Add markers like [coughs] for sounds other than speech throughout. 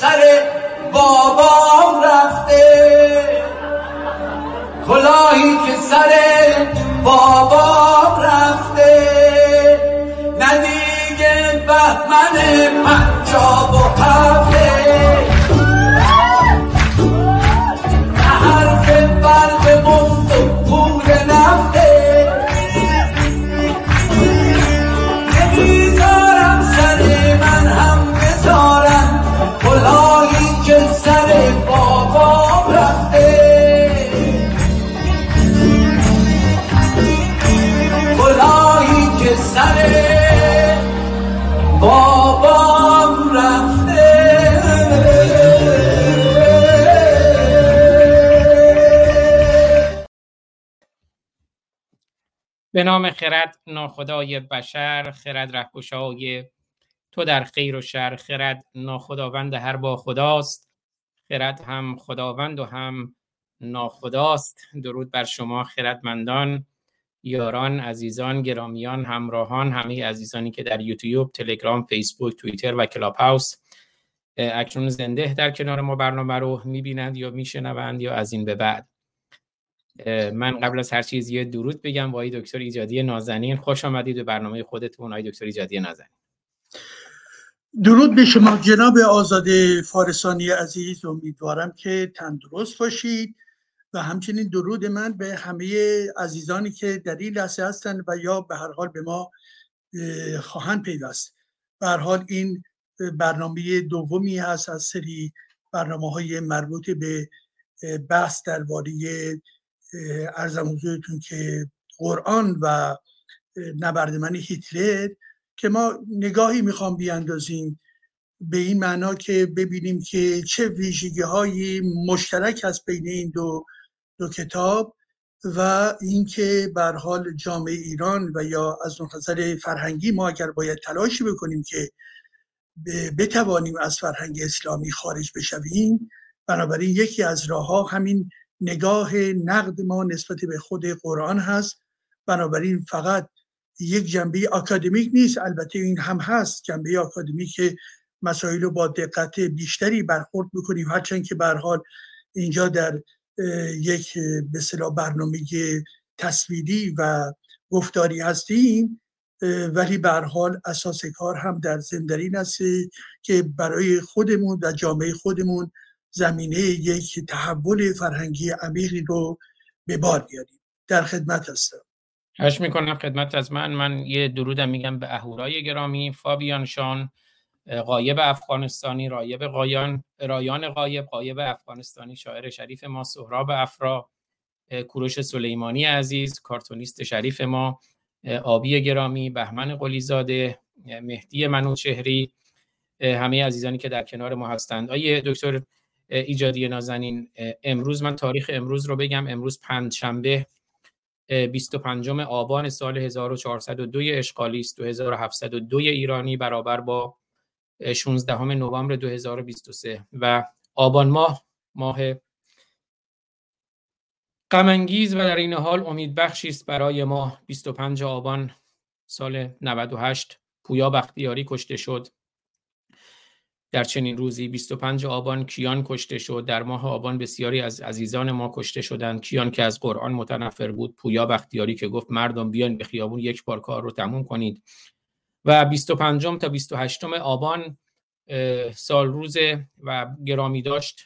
سر بابام رفته. کلاهی که سر بابام رفته. ندیگه بهمن پنجاب و هفته. به نام خرد ناخدای بشر خرد رهگشای تو در خیر و شر خرد ناخداوند هر با خداست. خرد هم خداوند و هم ناخداست. درود بر شما خردمندان یاران عزیزان گرامیان همراهان همه عزیزانی که در یوتیوب تلگرام فیسبوک توییتر و کلاب هاوس اکنون زنده در کنار ما برنامه رو می‌بینند یا میشنوند یا از این به بعد. من قبل از هر چیز یه درود بگم با دکتر ایجادی نازنین. خوش آمدید به برنامه خودتون آقای دکتر ایجادی نازنین. درود به شما. جناب آزاد فارسانی عزیز امیدوارم که تندرست باشید. و همچنین درود من به همه عزیزانی که در این لحظه هستند و یا به هر حال به ما خواهند پیوست. به هر حال این برنامه دومی هست از سری برنامه های مربوط به بحث درباره ارزم حضورتون که قرآن و نبردمن هیتلر که ما نگاهی می‌خوام بیاندازیم به این معنا که ببینیم که چه ویژگی های مشترک هست بین این دو, دو کتاب و اینکه بر حال جامعه ایران و یا از نظر فرهنگی ما اگر باید تلاشی بکنیم که بتوانیم از فرهنگ اسلامی خارج بشویم بنابراین یکی از راه ها همین نگاه نقد ما نسبت به خود قرآن هست. بنابراین فقط یک جنبه اکادمیک نیست. البته این هم هست. جنبه اکادمیک مسائل رو با دقت بیشتری برخورد می‌کنیم هرچند که به حال اینجا در یک به برنامه تصویری و گفتاری هستیم. ولی به حال اساس کار هم در زندرین است که برای خودمون و جامعه خودمون زمینه یک تحول فرهنگی عمیقی رو به بار بیاریم. در خدمت هستم. هش می‌کنم خدمت از من. من یه درودم میگم به اهورای گرامی فابیان شان قایب افغانستانی رایب قایان رایان قایب قایب افغانستانی شاعر شریف ما سهراب افرا کوروش سلیمانی عزیز کارتونیست شریف ما آبی گرامی بهمن قلیزاده مهدی منوچهری همه عزیزانی که در کنار ما هستند. آیه دکتر ایجادی نازنین امروز من تاریخ امروز رو بگم. امروز پنج شنبه 25 آبان سال 1402 اشغالی است. 2702 ایرانی برابر با 16 نوامبر 2023 و آبان ماه ماه غمانگیز و در این حال امیدبخشی است برای ما 25 آبان سال 98 پویا بختیاری کشته شد. در چنین روزی 25 آبان کیان کشته شد. در ماه آبان بسیاری از عزیزان ما کشته شدند. کیان که از قرآن متنفر بود. پویا بختیاری که گفت مردم بیان به خیابون یک بار کار رو تموم کنید. و 25 تا 28 آبان سال روز و گرامی داشت.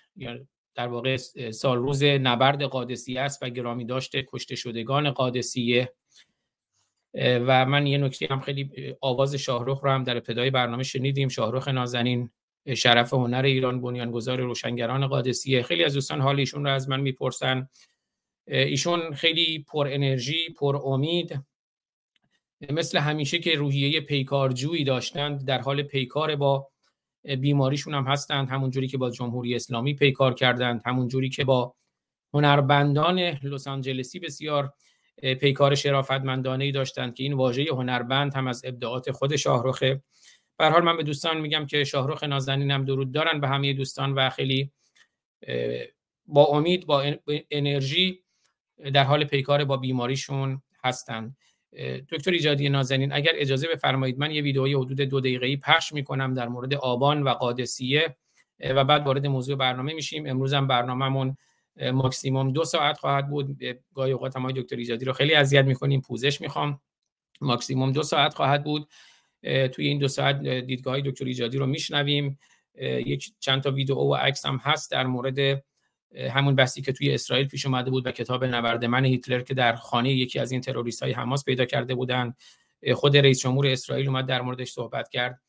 در واقع سال روز نبرد قادسیه است و گرامی داشته کشته شدگان قادسیه. و من یه نکته هم خیلی آواز شاهرخ رو هم در ابتدای برنامه شنیدیم. شاهرخ نازنین شرف هنر ایران بنیانگذار روشنگران قادسیه. خیلی از دوستان حال ایشون رو از من می‌پرسن. ایشون خیلی پر انرژی پر امید. مثل همیشه که روحیه پیکارجویی داشتند در حال پیکار با بیماریشون هم هستند. همون جوری که با جمهوری اسلامی پیکار کردند همون جوری که با هنربندان لس آنجلسی بسیار پیکار شرافتمندانه ای داشتند که این واژه هنربند هم از ابداعات خود شاهرخه به حال من به دوستان میگم که شاهرخ نازنینم درود دارن به همه دوستان و خیلی با امید با انرژی در حال پیکار با بیماریشون هستند دکتر ایجادی نازنین اگر اجازه بفرمایید من یه ویدئوی حدود دو دقیقه‌ای پخش می‌کنم در مورد آبان و قادسیه و بعد وارد موضوع برنامه میشیم. امروز هم برنامهمون ماکسیموم دو ساعت خواهد بود. گاهی اوقات هم دکتر ایجادی رو خیلی اذیت می‌کنیم پوزش می‌خوام. ماکسیموم دو ساعت خواهد بود. توی این دو ساعت دیدگاه دکتر ایجادی رو میشنویم. یک چند تا ویدیو و عکس هم هست در مورد همون بحثی که توی اسرائیل پیش اومده بود و کتاب نبرد من هیتلر که در خانه یکی از این تروریست های حماس پیدا کرده بودن خود رئیس جمهور اسرائیل اومد در موردش صحبت کرد.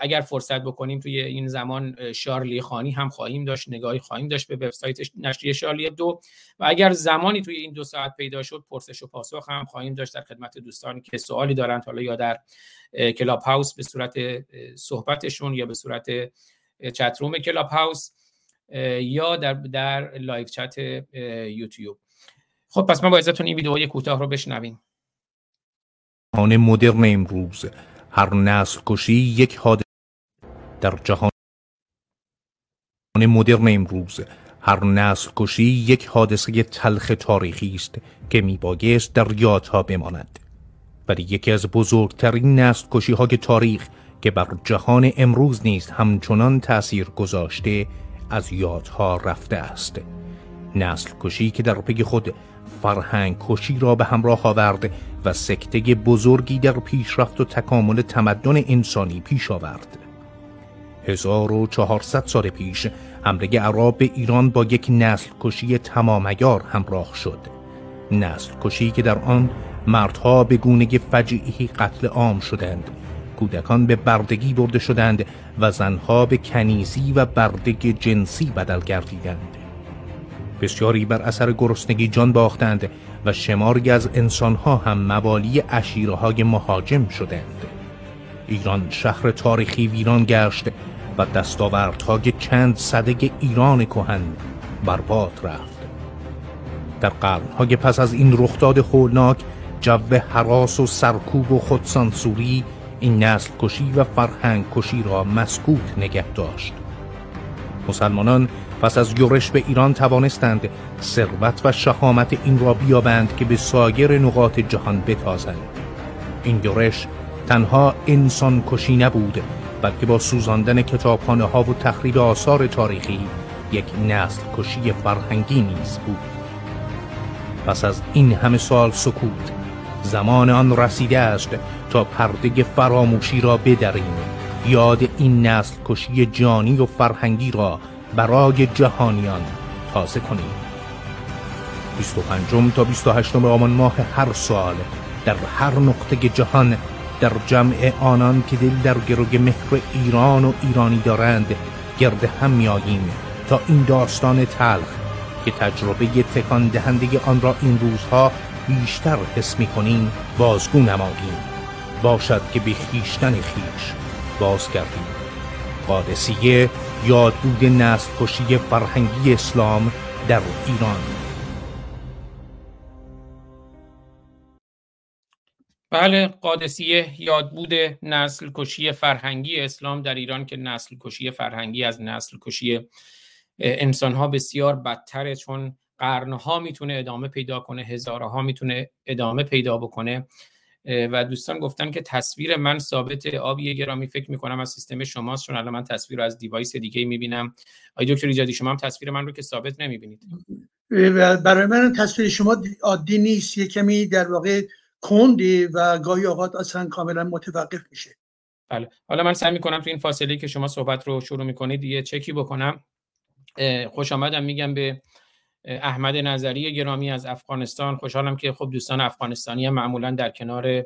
اگر فرصت بکنیم توی این زمان شارلی خانی هم خواهیم داشت نگاهی خواهیم داشت به وبسایت نشریه شارلی دو. و اگر زمانی توی این دو ساعت پیدا شد پرسش و پاسخ هم خواهیم داشت در خدمت دوستانی که سوالی دارند حالا یا در کلاب هاوس به صورت صحبتشون یا به صورت chat room کلاب هاوس یا در در live chat یوتیوب. خب پس ما با ازتون این ویدیوی کوتاه رو بشنویم. مدرن امروز هر نسل کشی یک حادثه در جهان. مدرن امروز هر نسل کشی یک حادثه تلخ تاریخی است که میبایست در یادها بماند. ولی یکی از بزرگترین نسل کشی های تاریخ که بر جهان امروز نیست همچنان تأثیر گذاشته از یادها رفته است. نسل کشی که در پی خود فرهنگ کشی را به همراه آورد و سکته بزرگی در پیشرفت و تکامل تمدن انسانی پیش آورد. 1400 سال پیش حمله عرب به ایران با یک نسل کشی تمامیار همراه شد. نسل کشی که در آن مردها به گونه فجعی قتل عام شدند. کودکان به بردگی برده شدند و زنها به کنیزی و بردگ جنسی بدل گردیدند. بسیاری بر اثر گرسنگی جان باختند و شماری از انسانها هم موالی اشیره های مهاجم شدند. ایران شهر تاریخی ویران گشت و دستاوردهای چند صدگ ایران کهن برباد رفت. در قرنهای پس از این رخداد هولناک جو حراس و سرکوب و خودسانسوری این نسل کشی و فرهنگ کشی را مسکوت نگه داشت. مسلمانان پس از یورش به ایران توانستند ثروت و شهامت این را بیابند که به سایر نقاط جهان بتازند. این یورش تنها انسان کشی نبود بلکه با سوزاندن کتابخانه ها و تخریب آثار تاریخی یک نسل کشی فرهنگی نیز بود. پس از این همه سال سکوت زمان آن رسیده است تا پرده فراموشی را بدریم. یاد این نسل کشی جانی و فرهنگی را برای جهانیان تازه کنیم. 25 تا 28 آبان ماه هر سال در هر نقطه جهان در جمع آنان که دل در گروگ مهر ایران و ایرانی دارند گرد هم میاییم تا این داستان تلخ که تجربه تکان دهنده آن را این روزها بیشتر حس می کنیم بازگو نماییم. باشد که به خیشتن خیش باز کردیم قادسیه یادبود نسل کشی فرهنگی اسلام در ایران. بله قادسیه یادبود نسل کشی فرهنگی اسلام در ایران که نسل کشی فرهنگی از نسل کشی انسان ها بسیار بدتره چون قرنها می‌تونه ادامه پیدا کنه هزارها می‌تونه ادامه پیدا بکنه. و دوستان گفتن که تصویر من ثابت آبی گرامی فکر می‌کنم از سیستم شماست چون الان من تصویر رو از دیوایس دیگه می‌بینم. آی دکتر ایجادی شما هم تصویر من رو که ثابت نمی‌بینید؟ برای من تصویر شما عادی نیست یه کمی در واقع کندی و گاهی اوقات اصلا کاملا متوقف میشه. بله. حالا من سعی می‌کنم تو این فاصله که شما صحبت رو شروع می‌کنید یه چکی بکنم. خوش آمدم میگم به احمد نظری گرامی از افغانستان. خوشحالم که خب دوستان افغانستانی هم معمولا در کنار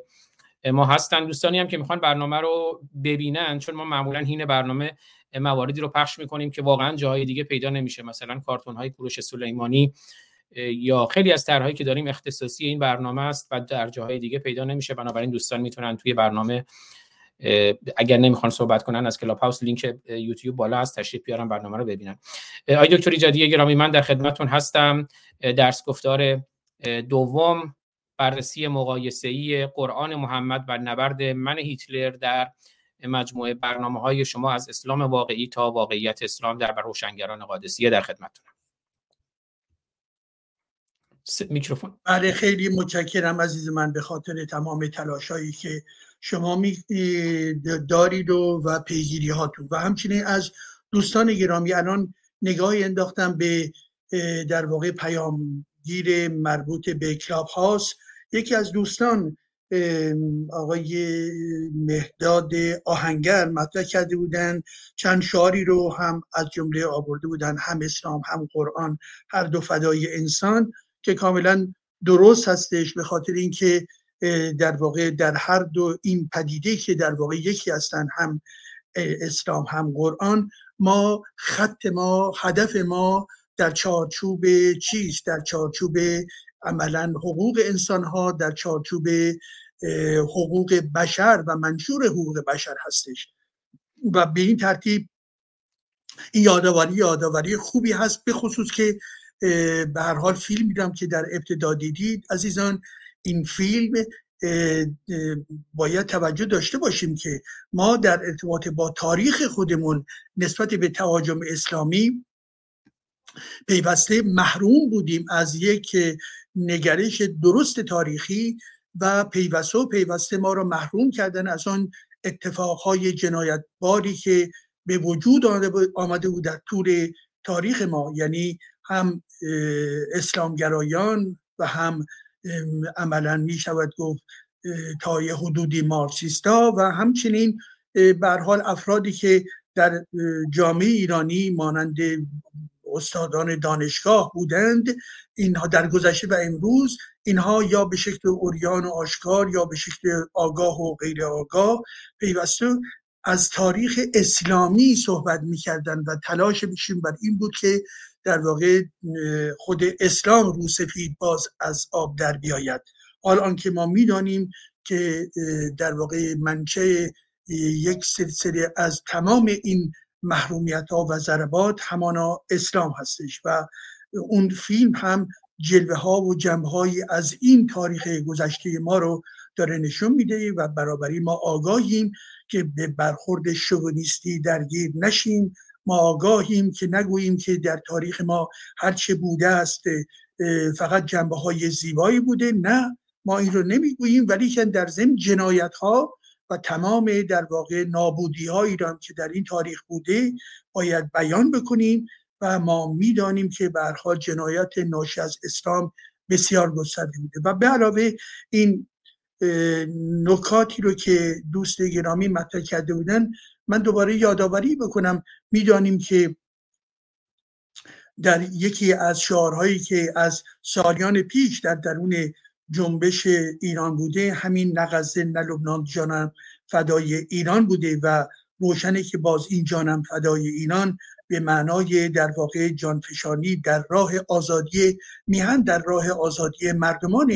ما هستن. دوستانی هم که می‌خوان برنامه رو ببینن چون ما معمولا هین برنامه مواردی رو پخش می‌کنیم که واقعا جاهای دیگه پیدا نمیشه. مثلا کارتون های کوروش سلیمانی یا خیلی از طرحهایی که داریم اختصاصی این برنامه است و در جاهای دیگه پیدا نمیشه. بنابراین دوستان می‌تونن توی برنامه اگر نمی‌خوان صحبت کنن از کلاب هاوس لینک یوتیوب بالا هست تشریف بیارن برنامه رو ببینن. آقای دکتر ایجادی گرامی من در خدمتتون هستم. درس گفتار دوم بررسی ای قرآن محمد و نبرد من هیتلر در مجموعه برنامه های شما از اسلام واقعی تا واقعیت اسلام در روشنگران قادسیه در خدمتتونم. میکروفون. بله خیلی متشکرم عزیز من به خاطر تمام تلاشایی که شما دارید و, و پیگیری هاتون. و همچنین از دوستان گرامی الان نگاهی انداختم به در واقع پیامگیر مربوط به کلاب هاست یکی از دوستان آقای مهداد آهنگر مطرح کرده بودن. چند شعاری رو هم از جمله آورده بودن. هم اسلام هم قرآن هر دو فدای انسان که کاملا درست هستش به خاطر اینکه در واقع در هر دو این پدیده که در واقع یکی هستن هم اسلام هم قرآن ما خط ما هدف ما در چارچوب چیست؟ در چارچوب عملا حقوق انسان ها در چارچوب حقوق بشر و منشور حقوق بشر هستش. و به این ترتیب این یادآوری یادآوری خوبی هست به خصوص که به هر حال فیلم میدم که در ابتدا دیدید عزیزان. این فیلم باید توجه داشته باشیم که ما در ارتباط با تاریخ خودمون نسبت به تهاجم اسلامی پیوسته محروم بودیم از یک نگرش درست تاریخی و پیوسته و پیوسته ما را محروم کردن از آن اتفاقهای جنایتباری که به وجود آمده بود در طول تاریخ ما. یعنی هم اسلامگرایان و هم عملا می شود گفت تا یه حدودی مارکسیستا و همچنین بر حال افرادی که در جامعه ایرانی مانند استادان دانشگاه بودند اینها در گذشته و امروز اینها یا به شکل اوریان و آشکار یا به شکل آگاه و غیر آگاه پیوسته از تاریخ اسلامی صحبت می‌کردن و تلاش میشیم بر این بود که در واقع خود اسلام رو سفید باز از آب در بیاید. حال آنکه ما می‌دانیم که در واقع منچه یک سلسله از تمام این محرومیت ها و ضربات همانا اسلام هستش و اون فیلم هم جلوه ها و جنبه از این تاریخ گذشته ما رو داره نشون میده و برابری ما آگاهیم که به برخورد شوونیستی درگیر نشیم ما آگاهیم که نگوییم که در تاریخ ما هرچه بوده است فقط جنبه های زیبایی بوده. نه ما این رو نمی‌گوییم ولی که در ضمن جنایت ها و تمام در واقع نابودی هایی که در این تاریخ بوده باید بیان بکنیم و ما می‌دانیم که برها جنایت ناشی از اسلام بسیار گسترده بوده. و به علاوه این نکاتی رو که دوست گرامی مطرح کرده بودن من دوباره یادآوری بکنم می‌دانیم که در یکی از شعارهایی که از سالیان پیش در درون جنبش ایران بوده همین نغزه نه لبنان جانم فدای ایران بوده و روشنه که باز این جانم فدای ایران به معنای در واقع جانفشانی در راه آزادی میهن در راه آزادی مردمان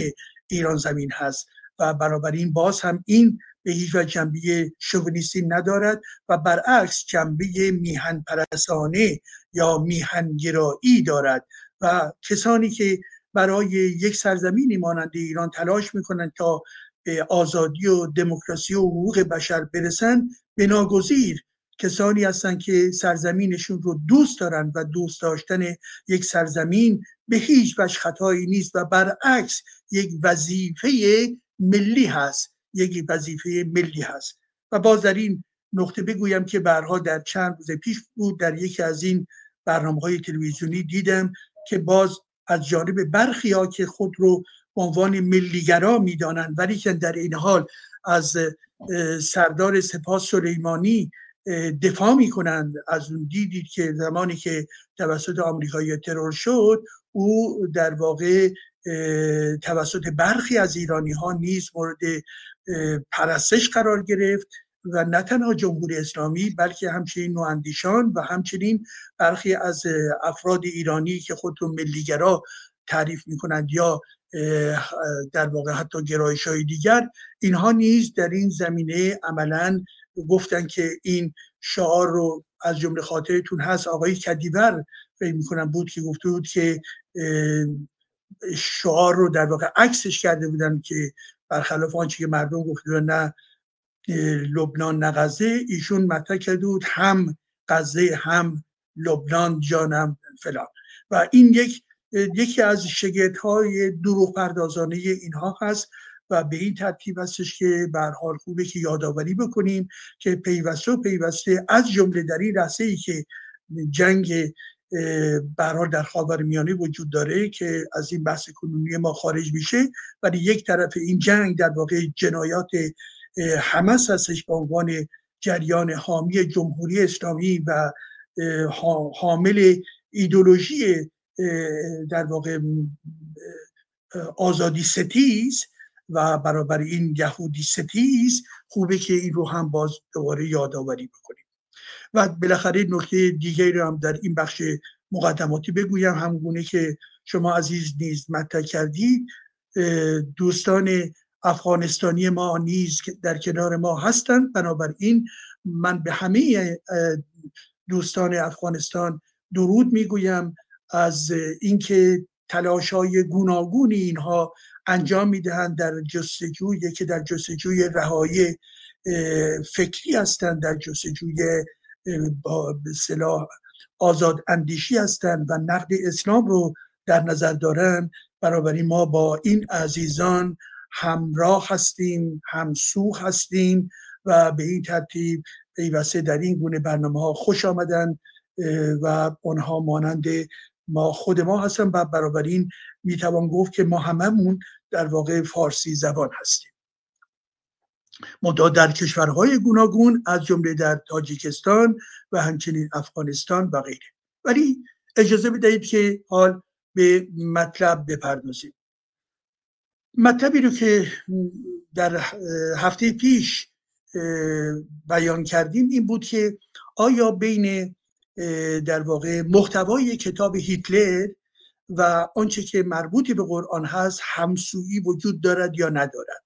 ایران زمین هست. و این باز هم این به هیچ وجه جنبه شوونیستی ندارد و برعکس جنبه میهن پرسانه یا میهنگرایی دارد و کسانی که برای یک سرزمینی مانند ایران تلاش می‌کنند تا به آزادی و دموکراسی و حقوق بشر برسند بناگزیر کسانی هستند که سرزمینشون رو دوست دارند و دوست داشتن یک سرزمین به هیچ وجه خطایی نیست و برعکس یک وظیفه ملی هست. یک وظیفه ملی هست. و باز در این نقطه بگویم که برها در چند روز پیش بود در یکی از این برنامه های تلویزیونی دیدم که باز از جانب برخی ها که خود رو به عنوان ملیگرا می‌دانند ولی که در این حال از سردار سپاس سلیمانی دفاع می‌کنند. از اون دیدید که زمانی که توسط آمریکایی ترور شد او در واقع توسط برخی از ایرانی ها نیز مورد پرستش قرار گرفت و نه تنها جمهوری اسلامی بلکه همچنین نواندیشان و همچنین برخی از افراد ایرانی که خود رو ملیگرا تعریف می‌کنند یا در واقع حتی گرایش های دیگر اینها نیز در این زمینه عملا گفتن که این شعار رو از جمله خاطرتون هست. آقای کدیور فکر می‌کنم بود که گفته بود که شعار رو در واقع عکسش کرده بودن که برخلاف آنچه که مردم گفته بودن نه لبنان نه غزه ایشون مطرح کرده بود هم غزه هم لبنان جانم فلان. و این یک یکی از شگرد های دروغ پردازانه اینها هست و به این ترتیب هستش که به حال خوبه که یادآوری بکنیم که پیوسته و پیوسته از جمله در این ای که جنگ برحال در خاور میانه وجود داره که از این بحث کنونی ما خارج میشه. ولی یک طرف این جنگ در واقع جنایات حمس هستش به عنوان جریان حامی جمهوری اسلامی و حامل ایدولوژی در واقع آزادی ستیز و برابر این یهودی ستیز خوبه که این رو هم باز دوباره یادآوری بکنیم. و بالاخره نکته دیگری رو هم در این بخش مقدماتی بگویم. همگونه که شما عزیز نیز مطرح کردید دوستان افغانستانی ما نیز در کنار ما هستند. بنابراین من به همه دوستان افغانستان درود می‌گویم از اینکه تلاش های گوناگونی اینها انجام می‌دهند در جستجوی که در جستجوی رهایی فکری هستند در جستجوی با صلاح آزاد اندیشی هستند و نقد اسلام رو در نظر دارن. برابری ما با این عزیزان همراه هستیم همسو هستیم و به این ترتیب پیوسته در این گونه برنامه ها خوش آمدن و آنها مانند ما خود ما هستن. و می می‌توان گفت که ما هممون در واقع فارسی زبان هستیم. مدعا در کشورهای گوناگون از جمله در تاجیکستان و همچنین افغانستان و غیره. ولی اجازه بدهید که حال به مطلب بپردازیم. مطلبی رو که در هفته پیش بیان کردیم این بود که آیا بین در واقع محتوای کتاب هیتلر و آنچه که مربوطی به قرآن هست همسویی وجود دارد یا ندارد؟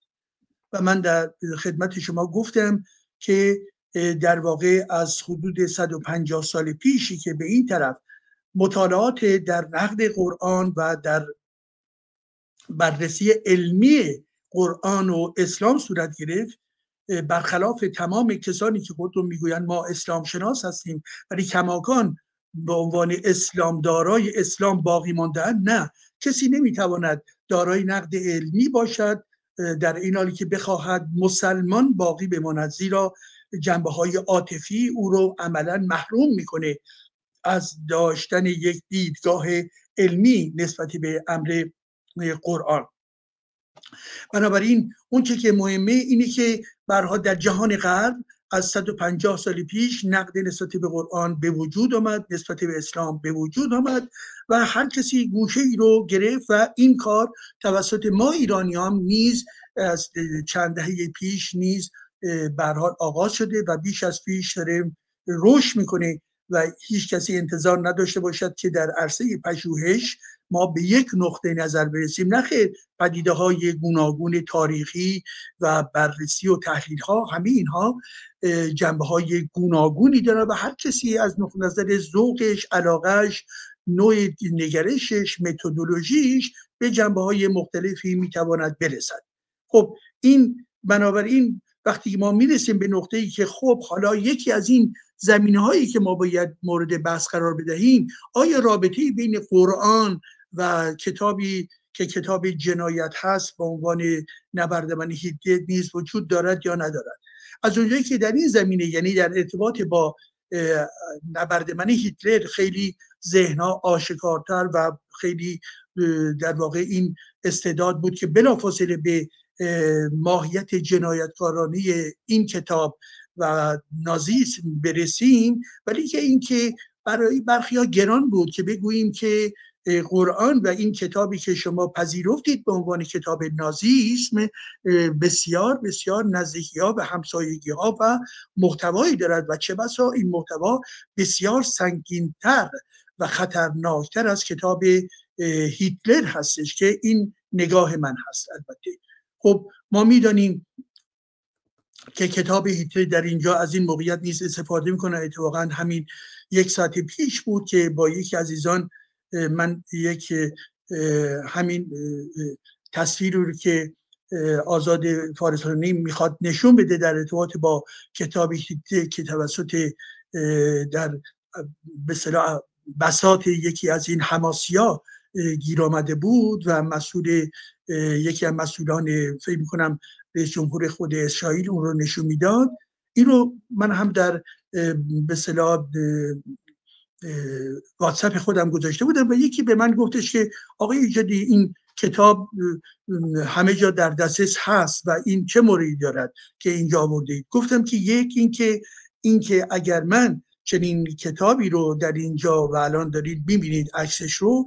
و من در خدمت شما گفتم که در واقع از حدود 150 سال پیشی که به این طرف مطالعات در نقد قرآن و در بررسی علمی قرآن و اسلام صورت گرفت. برخلاف تمام کسانی که خودتون می‌گویند ما اسلام شناس هستیم ولی کماکان به عنوان اسلام دارای اسلام باقی مانده نه. کسی نمی‌تواند دارای نقد علمی باشد در این حالی که بخواهد مسلمان باقی بماند زیرا جنبه های عاطفی او رو عملا محروم می‌کنه. از داشتن یک دیدگاه علمی نسبتی به امر قرآن. بنابراین اون که مهمه اینه که برها در جهان غرب از 150 سال پیش نقد نسبت به قرآن به وجود آمد نسبت به اسلام به وجود آمد و هر کسی گوشه ای رو گرفت و این کار توسط ما ایرانیان نیز از چند دهه پیش نیز برحال آغاز شده و بیش از پیش داره رشد می‌کنه. و هیچ کسی انتظار نداشته باشد که در عرصه پژوهش ما به یک نقطه نظر برسیم. نه خیر پدیده های گوناگون تاریخی و بررسی و تحلیل ها همه اینها جنبه های گوناگونی دارن و هر کسی از نقطه نظر ذوقش علاقش نوع نگرشش متدولوژیش به جنبه های مختلفی می‌تواند برسد. خب این بنابراین وقتی ما می‌رسیم به نقطه ای که خب حالا یکی از این زمینه هایی که ما باید مورد بحث قرار بدهیم آیا رابطه بین قرآن و کتابی که کتاب جنایت هست به عنوان نبردمن هیدیت نیز وجود دارد یا ندارد؟ از اونجایی که در این زمینه یعنی در ارتباط با نبردمن هیتلر خیلی ذهنها آشکارتر و خیلی در واقع این استعداد بود که بلافاصله به ماهیت جنایتکارانه این کتاب و نازیسم برسیم ولی که اینکه برای برخی ها گران بود که بگوییم که قرآن و این کتابی که شما پذیرفتید به عنوان کتاب نازیسم بسیار بسیار نزدیکی ها و همسایگی ها و محتوایی دارد و چه بسا این محتوا بسیار سنگینتر و خطرناکتر از کتاب هیتلر هستش که این نگاه من هست البته. خب ما می‌دانیم که کتاب هیتلر در اینجا از این موقعیت نیست استفاده می‌کنه. اتفاقا همین یک ساعت پیش بود که با یکی عزیزان من یک همین تصویر رو که آزاد فارسانی می‌خواد نشون بده در ارتباط با کتابی که توسط در به بساط یکی از این حماسیا گیر آمده بود و مسئول یکی از مسئولان فکر می‌کنم رئیس جمهور خود اسرائیل اون رو نشون می‌داد. این رو من هم در به صلاح واتساپ خودم گذاشته بودم و یکی به من گفتش که آقای ایجادی این کتاب همه جا در دسترس هست و این چه موردی دارد که اینجا آورده گفتم که یک اینکه اینکه اگر من چنین کتابی رو در اینجا و الان دارید می‌بینید عکسش رو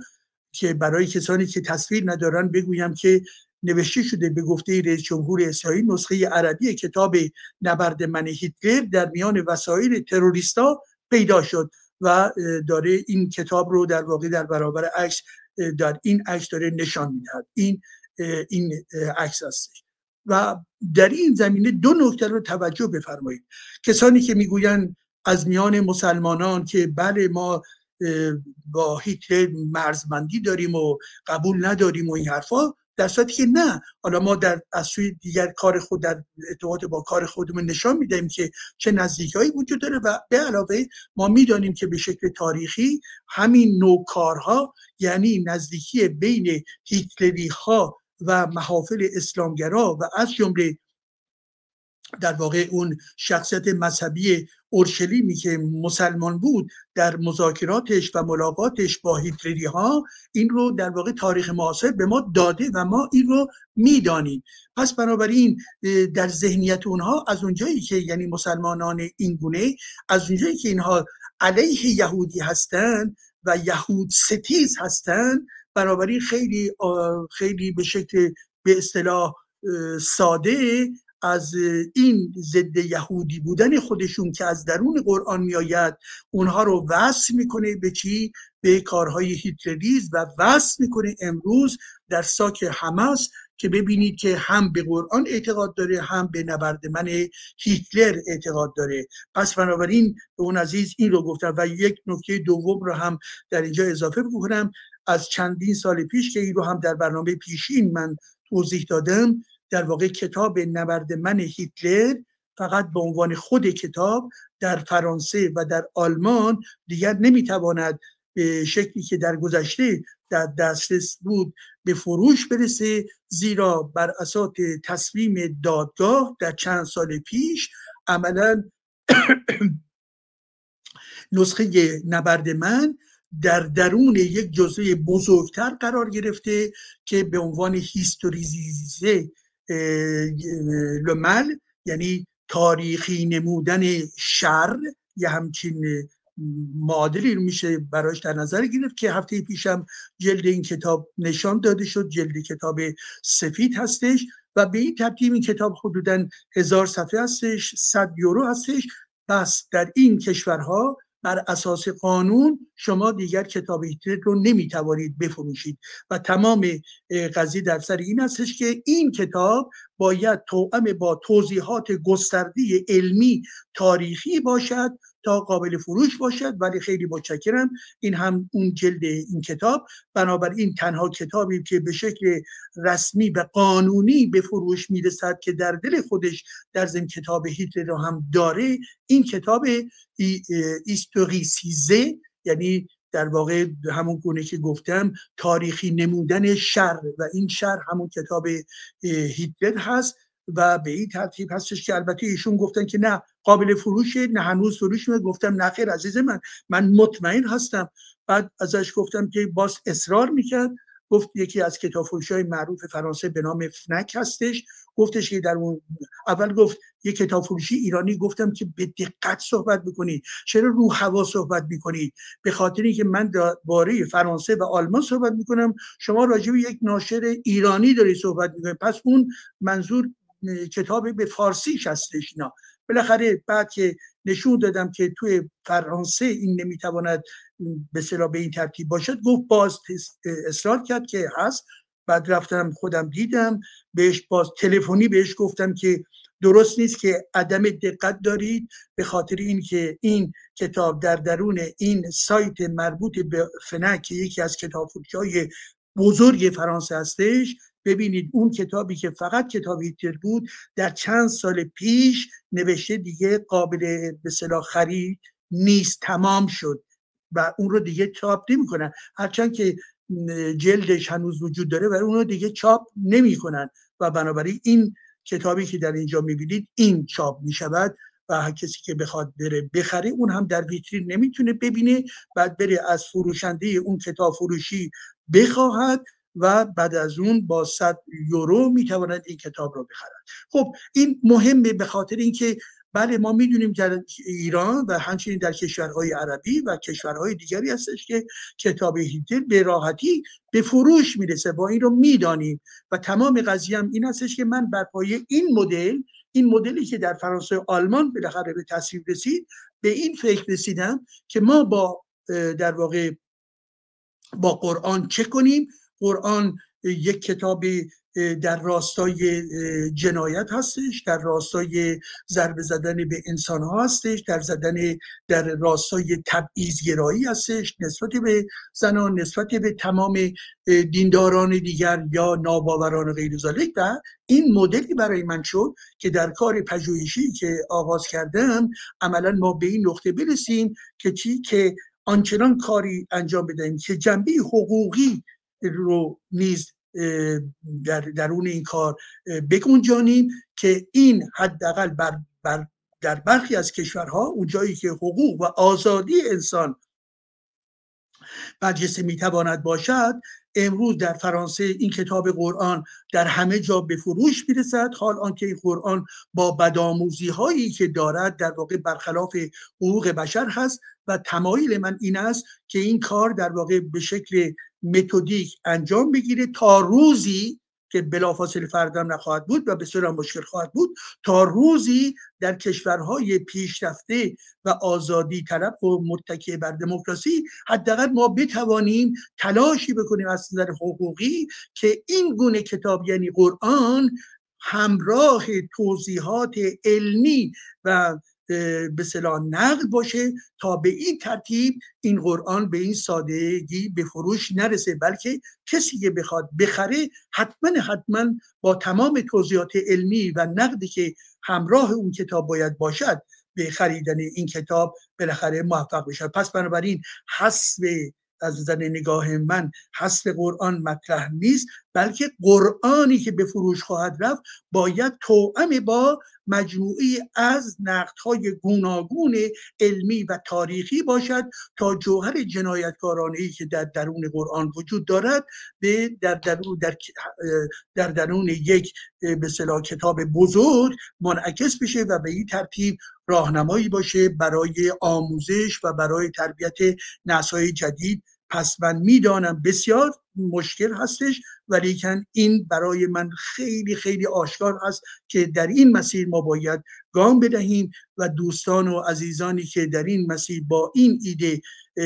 که برای کسانی که تصویر ندارن بگویم که نوشته شده به گفته رئیس جمهور اسرائیل نسخه عربی کتاب نبرد من هیتلر در میان وسایل تروریستا پیدا شد و داره این کتاب رو در واقع در برابر عکس در این عکس داره نشان می‌دهد. این این عکس هستش. و در این زمینه دو نکته رو توجه بفرمایید. کسانی که می‌گویند از میان مسلمانان که بله ما با هیتلر مرزمندی داریم و قبول نداریم و این حرفا در صورتی که نه. حالا ما در از سوی دیگر کار خود در ارتباط با کار خودمون نشان می‌دهیم که چه نزدیکایی وجود داره و به علاوه ما می‌دانیم که به شکل تاریخی همین نوع کارها یعنی نزدیکی بین هیتلری ها و محافل اسلامگرا و از جمله در واقع اون شخصیت مذهبی اورشلیمی که مسلمان بود در مذاکراتش و ملاقاتش با هیتلری ها این رو در واقع تاریخ معاصر به ما داده و ما این رو می‌دانیم. پس بنابراین در ذهنیت اونها از اونجایی که یعنی مسلمانان این گونه از اونجایی که اینها علیه یهودی هستند و یهود ستیز هستند بنابراین خیلی خیلی به شکل به اصطلاح ساده از این ضد یهودی بودن خودشون که از درون قرآن میآید اونها رو وصل می‌کنه به چی؟ به کارهای هیتلریز و وصل می‌کنه امروز در ساک حماس که ببینید که هم به قرآن اعتقاد داره هم به نبرد من هیتلر اعتقاد داره. پس بنابراین به اون عزیز این رو گفتم و یک نکته دوم رو هم در اینجا اضافه بکنم. از چندین سال پیش که این رو هم در برنامه پیشین من توضیح دادم در واقع کتاب نبرد من هیتلر فقط به عنوان خود کتاب در فرانسه و در آلمان دیگر نمی‌تواند به شکلی که در گذشته در دسترس بود به فروش برسه زیرا بر اساس تصمیم دادگاه در چند سال پیش عملا [coughs] نسخه نبرد من در درون یک جزوه بزرگتر قرار گرفته که به عنوان هیستوریزیزه لمل یعنی تاریخی نمودن شر یه همچین معادلی میشه براش در نظر گرفت که هفته پیشم جلد این کتاب نشان داده شد جلد کتاب سفید هستش و به این ترتیب این کتاب حدودا هزار صفحه هستش صد یورو هستش. پس در این کشورها بر اساس قانون شما دیگر کتاب هیتلر رو نمی‌توانید بفروشید. و تمام قضیه در سر این هستش که این کتاب باید توأم با توضیحات گسترده علمی تاریخی باشد تا قابل فروش باشد. ولی خیلی متشکرم. این هم اون جلد این کتاب. بنابراین تنها کتابی که به شکل رسمی و قانونی به فروش می‌رسد که در دل خودش در ضمن کتاب هیتلر رو هم داره این کتاب ایستوریسیزه یعنی در واقع همون گونه که گفتم تاریخی نمودن شر. و این شر همون کتاب هیتلر هست. و به این ترتیب هستش که البته ایشون گفتن که نه قابل فروشه نه هنوز فروش می گفتم نه خیر عزیز من من مطمئن هستم. بعد ازش گفتم که باز اصرار می‌کرد. گفت یکی از کتاب های معروف فرانسه به نام فنک هستش. گفتش که در اون اول گفت یه کتاب فروشی ایرانی. گفتم که به دقت صحبت بکنید چرا رو هوا صحبت می‌کنید به خاطر اینکه من باره فرانسه و آلمان صحبت می‌کنم. شما راجع به یک ناشر ایرانی داری صحبت می‌کنید پس اون منظور کتاب به فارسی هستش اینا. بالاخره بعد که نشون دادم که توی فرانسه این نمی‌تواند به صلاح به این ترتیب باشد گفت باز اصرار کرد که هست. بعد رفتم خودم دیدم بهش باز تلفنی بهش گفتم که درست نیست که عدم دقت دارید به خاطر اینکه این کتاب در درون این سایت مربوط به فنک یکی از کتاب های بزرگ فرانسه هستش ببینید اون کتابی که فقط کتاب هیتلر بود در چند سال پیش نوشته دیگه قابل به صلاح خرید نیست تمام شد و اون رو دیگه چاپ نمی‌کنن. هرچند که جلدش هنوز وجود داره و اون رو دیگه چاپ نمی‌کنن و بنابراین این کتابی که در اینجا می‌بینید این چاپ می‌شود و هر کسی که بخواد بره بخره اون هم در ویترین نمی‌تونه ببینه بعد بره از فروشنده اون کتاب فروشی بخواهد و بعد از اون با 100 یورو می‌تواند این کتاب رو بخرد. خب این مهمه به خاطر اینکه بله ما می‌دونیم در ایران و همچنین در کشورهای عربی و کشورهای دیگری هستش که کتاب هیتلر به راحتی به فروش می‌رسه. با این رو می‌دانیم و تمام قضیه هم این هستش که من بر پایه این مدل این مدلی که در فرانسه و آلمان بالاخره به تصویر رسید به این فکر رسیدم که ما با در واقع با قرآن چه کنیم؟ قرآن یک کتاب در راستای جنایت هستش در راستای ضربه زدن به انسان ها هستش در زدن در راستای تبعیضگرایی هستش نسبت به زنان نسبت به تمام دینداران دیگر یا ناباوران غیر و این مدلی برای من شد که در کار پژوهشی که آغاز کردم عملا ما به این نقطه برسیم که چی؟ که آنچنان کاری انجام بدهیم که جنبه حقوقی رو نیز در درون این کار بگنجانیم که این حداقل بر, بر در برخی از کشورها اونجایی که حقوق و آزادی انسان برجسته می‌تواند باشد امروز در فرانسه این کتاب قرآن در همه جا به فروش می‌رسد. حال آنکه این قرآن با بدآموزی هایی که دارد در واقع برخلاف حقوق بشر هست و تمایل من این است که این کار در واقع به شکل متدیک انجام بگیره تا روزی که بلافاصله فردم نخواهد بود و بسیار مشکل خواهد بود تا روزی در کشورهای پیشرفته و آزادی طلب و متکی بر دموکراسی حداقل ما بتوانیم تلاشی بکنیم از نظر حقوقی که این گونه کتاب یعنی قرآن همراه توضیحات علمی و به صلاح نقل باشه تا به این ترتیب این قرآن به این سادگی به فروش نرسه بلکه کسی که بخواد بخره حتما حتما با تمام توضیحات علمی و نقدی که همراه اون کتاب باید باشد به خریدن این کتاب بالاخره موفق بشه. پس بنابراین حسب از نظر نگاه من حسب قرآن مطرح نیست. بلکه قرآنی که به فروش خواهد رفت باید توأم با مجموعی از نقدهای گوناگون علمی و تاریخی باشد تا جوهر جنایتکارانه ای که در درون قرآن وجود دارد به در درون در, در درون یک به کتاب بزرگ منعکس بشه و به این ترتیب راهنمایی باشه برای آموزش و برای تربیت نسای جدید پس من می‌دانم بسیار مشکل هستش ولیکن این برای من خیلی خیلی آشکار هست که در این مسیر ما باید گام بدهیم و دوستان و عزیزانی که در این مسیر با این ایده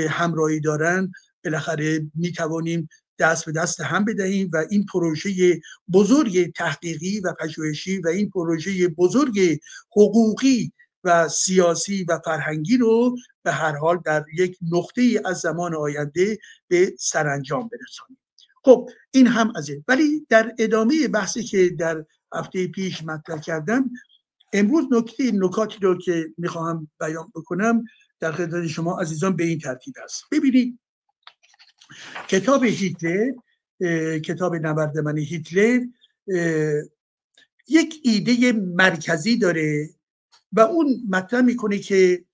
همراهی دارن بالاخره می توانیم دست به دست هم بدهیم و این پروژه بزرگ تحقیقی و پژوهشی و این پروژه بزرگ حقوقی و سیاسی و فرهنگی رو به هر حال در یک نقطه ای از زمان آینده به سرانجام برسانیم. خب این هم از این. ولی در ادامه بحثی که در هفته پیش مطرح کردم امروز نکته نکاتی رو که می‌خواهم بیان بکنم در خدمت شما عزیزان به این ترتیب است. ببینید کتاب هیتلر کتاب نبرد من هیتلر یک ایده مرکزی داره و اون مطرح می‌کنه که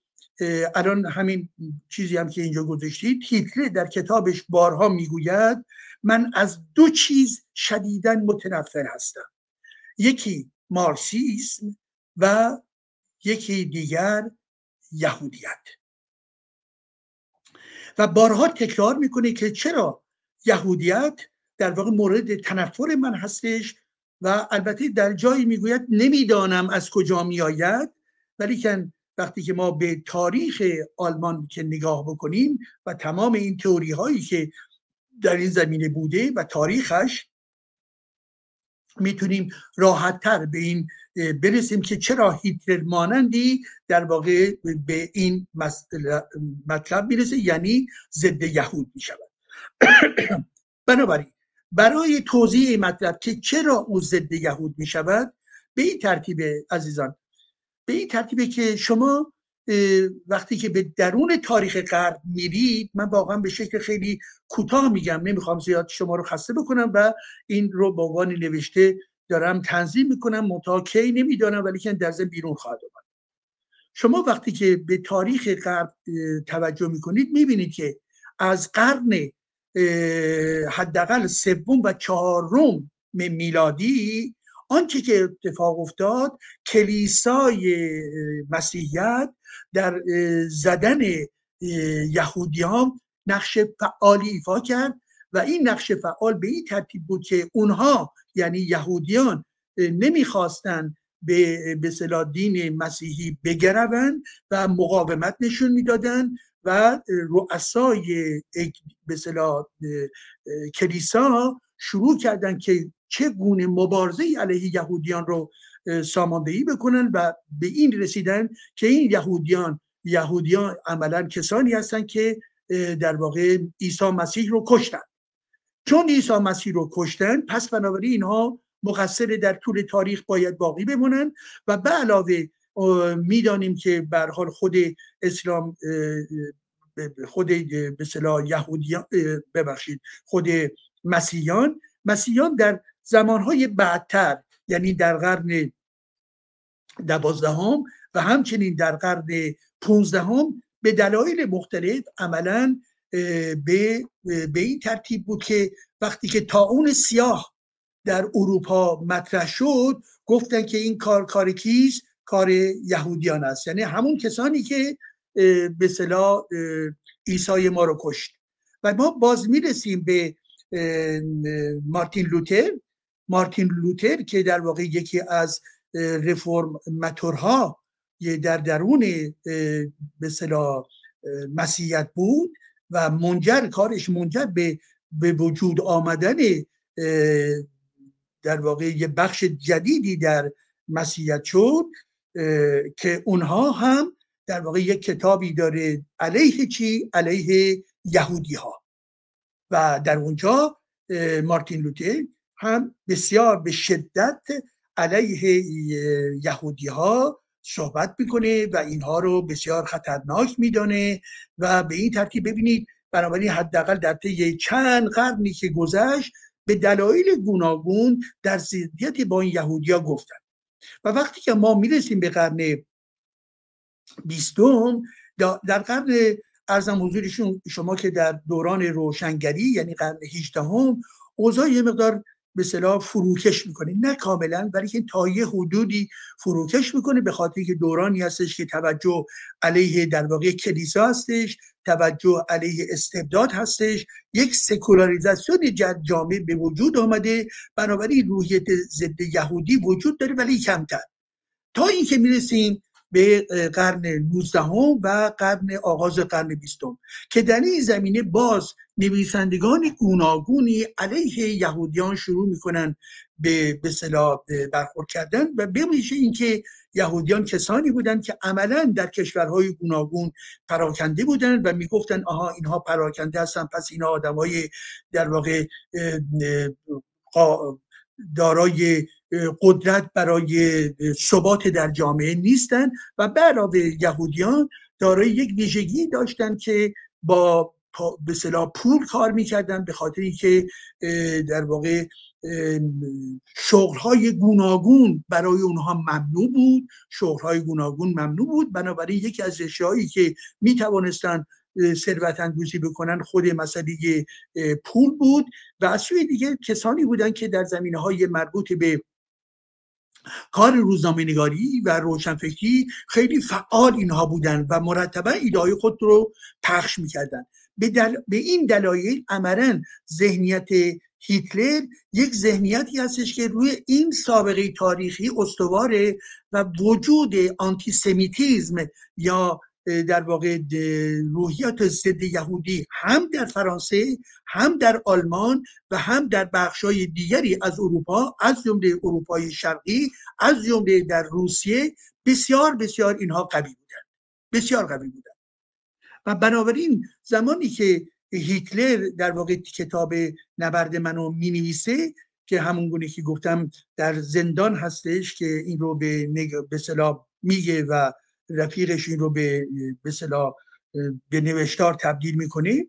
الان همین چیزی هم که اینجا گذاشتید هیتلر در کتابش بارها می‌گوید من از دو چیز شدیدا متنفر هستم. یکی مارسیسم و یکی دیگر یهودیت. و بارها تکرار می‌کنه که چرا یهودیت در واقع مورد تنفر من هستش و البته در جایی می‌گوید نمی‌دانم از کجا میآید. ولیکن وقتی که ما به تاریخ آلمان که نگاه بکنیم و تمام این تئوری هایی که در این زمینه بوده و تاریخش می‌تونیم راحتتر به این برسیم که چرا هیتلر مانندی در واقع به این مطلب می‌رسه یعنی ضد یهود می‌شود. [coughs] بنابراین برای توضیح مطلب که چرا او ضد یهود می‌شود به این ترتیب عزیزان به این ترتیبه که شما وقتی که به درون تاریخ غرب میرید من واقعا به شکل خیلی کوتاه میگم نمی‌خوام زیاد شما رو خسته بکنم و این رو با عنوان نوشته دارم تنظیم می‌کنم منتها کی نمی‌دانم ولی که در ضمن بیرون خواهد آمد. شما وقتی که به تاریخ غرب توجه می‌کنید می‌بینید که از قرن حداقل سوم و چهارم میلادی آنچه که اتفاق افتاد کلیسای مسیحیت در زدن یهودیان نقش فعالی ایفا کرد و این نقش فعال به این ترتیب بود که اونها یعنی یهودیان نمی‌خواستند به به دین مسیحی بگروند و مقاومت نشون می‌دادند و رؤسای به کلیسا شروع کردند که چه گونه مبارزه علیه یهودیان رو ساماندهی بکنن و به این رسیدن که این یهودیان یهودیان عملا کسانی هستند که در واقع عیسی مسیح رو کشتن. چون عیسی مسیح رو کشتن پس بنابراین اینها مقصر در طول تاریخ باید باقی بمونن و به علاوه می‌دانیم که بر حال خود اسلام خود به یهودیان ببخشید خود مسیحیان مسیحیان در زمانهای بعدتر یعنی در قرن دوازدهم و همچنین در قرن پونزدهم به دلایل مختلف عملا به, به این ترتیب بود که وقتی که اون سیاه در اروپا مطرح شد گفتن که این کار کار کیست؟ کار یهودیان است. یعنی همون کسانی که به صلاح عیسی ما رو کشت. و ما باز می‌رسیم به مارتین لوتر. مارتین لوتر که در واقع یکی از رفرم متورها در درون به مسیحیت بود و منجر کارش منجر به به وجود آمدن در واقع یه بخش جدیدی در مسیحیت شد که اونها هم در واقع یک کتابی داره علیه چی؟ علیه یهودی ها و در اونجا مارتین لوتر هم بسیار به شدت علیه یهودی ها صحبت می‌کنه و اینها رو بسیار خطرناک میدانه و به این ترتیب ببینید بنابراین حداقل در طی چند قرنی که گذشت به دلایل گوناگون در ضدیت با این یهودیا گفتن. و وقتی که ما می‌رسیم به قرن بیستم در قرن ارزم حضورشون شما که در دوران روشنگری یعنی قرن هیچدهم اوضاع یه مقدار به صلاح فروکش می‌کنه. نه کاملا ولی که تا یه حدودی فروکش می‌کنه به خاطر که دورانی هستش که توجه علیه در واقع کلیسا هستش توجه علیه استبداد هستش. یک سکولاریزاسیون جامعه به وجود آمده. بنابراین روحیت ضد یهودی وجود داره ولی کمتر. تا اینکه می‌رسیم به قرن 19 و قرن آغاز قرن بیستم. که در این زمینه باز نویسندگان گوناگونی علیه یهودیان شروع می‌کنن به به برخورد کردن و بمیشه اینکه یهودیان کسانی بودند که عملا در کشورهای گوناگون پراکنده بودند و می‌گفتن آها اینها پراکنده هستن پس اینها آدمای در واقع دارای قدرت برای ثبات در جامعه نیستند و به علاوه یهودیان دارای یک ویژگی داشتند که با به صلاح پول کار می‌کردن به خاطری که در واقع شغلهای گوناگون برای اونها ممنوع بود. شغلهای گوناگون ممنوع بود. بنابراین یکی از اشیایی که می‌توانستن ثروت اندوزی بکنن خود مسئله پول بود و از سوی دیگه کسانی بودن که در زمینه های مربوط به کار روزنامه نگاری و روشنفکری خیلی فعال اینها بودن و مرتبا ایدهای خود رو پخش می‌کردن. به, به این دلایل عملا ذهنیت هیتلر یک ذهنیتی هستش که روی این سابقه تاریخی استواره و وجود آنتیسمیتیزم یا در واقع روحیات ضد یهودی هم در فرانسه هم در آلمان و هم در بخشای دیگری از اروپا از جمله اروپای شرقی از جمله در روسیه بسیار بسیار اینها قوی بودن بسیار قوی بودن و بنابراین زمانی که هیتلر در واقع کتاب نبرد منو می نویسه که همون گونه که گفتم در زندان هستش که این رو به به میگه و رفیقش این رو به به به نوشتار تبدیل می‌کنه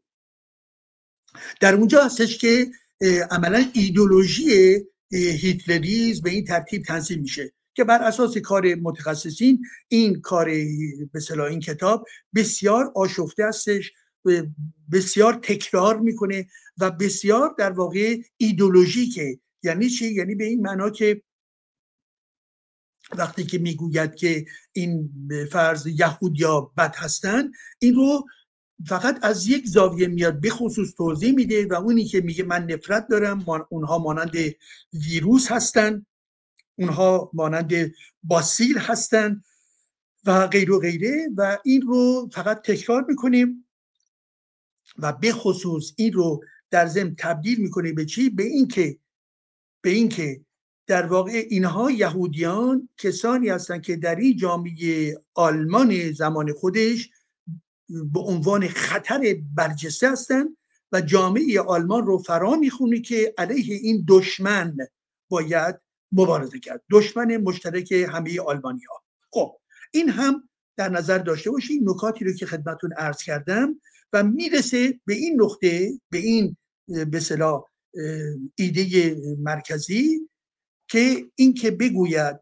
در اونجا هستش که عملا ایدولوژی هیتلریز به این ترتیب تنظیم میشه که بر اساس کار متخصصین این کار به این کتاب بسیار آشفته هستش بسیار تکرار می‌کنه و بسیار در واقع ایدولوژیکه یعنی چی؟ یعنی به این معنا که وقتی که می‌گوید که این فرض یهودیا بد هستند این رو فقط از یک زاویه میاد به خصوص توضیح میده و اونی که میگه من نفرت دارم اونها مانند ویروس هستند اونها مانند باسیل هستند و غیر و غیره و این رو فقط تکرار می‌کنیم و به خصوص این رو در ضمن تبدیل می‌کنه به چی؟ به اینکه به اینکه در واقع اینها یهودیان کسانی هستند که در این جامعه آلمان زمان خودش به عنوان خطر برجسته هستند و جامعه آلمان رو فرا می‌خونه که علیه این دشمن باید مبارزه کرد. دشمن مشترک همه آلمانی ها خب این هم در نظر داشته باشید نکاتی رو که خدمتون عرض کردم و می‌رسه به این نقطه به این به ایده مرکزی که این که بگوید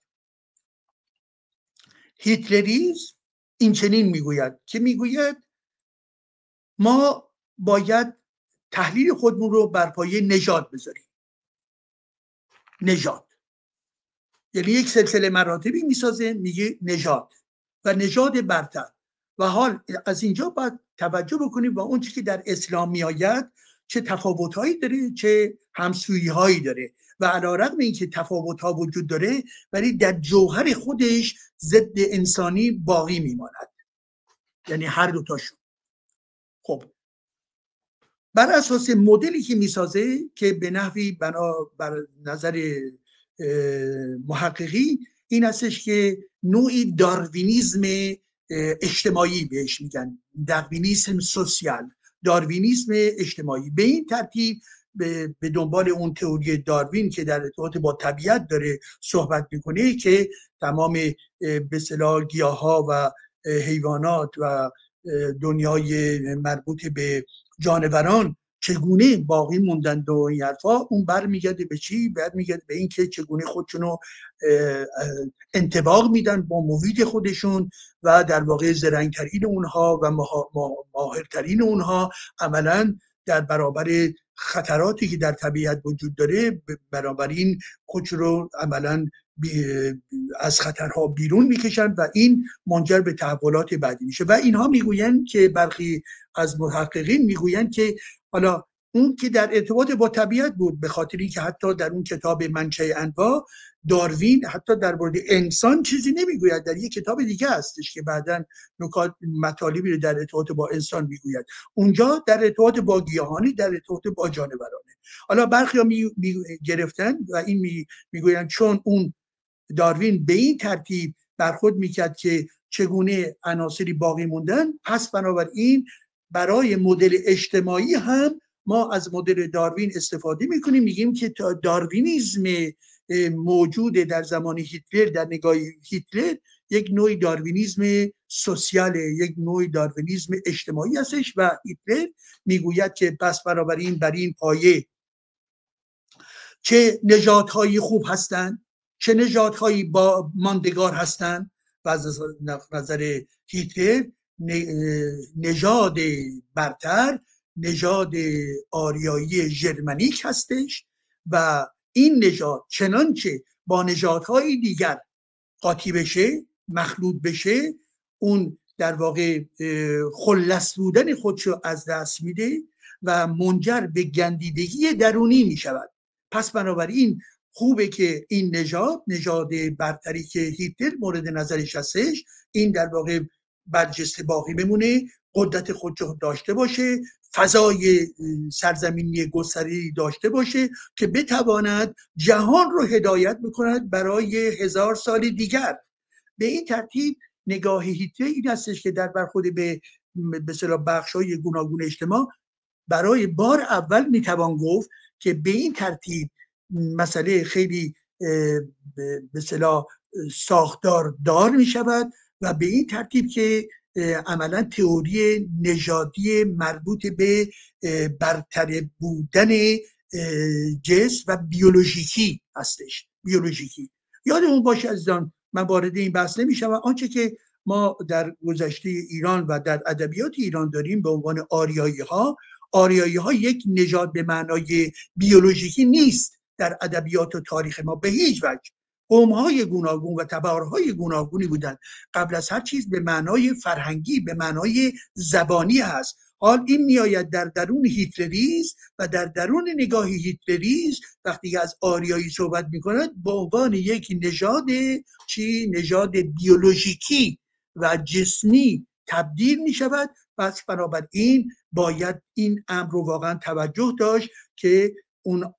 هیتلریز این چنین می‌گوید که می‌گوید ما باید تحلیل خودمون رو بر پایه نژاد بذاریم. نژاد. یعنی یک سلسله مراتبی می‌سازه میگه نژاد و نژاد برتر. و حال از اینجا باید توجه بکنیم با اون چی که در اسلام میآید چه تفاوتهایی داره چه همسویی هایی داره. و علا رقم این که تفاوت ها وجود داره ولی در جوهر خودش ضد انسانی باقی میماند. یعنی هر دوتاشون خب. بر اساس مدلی که می‌سازه که به نحوی بنا بر نظر محققی این هستش که نوعی داروینیزم اجتماعی بهش میگن. داروینیسم سوسیال. داروینیسم اجتماعی. به این ترتیب به دنبال اون تئوری داروین که در ارتباط با طبیعت داره صحبت می‌کنه که تمام به صلاح گیاه ها و حیوانات و دنیای مربوط به جانوران چگونه باقی موندند و این حرفا اون برمیگرده به چی؟ برمیگرده به اینکه چگونه خودشونو انتباق میدن با محیط خودشون و در واقع زرنگترین اونها و ماهرترین اونها عملا در برابر خطراتی که در طبیعت وجود داره این خودش رو عملا از خطرها بیرون می‌کشند و این منجر به تحولات بعدی میشه. و اینها می‌گویند که برخی از محققین می‌گویند که حالا اون که در ارتباط با طبیعت بود به خاطری که حتی در اون کتاب منچه انواع داروین حتی در مورد انسان چیزی نمی‌گوید. در یک کتاب دیگه هستش که بعدا نکات مطالبی رو در ارتباط با انسان می‌گوید. اونجا در ارتباط با گیاهانی در ارتباط با جانورانه. حالا برخی ها می, گرفتن و این می می‌گویند چون اون داروین به این ترتیب برخود می‌کرد که چگونه عناصری باقی موندن پس بنابراین برای مدل اجتماعی هم ما از مدل داروین استفاده می‌کنیم میگیم که داروینیزم موجود در زمان هیتلر در نگاه هیتلر یک نوع داروینیزم سوسیال یک نوع داروینیزم اجتماعی هستش و هیتلر می‌گوید که پس این بر این پایه چه نژادهایی خوب هستند چه نژادهایی با ماندگار هستند و از نظر هیتلر نژاد برتر نژاد آریایی ژرمنیک هستش و این نژاد چنانچه با نژادهای دیگر قاطی بشه مخلوط بشه اون در واقع خلص بودن خودشو از دست میده و منجر به گندیدگی درونی می شود پس بنابراین خوبه که این نژاد نژاد برتری که هیتلر مورد نظرش هستش این در واقع برجسته باقی بمونه قدرت خود داشته باشه فضای سرزمینی گستری داشته باشه که بتواند جهان رو هدایت بکند برای هزار سال دیگر. به این ترتیب نگاه هیتلر این هستش که در برخورد به به بخش های گوناگون اجتماع برای بار اول می‌توان گفت که به این ترتیب مسئله خیلی به ساختار دار و به این ترتیب که عملا تئوری نژادی مربوط به برتر بودن جس و بیولوژیکی هستش. بیولوژیکی. یادمون باشه عزیزان من وارد این بحث نمیشم و آنچه که ما در گذشته ایران و در ادبیات ایران داریم به عنوان آریایی ها آریایی ها یک نژاد به معنای بیولوژیکی نیست در ادبیات و تاریخ ما. به هیچ وجه. قومهای گوناگون و تبارهای گوناگونی بودند. قبل از هر چیز به معنای فرهنگی به معنای زبانی هست. حال این میآید در درون هیتلریز و در درون نگاه هیتلریز وقتی از آریایی صحبت می‌کند به عنوان یک نژاد چی؟ نژاد بیولوژیکی و جسمی تبدیل می شود پس بنابراین باید این امر رو واقعا توجه داشت که اون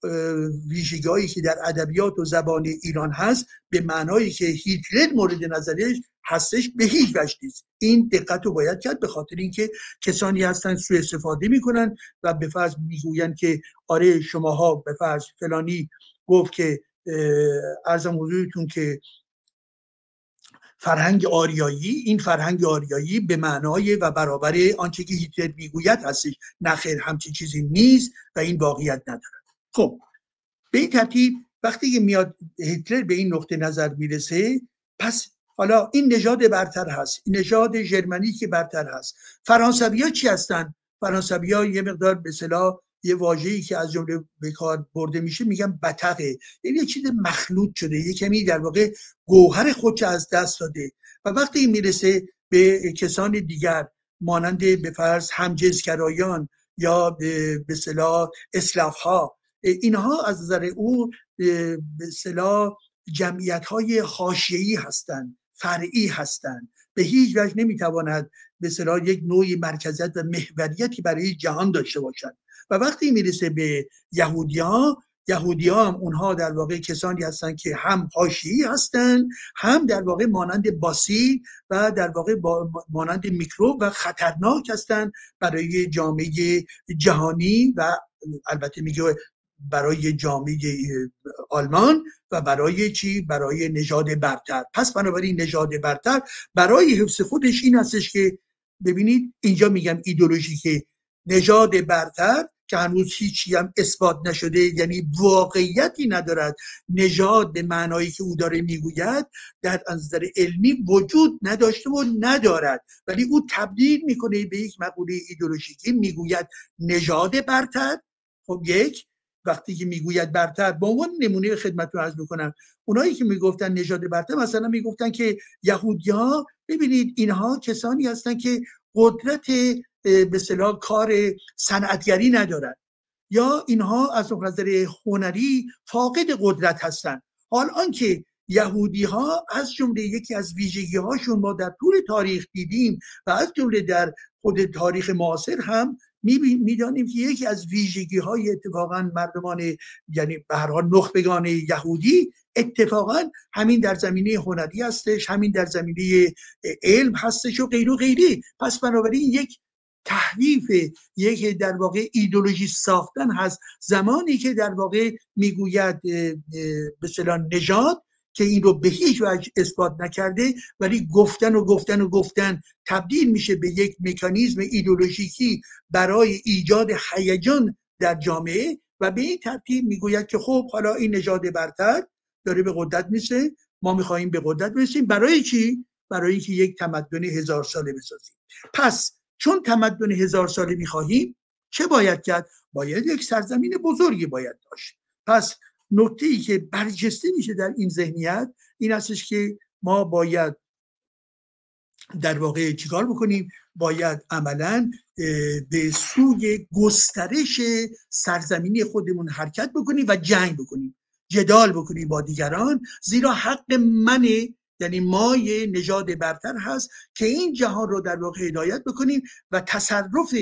ویژگی که در ادبیات و زبان ایران هست به معنایی که هیتلر مورد نظرش هستش به هیچ وجه نیست. این دقت رو باید کرد به خاطر اینکه کسانی هستن سوء استفاده می‌کنن و به فرض می‌گوین که آره شماها به فرض فلانی گفت که ارزم حضورتون که فرهنگ آریایی این فرهنگ آریایی به معنای و برابر آنچه که هیتلر می‌گوید هستش. نخیر همچین چیزی نیست و این واقعیت ندارد. خب به این ترتیب وقتی که میاد هیتلر به این نقطه نظر می‌رسه پس حالا این نژاد برتر هست این نژاد ژرمنی که برتر هست. فرانسوی ها چی هستن؟ فرانسوی ها یه مقدار به صلاح یه واژه‌ای که از جمله به کار برده میشه میگن بتقه یعنی یه چیز مخلوط شده یه کمی در واقع گوهر خودش از دست داده. و وقتی می‌رسه به کسان دیگر مانند به فرض همجنسگرایان یا به اصطلاح اسلاف ها اینها از نظر او به اصطلاح جمعیت های حاشیه‌ای هستند فرعی هستند. به هیچ وجه نمی‌تواند به اصطلاح یک نوعی مرکزیت و محوریتی برای جهان داشته باشد. و وقتی می‌رسه به یهودی ها یهودی هم اونها در واقع کسانی هستند که هم حاشیه‌ای هستند هم در واقع مانند باسی و در واقع مانند میکروب و خطرناک هستند برای جامعه جهانی و البته میگه برای جامعه آلمان و برای چی؟ برای نژاد برتر. پس بنابراین نژاد برتر برای حفظ خودش این هستش که ببینید اینجا میگم ایدولوژی که نژاد برتر که هنوز هیچی هم اثبات نشده یعنی واقعیتی ندارد نژاد به معنایی که او داره می‌گوید در نظر علمی وجود نداشته و ندارد. ولی او تبدیل می‌کنه به یک مقوله ایدولوژیکی می‌گوید نژاد برتر. خب یک. وقتی که می‌گوید برتر به عنوان نمونه خدمت رو عرض می‌کنم. اونایی که می‌گفتن نژاد برتر مثلا می‌گفتن که یهودی ها ببینید اینها کسانی هستن که قدرت به صلاح کار صنعتگری ندارن. یا اینها از نظر هنری فاقد قدرت هستند حال آنکه یهودی ها از جمله یکی از ویژگی هاشون ما در طول تاریخ دیدیم و از جمله در خود تاریخ معاصر هم می‌دانیم که یکی از ویژگی های اتفاقا مردمان یعنی به هر حال نخبگان یهودی اتفاقا همین در زمینه هنری هستش همین در زمینه علم هستش و غیر و غیری پس بنابراین یک تحریف یک در واقع ایدولوژی ساختن هست. زمانی که در واقع می‌گوید به نژاد که این رو به هیچ وجه اثبات نکرده ولی گفتن و گفتن و گفتن تبدیل میشه به یک مکانیزم ایدولوژیکی برای ایجاد هیجان در جامعه و به این ترتیب می‌گوید که خب حالا این نژاد برتر داره به قدرت میشه ما می‌خواهیم به قدرت برسیم. برای چی؟ برای اینکه یک تمدن هزار ساله بسازیم. پس چون تمدن هزار ساله می‌خواهیم چه باید کرد؟ باید یک سرزمین بزرگی باید داشت. پس نکته ای که برجسته میشه در این ذهنیت این هستش که ما باید در واقع چیکار بکنیم؟ باید عملا به سوی گسترش سرزمینی خودمون حرکت بکنیم و جنگ بکنیم. جدال بکنیم با دیگران زیرا حق منه یعنی مای نژاد برتر هست که این جهان رو در واقع هدایت بکنیم و تصرف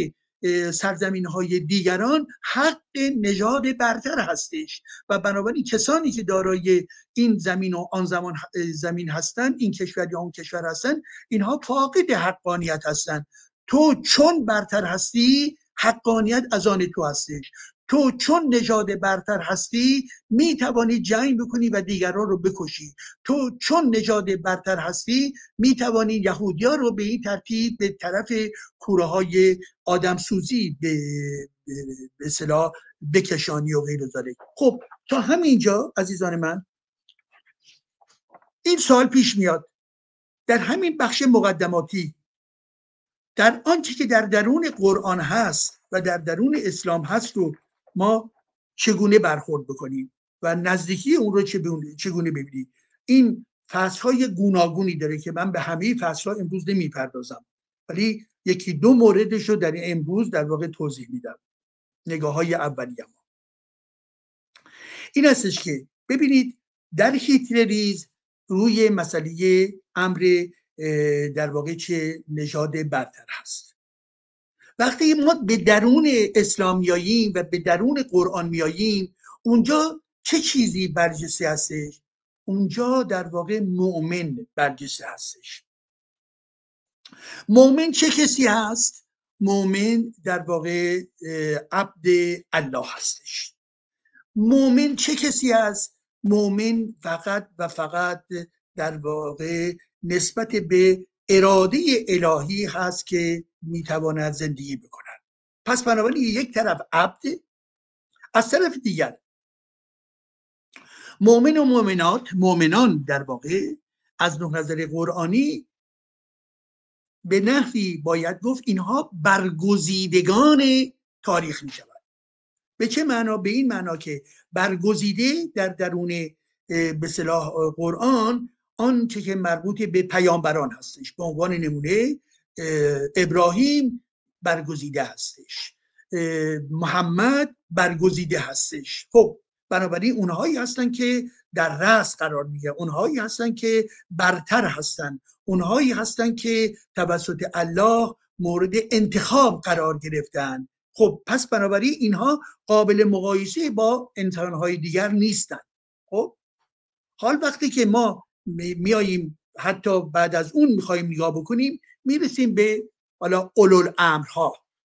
سرزمین های دیگران حق نژاد برتر هستش. و بنابراین کسانی که دارای این زمین و آن زمان زمین هستند این کشور یا اون کشور هستند اینها فاقد حقانیت هستند تو چون برتر هستی حقانیت از آن تو هستش. تو چون نژاد برتر هستی می توانی جنگ بکنی و دیگران رو بکشی. تو چون نژاد برتر هستی می توانی یهودیا رو به این ترتیب به طرف کوره های آدم سوزی به به بکشانی و غیر ذالک خب تا همینجا عزیزان من این سال پیش میاد. در همین بخش مقدماتی در آنچه که در درون قرآن هست و در درون اسلام هست رو ما چگونه برخورد بکنیم و نزدیکی اون رو چگونه ببینیم؟ این فصل های گوناگونی داره که من به همه فصل ها امروز نمی‌پردازم. ولی یکی دو موردش رو در امروز در واقع توضیح میدم. نگاه های اولی ما این هستش که ببینید در هیتلریز روی مسئله امر در واقع چه نژاد برتر هست. وقتی ما به درون اسلام میاییم و به درون قرآن میاییم اونجا چه چیزی برجسته هستش؟ اونجا در واقع مؤمن برجسته هستش. مؤمن چه کسی هست؟ مؤمن در واقع عبد الله هستش. مؤمن چه کسی هست؟ مؤمن فقط و فقط در واقع نسبت به اراده الهی هست که می‌تواند زندگی بکنن پس بنابراین یک طرف عبد از طرف دیگر مؤمن و مؤمنات مؤمنان در واقع از نظر قرآنی به نحوی باید گفت اینها برگزیدگان تاریخ می شود به چه معنا؟ به این معنا که برگزیده در درون به صلاح قرآن آنچه که مربوط به پیامبران هستش به عنوان نمونه ابراهیم برگزیده هستش. محمد برگزیده هستش. خب بنابراین اونهایی هستن که در رأس قرار میگه اونهایی هستن که برتر هستن. اونهایی هستن که توسط الله مورد انتخاب قرار گرفتن. خب پس بنابراین اینها قابل مقایسه با انسانهای دیگر نیستن. خب حال وقتی که ما میاییم حتی بعد از اون می‌خوایم نگاه بکنیم می‌رسیم به حالا اولول امرها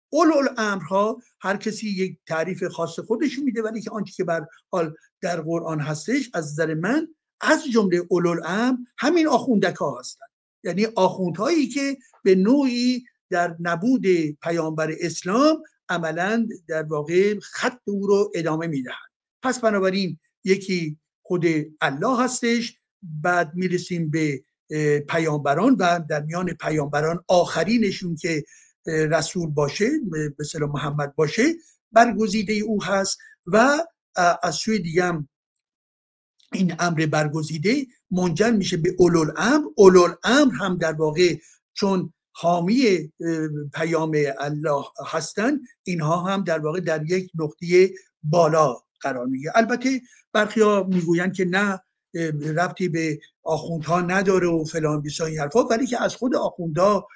اولول امرها هر کسی یک تعریف خاص خودش میده ولی که آنچه که بر حال در قرآن هستش از نظر من از جمله اولول امر همین آخوندک ها هستن. یعنی آخوندهایی که به نوعی در نبود پیامبر اسلام عملا در واقع خط او رو ادامه می‌دهند. پس بنابراین یکی خود الله هستش بعد می‌رسیم به پیامبران و در میان پیامبران آخرینشون که رسول باشه به محمد باشه برگزیده او هست و از سوی دیگه این امر برگزیده منجر میشه به اولول امر اولول امر هم در واقع چون حامی پیام الله هستن اینها هم در واقع در یک نقطه بالا قرار میگه البته برخی ها می‌گویند که نه ربطی به آخوندها نداره و فلان بیسان این حرفا ولی که از خود آخوندها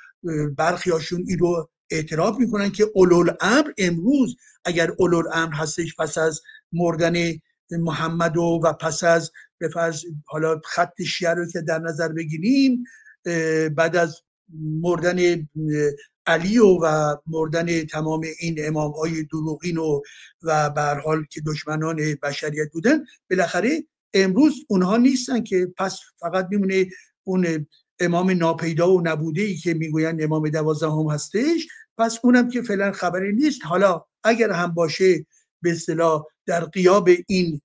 برخیاشون این رو اعتراف می‌کنن که اولول امر امروز اگر اولول امر هستش پس از مردن محمد و, و پس از به حالا خط شیعه رو که در نظر بگیریم بعد از مردن علی و, و مردن تمام این امام های دروغین و و حال که دشمنان بشریت بودن بالاخره امروز اونها نیستن که پس فقط میمونه اون امام ناپیدا و نبوده ای که می‌گوین امام دوازدهم هستش. پس اونم که فعلا خبری نیست. حالا اگر هم باشه به اصطلاح در قیاب این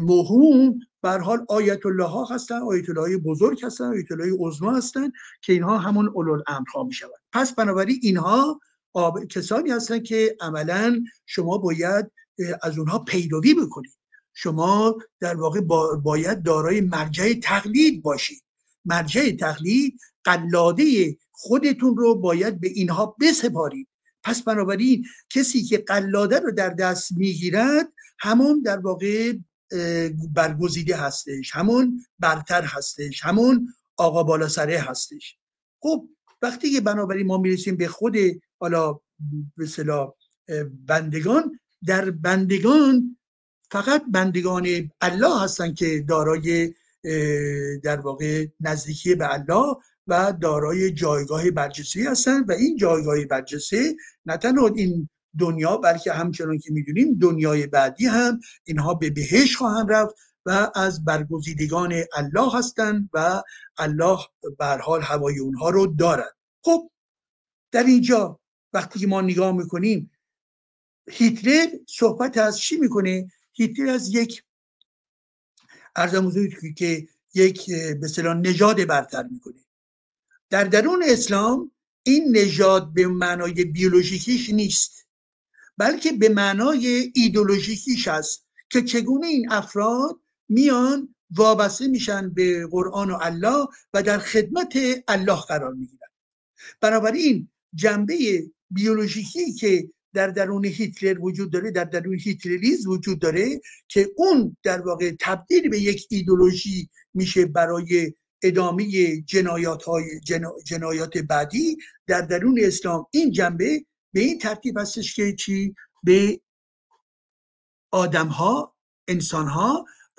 موهوم بر حال آیت الله ها هستن آیت الله بزرگ هستن آیت الله عظما هستن که اینها همون اولو امرها می شود پس بنابراین اینها کسانی هستن که عملا شما باید از اونها پیروی بکنید. شما در واقع باید دارای مرجع تقلید باشید. مرجع تقلید قلاده خودتون رو باید به اینها بسپارید. پس بنابراین کسی که قلاده رو در دست می‌گیرد همون در واقع برگزیده هستش همون برتر هستش همون آقا بالا سره هستش. خب وقتی که بنابراین ما می‌رسیم به خود حالا به بندگان در بندگان فقط بندگان الله هستن که دارای در واقع نزدیکی به الله و دارای جایگاه برجسته هستند و این جایگاه برجسته نه تنها این دنیا بلکه همچنان که می‌دونیم دنیای بعدی هم اینها به بهش خواهند رفت و از برگزیدگان الله هستند و الله بر حال هوای اونها رو دارد خب در اینجا وقتی که ما نگاه می‌کنیم هیتلر صحبت از چی می‌کنه؟ هیتلر از یک ارزم که یک به نژاد برتر می‌کنه. در درون اسلام این نژاد به معنای بیولوژیکیش نیست بلکه به معنای ایدولوژیکیش است که چگونه این افراد میان وابسته میشن به قرآن و الله و در خدمت الله قرار می‌گیرن. بنابراین جنبه بیولوژیکی که در درون هیتلر وجود داره در درون هیتلریز وجود داره که اون در واقع تبدیل به یک ایدولوژی میشه برای ادامه جنایات, های جنایات بعدی در درون اسلام. این جنبه به این ترتیب هستش که چی؟ به آدم ها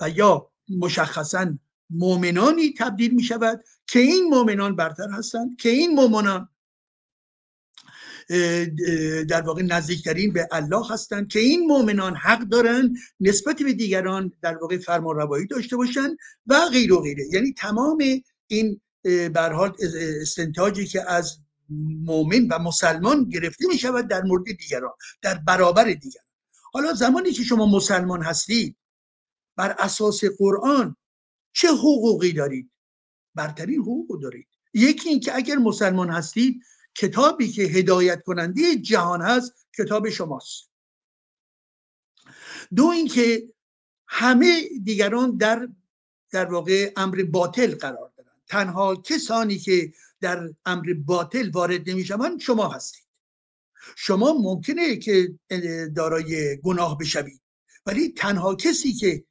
و یا مشخصا مؤمنانی تبدیل می شود که این مؤمنان برتر هستند که این مؤمنان در واقع نزدیکترین به الله هستند که این مؤمنان حق دارن نسبت به دیگران در واقع فرمان روایی داشته باشند و غیر و غیره. یعنی تمام این بر حال استنتاجی که از مؤمن و مسلمان گرفته می شود در مورد دیگران در برابر دیگران. حالا زمانی که شما مسلمان هستید بر اساس قرآن چه حقوقی دارید؟ برترین حقوق دارید. یکی اینکه اگر مسلمان هستید کتابی که هدایت کننده جهان هست کتاب شماست. دو اینکه همه دیگران در در واقع امر باطل قرار دارن. تنها کسانی که در امر باطل وارد نمی‌شوند شما هستید. شما ممکنه که دارای گناه بشوید. ولی تنها کسی که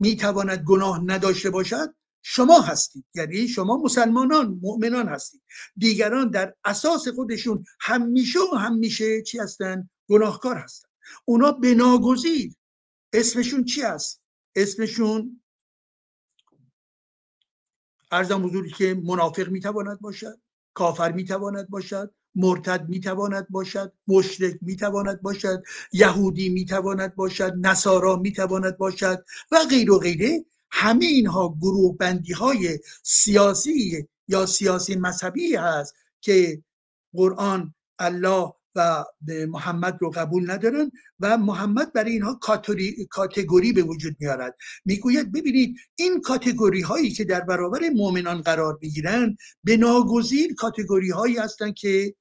می‌تواند گناه نداشته باشد شما هستید. یعنی شما مسلمانان مؤمنان هستید. دیگران در اساس خودشون همیشه و همیشه چی هستن؟ گناهکار هستن. اونا بناگزیر. اسمشون چی است اسمشون ارزم حضوری که منافق می‌تواند باشد کافر می‌تواند باشد مرتد می‌تواند باشد مشرک می‌تواند باشد یهودی می‌تواند باشد نصارا می‌تواند باشد و غیر و غیره. همه اینها گروه بندی های سیاسی یا سیاسی مذهبی هست که قرآن الله و محمد رو قبول ندارن و محمد برای اینها کاتگوری به وجود میارد. می‌گوید ببینید این کاتگوری هایی که در برابر مؤمنان قرار می‌گیرند به ناگزیر کاتگوری هایی هستند که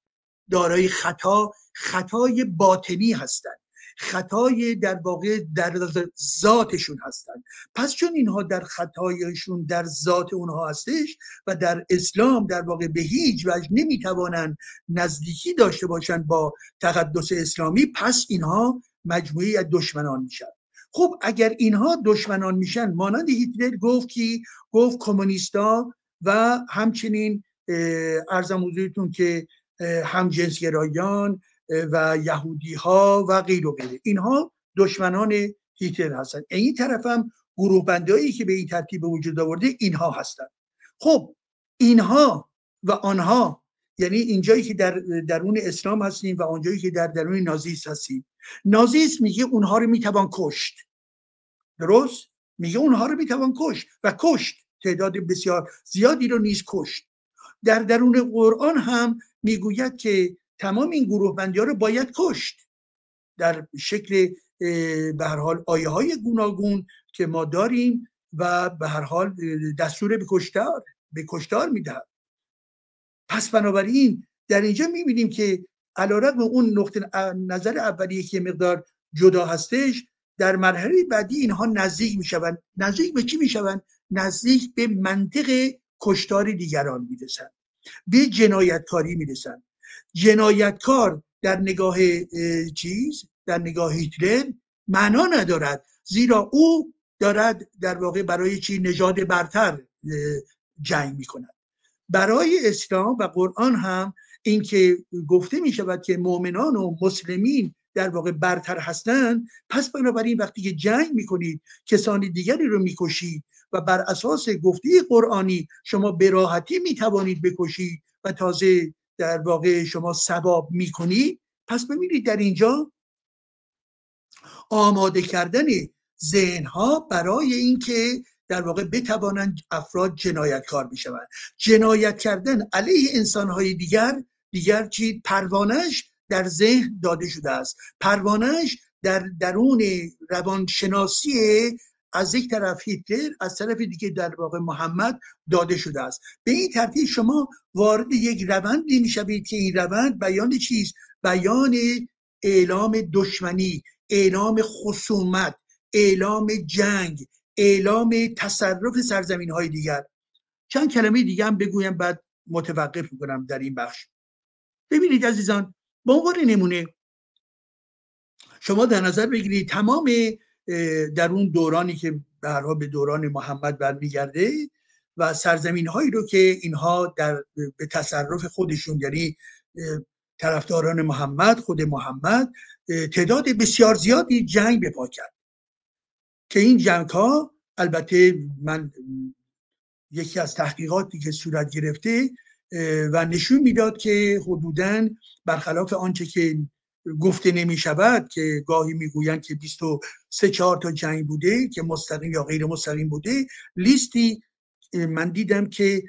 دارای خطا خطای باطنی هستند خطای در واقع در ذاتشون هستند پس چون اینها در خطایشون در ذات اونها هستش و در اسلام در واقع به هیچ وجه نمی‌توانند نزدیکی داشته باشند با تقدس اسلامی پس اینها مجموعی از دشمنان میشن. خب اگر اینها دشمنان میشن مانند هیتلر گفت که گفت کمونیستا و همچنین ارزم حضورتون که همجنسگرایان و یهودی ها و غیر و غیره. اینها دشمنان هیتلر هستن این طرف هم گروه بندهایی که به این ترتیب وجود آورده اینها هستند. خب اینها و آنها یعنی اینجایی که در درون اسلام هستیم و آنجایی که در درون نازیست هستیم. نازیست میگه اونها رو می‌توان کشت. درست؟ میگه اونها رو می‌توان کشت و کشت. تعداد بسیار زیادی رو نیز کشت. در درون قرآن هم می‌گوید که تمام این گروه بندی ها رو باید کشت. در شکل به هر حال آیه های گوناگون که ما داریم و به هر حال دستور به کشتار به کشتار می‌دهد. پس بنابراین در اینجا می‌بینیم که علیرغم اون نقطه نظر اولیه که مقدار جدا هستش در مرحله بعدی اینها نزدیک می‌شوند. نزدیک به چی می‌شوند؟ نزدیک به منطق کشتار دیگران می‌رسند. به جنایتکاری می‌رسن جنایتکار در نگاه چیز در نگاه هیتلر معنا ندارد. زیرا او دارد در واقع برای چی نژاد برتر جنگ می‌کند. برای اسلام و قرآن هم اینکه گفته می شود که مؤمنان و مسلمین در واقع برتر هستند پس بنابراین وقتی که جنگ می‌کنید کسانی دیگری رو می‌کشید و بر اساس گفته قرآنی شما به راحتی می‌توانید بکشید و تازه در واقع شما ثواب می‌کنید پس ببینید در اینجا آماده کردن ذهنها برای اینکه در واقع بتوانند افراد جنایتکار بشوند. جنایت کردن علیه انسانهای دیگر دیگر چی؟ پروانش در ذهن داده شده است. پروانش در درون روانشناسی از یک طرف هیتلر از طرف دیگه در واقع محمد داده شده است. به این ترتیب شما وارد یک روندی می‌شوید که این روند بیان چیز بیان اعلام دشمنی اعلام خصومت اعلام جنگ اعلام تصرف سرزمین های دیگر. چند کلمه دیگه هم بگویم بعد متوقف می‌کنم در این بخش. ببینید عزیزان به عنوان نمونه شما در نظر بگیرید تمام در اون دورانی که به به دوران محمد برمیگرده و سرزمین هایی رو که اینها در به تصرف خودشون یعنی طرفداران محمد خود محمد تعداد بسیار زیادی جنگ به پا کرد. که این جنگ ها البته من یکی از تحقیقاتی که صورت گرفته و نشون می‌داد که حدودا برخلاف آنچه که گفته نمی شود که گاهی می‌گویند که 23 4 تا جنگ بوده که مستقیم یا غیر مستقیم بوده. لیستی من دیدم که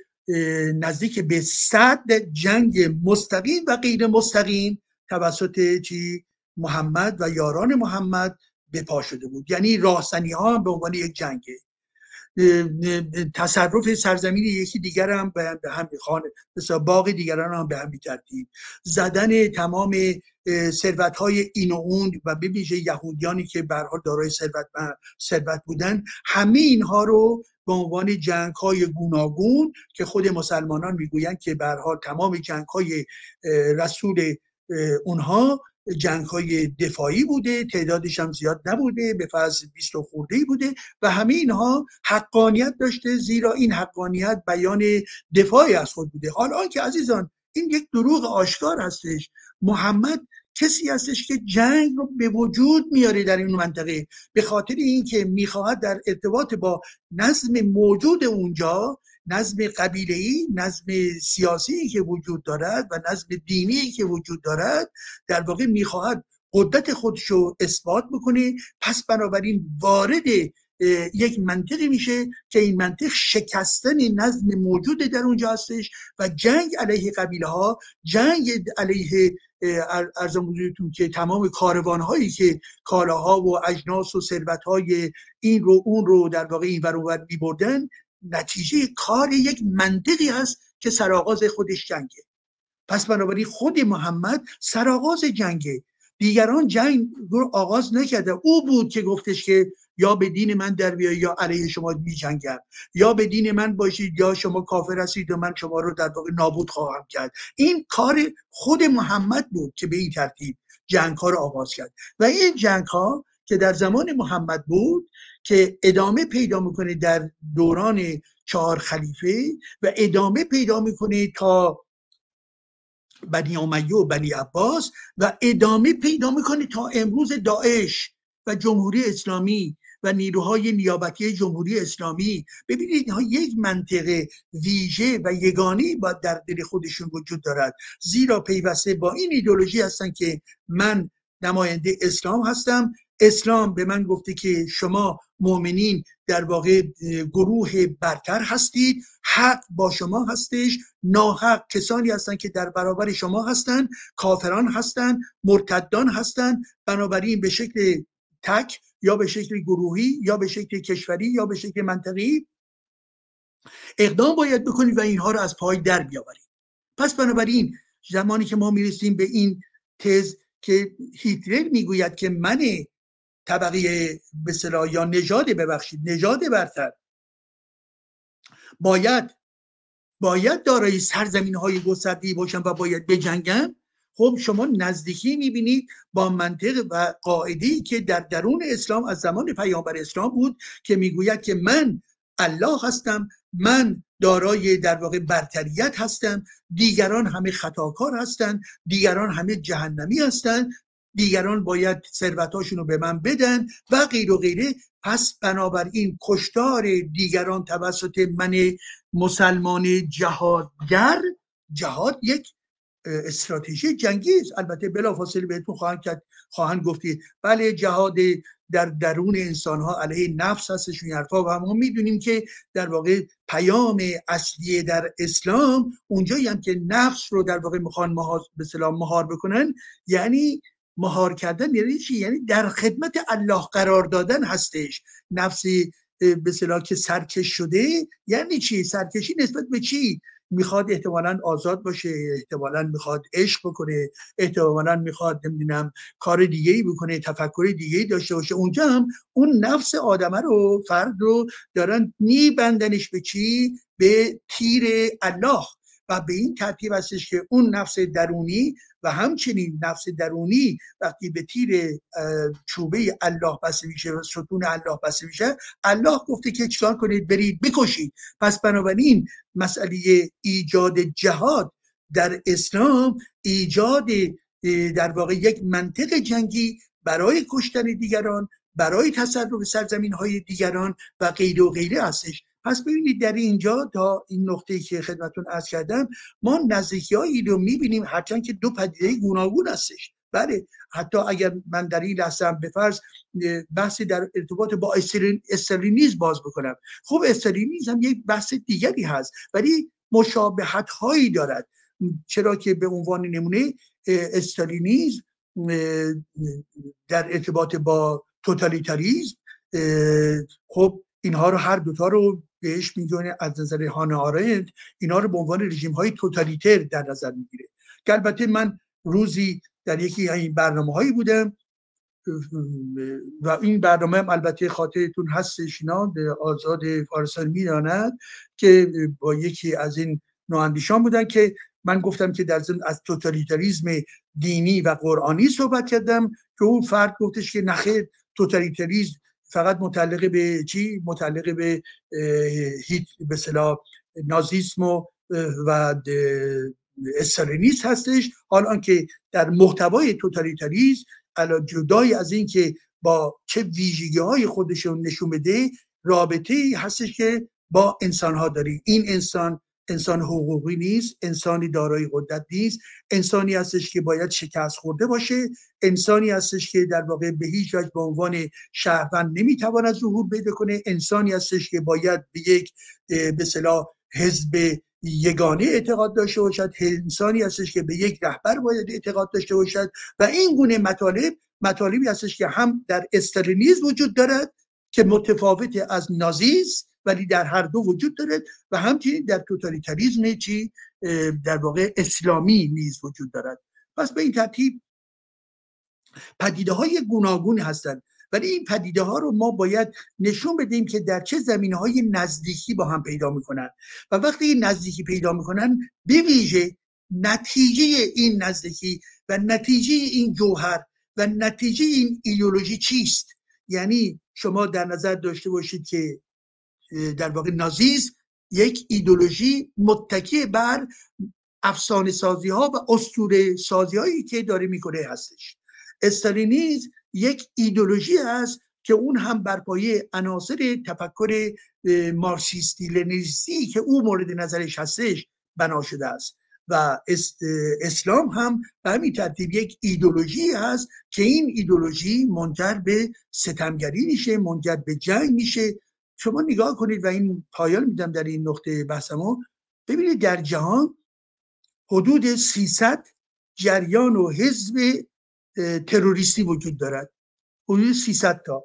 نزدیک به صد جنگ مستقیم و غیر مستقیم توسط چی؟ محمد و یاران محمد به پا شده بود. یعنی راهزنی ها به عنوان یک جنگه. تصرف سرزمین یکی دیگر هم به هم خانه مثلا باقی دیگران هم به هم ترتیب زدن تمام ثروت های این و اون و به یهودیانی که به دارای ثروت ثروت بودن همه اینها رو به عنوان جنگ های گوناگون که خود مسلمانان می‌گویند که حال تمام جنگ های رسول اونها جنگ های دفاعی بوده تعدادش هم زیاد نبوده به فرض 20 خورده بوده و همه اینها حقانیت داشته زیرا این حقانیت بیان دفاعی از خود بوده. حالا که عزیزان این یک دروغ آشکار هستش. محمد کسی هستش که جنگ رو به وجود میاره در این منطقه. به خاطر اینکه می‌خواهد در ارتباط با نظم موجود اونجا نظم قبیله ای نظم سیاسی که وجود دارد و نظم دینی که وجود دارد در واقع می‌خواهد قدرت خودش رو اثبات بکنه. پس بنابراین وارد یک منطقی میشه که این منطق شکستن نظم موجود در اونجا هستش و جنگ علیه قبیله ها جنگ علیه ارزم حضورتون که تمام کاروان هایی که کالاها و اجناس و ثروت های این رو اون رو در واقع این ور می بردن نتیجه کار یک منطقی هست که سرآغاز خودش جنگه. پس بنابراین خود محمد سرآغاز جنگه. دیگران جنگ رو آغاز نکرده. او بود که گفتش که یا به دین من در بیایی یا علیه شما می جنگم. یا به دین من باشید یا شما کافر هستید و من شما رو در واقع نابود خواهم کرد. این کار خود محمد بود که به این ترتیب جنگ ها رو آغاز کرد. و این جنگ ها که در زمان محمد بود که ادامه پیدا می‌کنه در دوران چهار خلیفه و ادامه پیدا می‌کنه تا بنی امیه و بنی عباس و ادامه پیدا می‌کنه تا امروز داعش و جمهوری اسلامی و نیروهای نیابتی جمهوری اسلامی. ببینید اینها یک منطقه ویژه و یگانی با در دل خودشون وجود دارد. زیرا پیوسته با این ایدولوژی هستن که من نماینده اسلام هستم. اسلام به من گفته که شما مؤمنین در واقع گروه برتر هستید. حق با شما هستش. ناحق کسانی هستند که در برابر شما هستند. کافران هستند. مرتدان هستند. بنابراین به شکل تک یا به شکل گروهی یا به شکل کشوری یا به شکل منطقی اقدام باید بکنید و اینها رو از پای در بیاورید. پس بنابراین زمانی که ما می‌رسیم به این تز که هیتلر می‌گوید که من طبقه به یا نژاد ببخشید نژاد برتر. باید باید دارای سرزمین های گسترده باشن و باید بجنگن خب شما نزدیکی می‌بینید با منطق و قاعده که در درون اسلام از زمان پیامبر اسلام بود که می‌گوید که من الله هستم من دارای در واقع برتریت هستم دیگران همه خطاکار هستند دیگران همه جهنمی هستند دیگران باید ثروتاشون رو به من بدن و غیر و غیره. پس بنابراین کشتار دیگران توسط من مسلمان جهادگر جهاد یک استراتژی جنگی است البته بلافاصله بهتون خواهند کرد خواهند گفتی بله جهاد در درون انسان ها علیه نفس هستش این حرفا و ما می‌دونیم که در واقع پیام اصلی در اسلام اونجایی هم که نفس رو در واقع می‌خوان به سلام مهار بکنن یعنی مهار کردن یعنی چی؟ یعنی در خدمت الله قرار دادن هستش. نفسی به که سرکش شده یعنی چی؟ سرکشی نسبت به چی؟ می‌خواد احتمالا آزاد باشه احتمالا می‌خواد عشق بکنه احتمالا می‌خواد نمی‌دونم کار دیگه ای بکنه تفکر دیگه ای داشته باشه. اونجا هم اون نفس آدمه رو فرد رو دارن میبندنش به چی؟ به تیر الله. و به این ترتیب هستش که اون نفس درونی و همچنین نفس درونی وقتی به تیر چوبه الله بسته میشه و ستون الله بسته میشه الله گفته که چکار کنید؟ برید بکشید. پس بنابراین مسئله ایجاد جهاد در اسلام ایجاد در واقع یک منطق جنگی برای کشتن دیگران برای تصرف سرزمین های دیگران و غیر و غیره هستش. پس ببینید در اینجا تا این نقطه که خدمتون ارز کردم ما نزدیکی هایی رو می‌بینیم هرچند که دو پدیده گوناگون هستش. بله حتی اگر من در این لحظه به فرض بحثی در ارتباط با استرلینیز باز بکنم. خب استرلینیز هم یک بحث دیگری هست ولی مشابهت هایی دارد. چرا که به عنوان نمونه استالینیزم در ارتباط با توتالیتاریزم خب اینها رو هر دوتا رو بهش میگونه از نظر هانه آرند اینا رو به عنوان رژیم های توتالیتر در نظر می‌گیره. که البته من روزی در یکی این برنامه هایی بودم و این برنامه هم البته خاطرتون هستش اینا آزاد فارسان می‌داند که با یکی از این نواندیشان بودن که من گفتم که در ضمن از توتالیتاریزم دینی و قرآنی صحبت کردم که اون فرد گفتش که نخیر توتالیتاریزم فقط متعلق به چی؟ متعلق به هیت به صلاح نازیسم و, و استالینیسم هستش. حال که در محتوای توتالیتاریسم جدای از اینکه با چه ویژگی های خودشون نشون بده رابطه هستش که با انسان ها داری این انسان انسان حقوقی نیست انسانی دارای قدرت نیست انسانی هستش که باید شکست خورده باشه انسانی هستش که در واقع به هیچ وجه به عنوان شهروند نمی‌تواند ظهور پیدا کنه انسانی هستش که باید به یک به صلاح حزب یگانه اعتقاد داشته باشد انسانی هستش که به یک رهبر باید اعتقاد داشته باشد و این گونه مطالب مطالبی هستش که هم در استالینیزم وجود دارد که متفاوت از نازیسم ولی در هر دو وجود دارد و همچنین در توتالیتاریزم چی در واقع اسلامی نیز وجود دارد. پس به این ترتیب پدیده های گوناگون هستند. ولی این پدیده ها رو ما باید نشون بدیم که در چه زمینه های نزدیکی با هم پیدا می‌کنن و وقتی این نزدیکی پیدا می‌کنن به ویژه نتیجه این نزدیکی و نتیجه این جوهر و نتیجه این ایدولوژی چیست؟ یعنی شما در نظر داشته باشید که در واقع نازیز یک ایدولوژی متکی بر افسانه سازی ها و استوره سازی هایی که داره می‌کنه هستش. استالینیز یک ایدولوژی است که اون هم بر پایه عناصر تفکر مارکسیستی لنیستی که او مورد نظرش هستش بنا شده است. و اسلام هم به همین ترتیب یک ایدولوژی هست که این ایدولوژی منجر به ستمگری میشه منجر به جنگ میشه شما نگاه کنید و این پایان میدم در این نقطه بحثمو. ببینید در جهان حدود 300 جریان و حزب تروریستی وجود دارد. حدود 300 تا.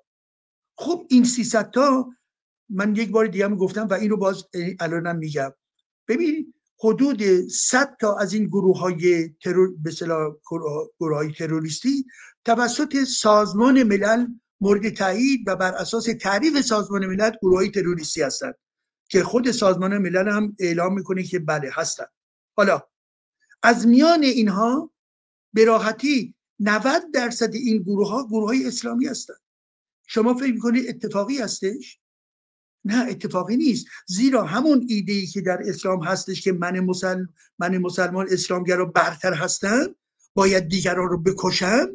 خب این 300 تا من یک بار دیگه هم گفتم و این رو باز الانم میگم. ببینید حدود 100 تا از این گروه های ترور به گروه های تروریستی توسط سازمان ملل مورد تایید و بر اساس تعریف سازمان ملل گروه های تروریستی هستند که خود سازمان ملل هم اعلام می‌کنه که بله هستن حالا از میان اینها به راحتی 90 درصد این گروه ها گروه های اسلامی هستند. شما فکر می‌کنید اتفاقی هستش؟ نه اتفاقی نیست. زیرا همون ایده ای که در اسلام هستش که من, مسلم من مسلمان اسلامگرا برتر هستم باید دیگران رو بکشم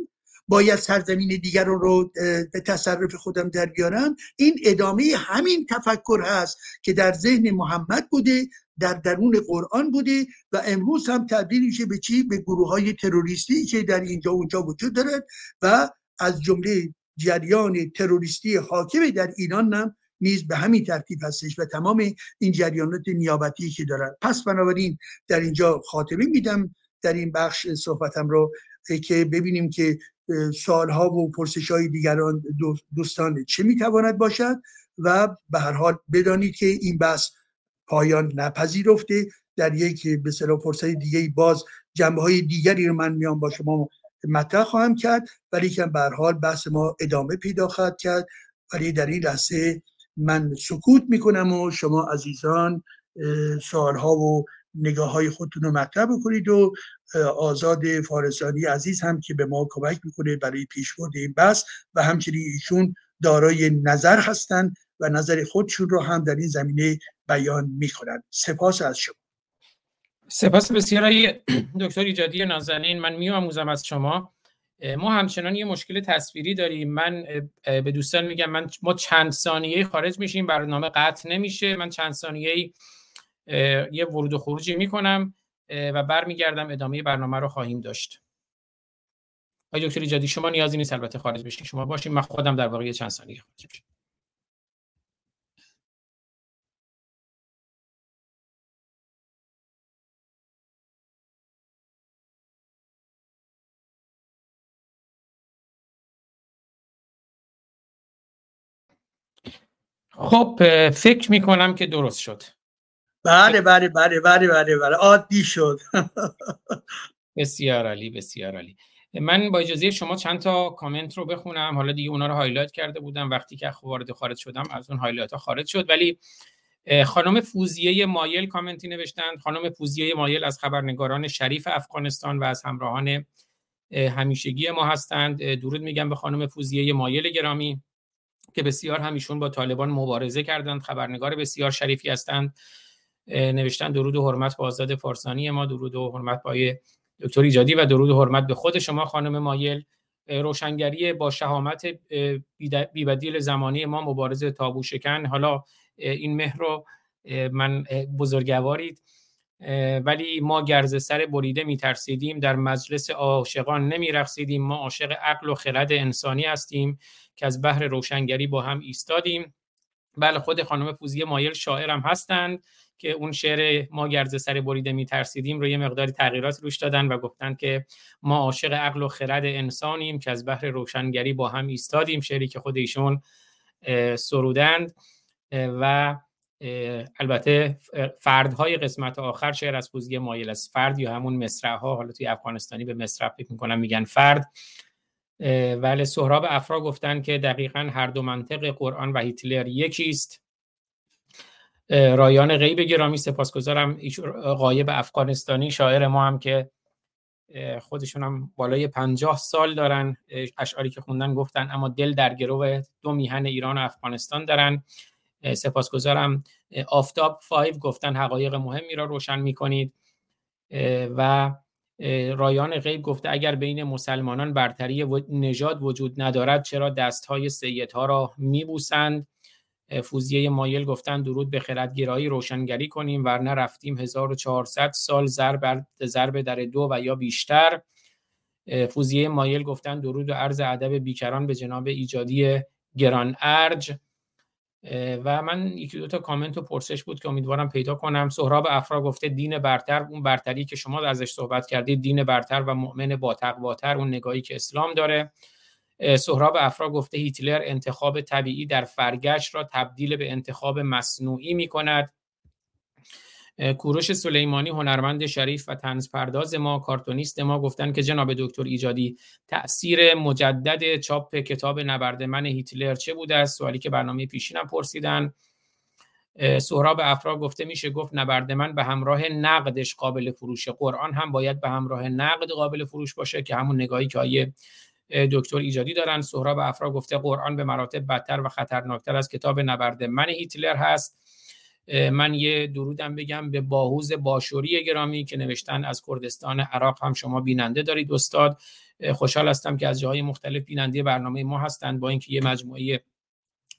باید سرزمین دیگر رو به تصرف خودم در بیارم. این ادامه همین تفکر هست که در ذهن محمد بوده در درون قرآن بوده و امروز هم تبدیل میشه به چی؟ به گروه های تروریستی که در اینجا اونجا وجود دارد و از جمله جریان تروریستی حاکم در ایران هم نیز به همین ترتیب هستش و تمام این جریانات نیابتی که دارن. پس بنابراین در اینجا خاتمه میدم. در این بخش صحبتم رو که ببینیم که سالها و پرسش های دیگران دوستان چه می‌تواند باشد و به هر حال بدانید که این بحث پایان نپذیرفته. در یک به صلاح فرصت دیگه باز جنبه های دیگری رو من میان با شما مطرح خواهم کرد. ولی که به حال بحث ما ادامه پیدا خواهد کرد. ولی در این لحظه من سکوت می‌کنم و شما عزیزان سوالها و نگاه های خودتون رو مطرح بکنید و آزاد فارسانی عزیز هم که به ما کمک می‌کنه برای پیشبرد این بحث و همچنین ایشون دارای نظر هستند و نظر خودشون رو هم در این زمینه بیان می‌کنن سپاس از شما. سپاس بسیار دکتر ایجادی نازنین. من میآموزم از شما. ما همچنان یه مشکل تصویری داریم. من به دوستان میگم من ما چند ثانیه خارج میشیم. برنامه قطع نمیشه. من چند ثانیه یه ورود و خروجی می‌کنم. و برمیگردم ادامه برنامه رو خواهیم داشت. آقای دکتر ایجادی شما نیازی نیست البته خارج بشین. شما باشین من خودم در واقع چند ثانیه خارج میشم خب فکر می‌کنم که درست شد. بله بله بله بله بله بله. عادی شد. [laughs] بسیار عالی بسیار عالی. من با اجازه شما چند تا کامنت رو بخونم. حالا دیگه اونا رو highlight کرده بودم. وقتی که وارد خارج شدم از اون highlight ها خارج شد. ولی خانم فوزیه مایل کامنتی نوشتند. خانم فوزیه مایل از خبرنگاران شریف افغانستان و از همراهان همیشگی ما هستند. درود میگم به خانم فوزیه مایل گرامی که بسیار همیشون با طالبان مبارزه کردند. خبرنگار بسیار شریفی هستند. نوشتن درود و حرمت با آزاد فارسانی ما درود و حرمت با دکتر ایجادی و درود و حرمت به خود شما خانم مایل. روشنگری با شهامت بیبدیل زمانی ما مبارزه تابو شکن. حالا این مهر رو من بزرگوارید. ولی ما گرز سر بریده می ترسیدیم در مجلس عاشقان نمی رخصیدیم ما عاشق عقل و خرد انسانی هستیم که از بحر روشنگری با هم ایستادیم. بله خود خانم فوزی مایل شاعرم هستند. که اون شعر ما گرز سر بریده می ترسیدیم رو یه مقداری تغییرات روش دادن و گفتن که ما عاشق عقل و خرد انسانیم که از بحر روشنگری با هم ایستادیم شعری که خود ایشون سرودند. و البته فردهای قسمت آخر شعر از فوزی مایل است. فرد یا همون مصرع ها حالا توی افغانستانی به مصرع فکر می‌کنم میگن فرد. ولی سهراب افرا گفتن که دقیقا هر دو منطق قرآن و هیتلر یکیست. رایان غیب گرامی سپاسگزارم. قایب افغانستانی شاعر ما هم که خودشون هم بالای پنجاه سال دارن. اشعاری که خوندن گفتن اما دل در گروه دو میهن ایران و افغانستان دارن. سپاسگزارم. آفتاب فایو گفتن حقایق مهمی را روشن می‌کنید. و رایان غیب گفته اگر بین مسلمانان برتری نژاد وجود ندارد چرا دستهای سیدها را میبوسند؟ فوزیه مایل گفتن درود به خردگرایی روشنگری کنیم ورنه رفتیم 1400 سال ضرب ضرب در دو و یا بیشتر. فوزیه مایل گفتن درود و عرض ادب بیکران به جناب ایجادی گران ارج. و من یکی دو تا کامنت و پرسش بود که امیدوارم پیدا کنم. سهراب افرا گفته دین برتر اون برتری که شما ازش صحبت کردید دین برتر و مؤمن با تقواتر اون نگاهی که اسلام داره. سهراب افرا گفته هیتلر انتخاب طبیعی در فرگشت را تبدیل به انتخاب مصنوعی می کند کوروش سلیمانی هنرمند شریف و تنز پرداز ما کارتونیست ما گفتن که جناب دکتر ایجادی تاثیر مجدد چاپ کتاب نبرد من هیتلر چه بوده است؟ سوالی که برنامه پیشینم پرسیدن. سهراب افرا گفته میشه گفت نبرد من به همراه نقدش قابل فروش قرآن هم باید به همراه نقد قابل فروش باشه که همون نگاهی که آیه دکتر ایجادی دارن. سهراب افرا گفته قرآن به مراتب بدتر و خطرناکتر از کتاب نبرد من هیتلر هست. من یه درودم بگم به باهوز باشوری گرامی که نوشتن از کردستان عراق هم شما بیننده دارید استاد. خوشحال هستم که از جاهای مختلف بیننده برنامه ما هستند. با اینکه یه مجموعه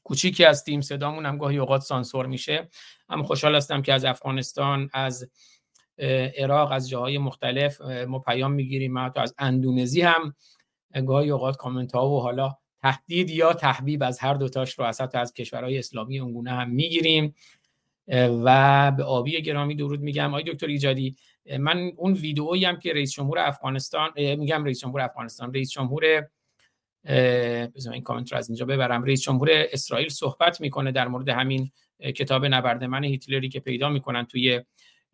کوچیکی هستیم صدامون هم گاهی اوقات سانسور میشه. اما خوشحال هستم که از افغانستان از عراق از جاهای مختلف ما پیام می‌گیریم. ما تو از اندونزی هم گاهی اوقات کامنت ها و حالا تهدید یا تحبیب از هر دوتاش رو از از کشورهای اسلامی اونگونه هم می‌گیریم. و به آبی گرامی درود میگم. آقای دکتر ایجادی من اون ویدئویی هم که رئیس جمهور افغانستان میگم رئیس جمهور افغانستان رئیس جمهور بذار این کامنت رو از اینجا ببرم. رئیس جمهور اسرائیل صحبت می‌کنه در مورد همین کتاب نبرد من هیتلری که پیدا می‌کنن توی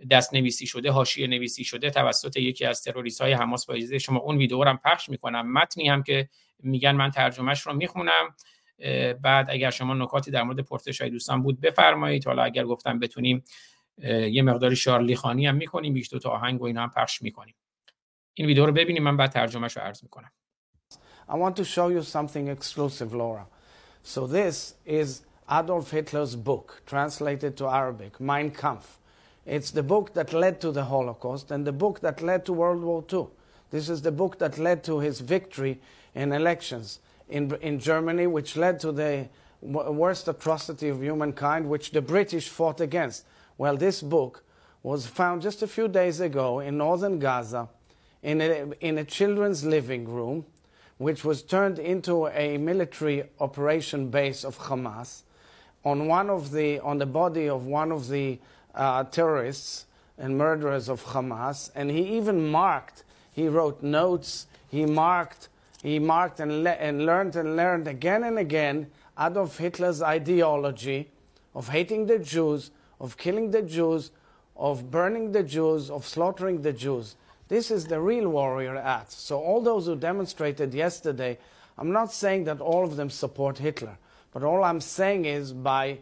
دست نویسی شده حاشیه نویسی شده توسط یکی از تروریست های حماس با اجازه شما اون ویدیو هم پخش می‌کنم. متنی هم که میگن من ترجمهش رو می‌خونم. بعد اگر شما نکاتی در مورد پرسش های دوستان بود بفرمایید. حالا اگر گفتم بتونیم یه مقداری شارلی خانی هم می‌کنیم بیش دو تا آهنگ و اینا هم پخش می‌کنیم. این ویدیو رو ببینیم من بعد ترجمهش رو عرض می‌کنم. I want to show you something exclusive, Laura. So this is Adolf Hitler's book, translated to Arabic, Mein Kampf. It's the book that led to the Holocaust and the book that led to World War II. This is the book that led to his victory in elections in, in Germany, which led to the worst atrocity of humankind, which the British fought against. Well, this book was found just a few days ago in northern Gaza in a, in a children's living room, which was turned into a military operation base of Hamas. On one of the on the body of one of the uh, terrorists and murderers of Hamas, and he even marked. He wrote notes. He marked he marked and, le- and learned and learned again and again Adolf Hitler's ideology of hating the Jews, of killing the Jews, of burning the Jews, of slaughtering the Jews. This is the real warrior act. So, all those who demonstrated yesterday, I'm not saying that all of them support Hitler, but all I'm saying is by,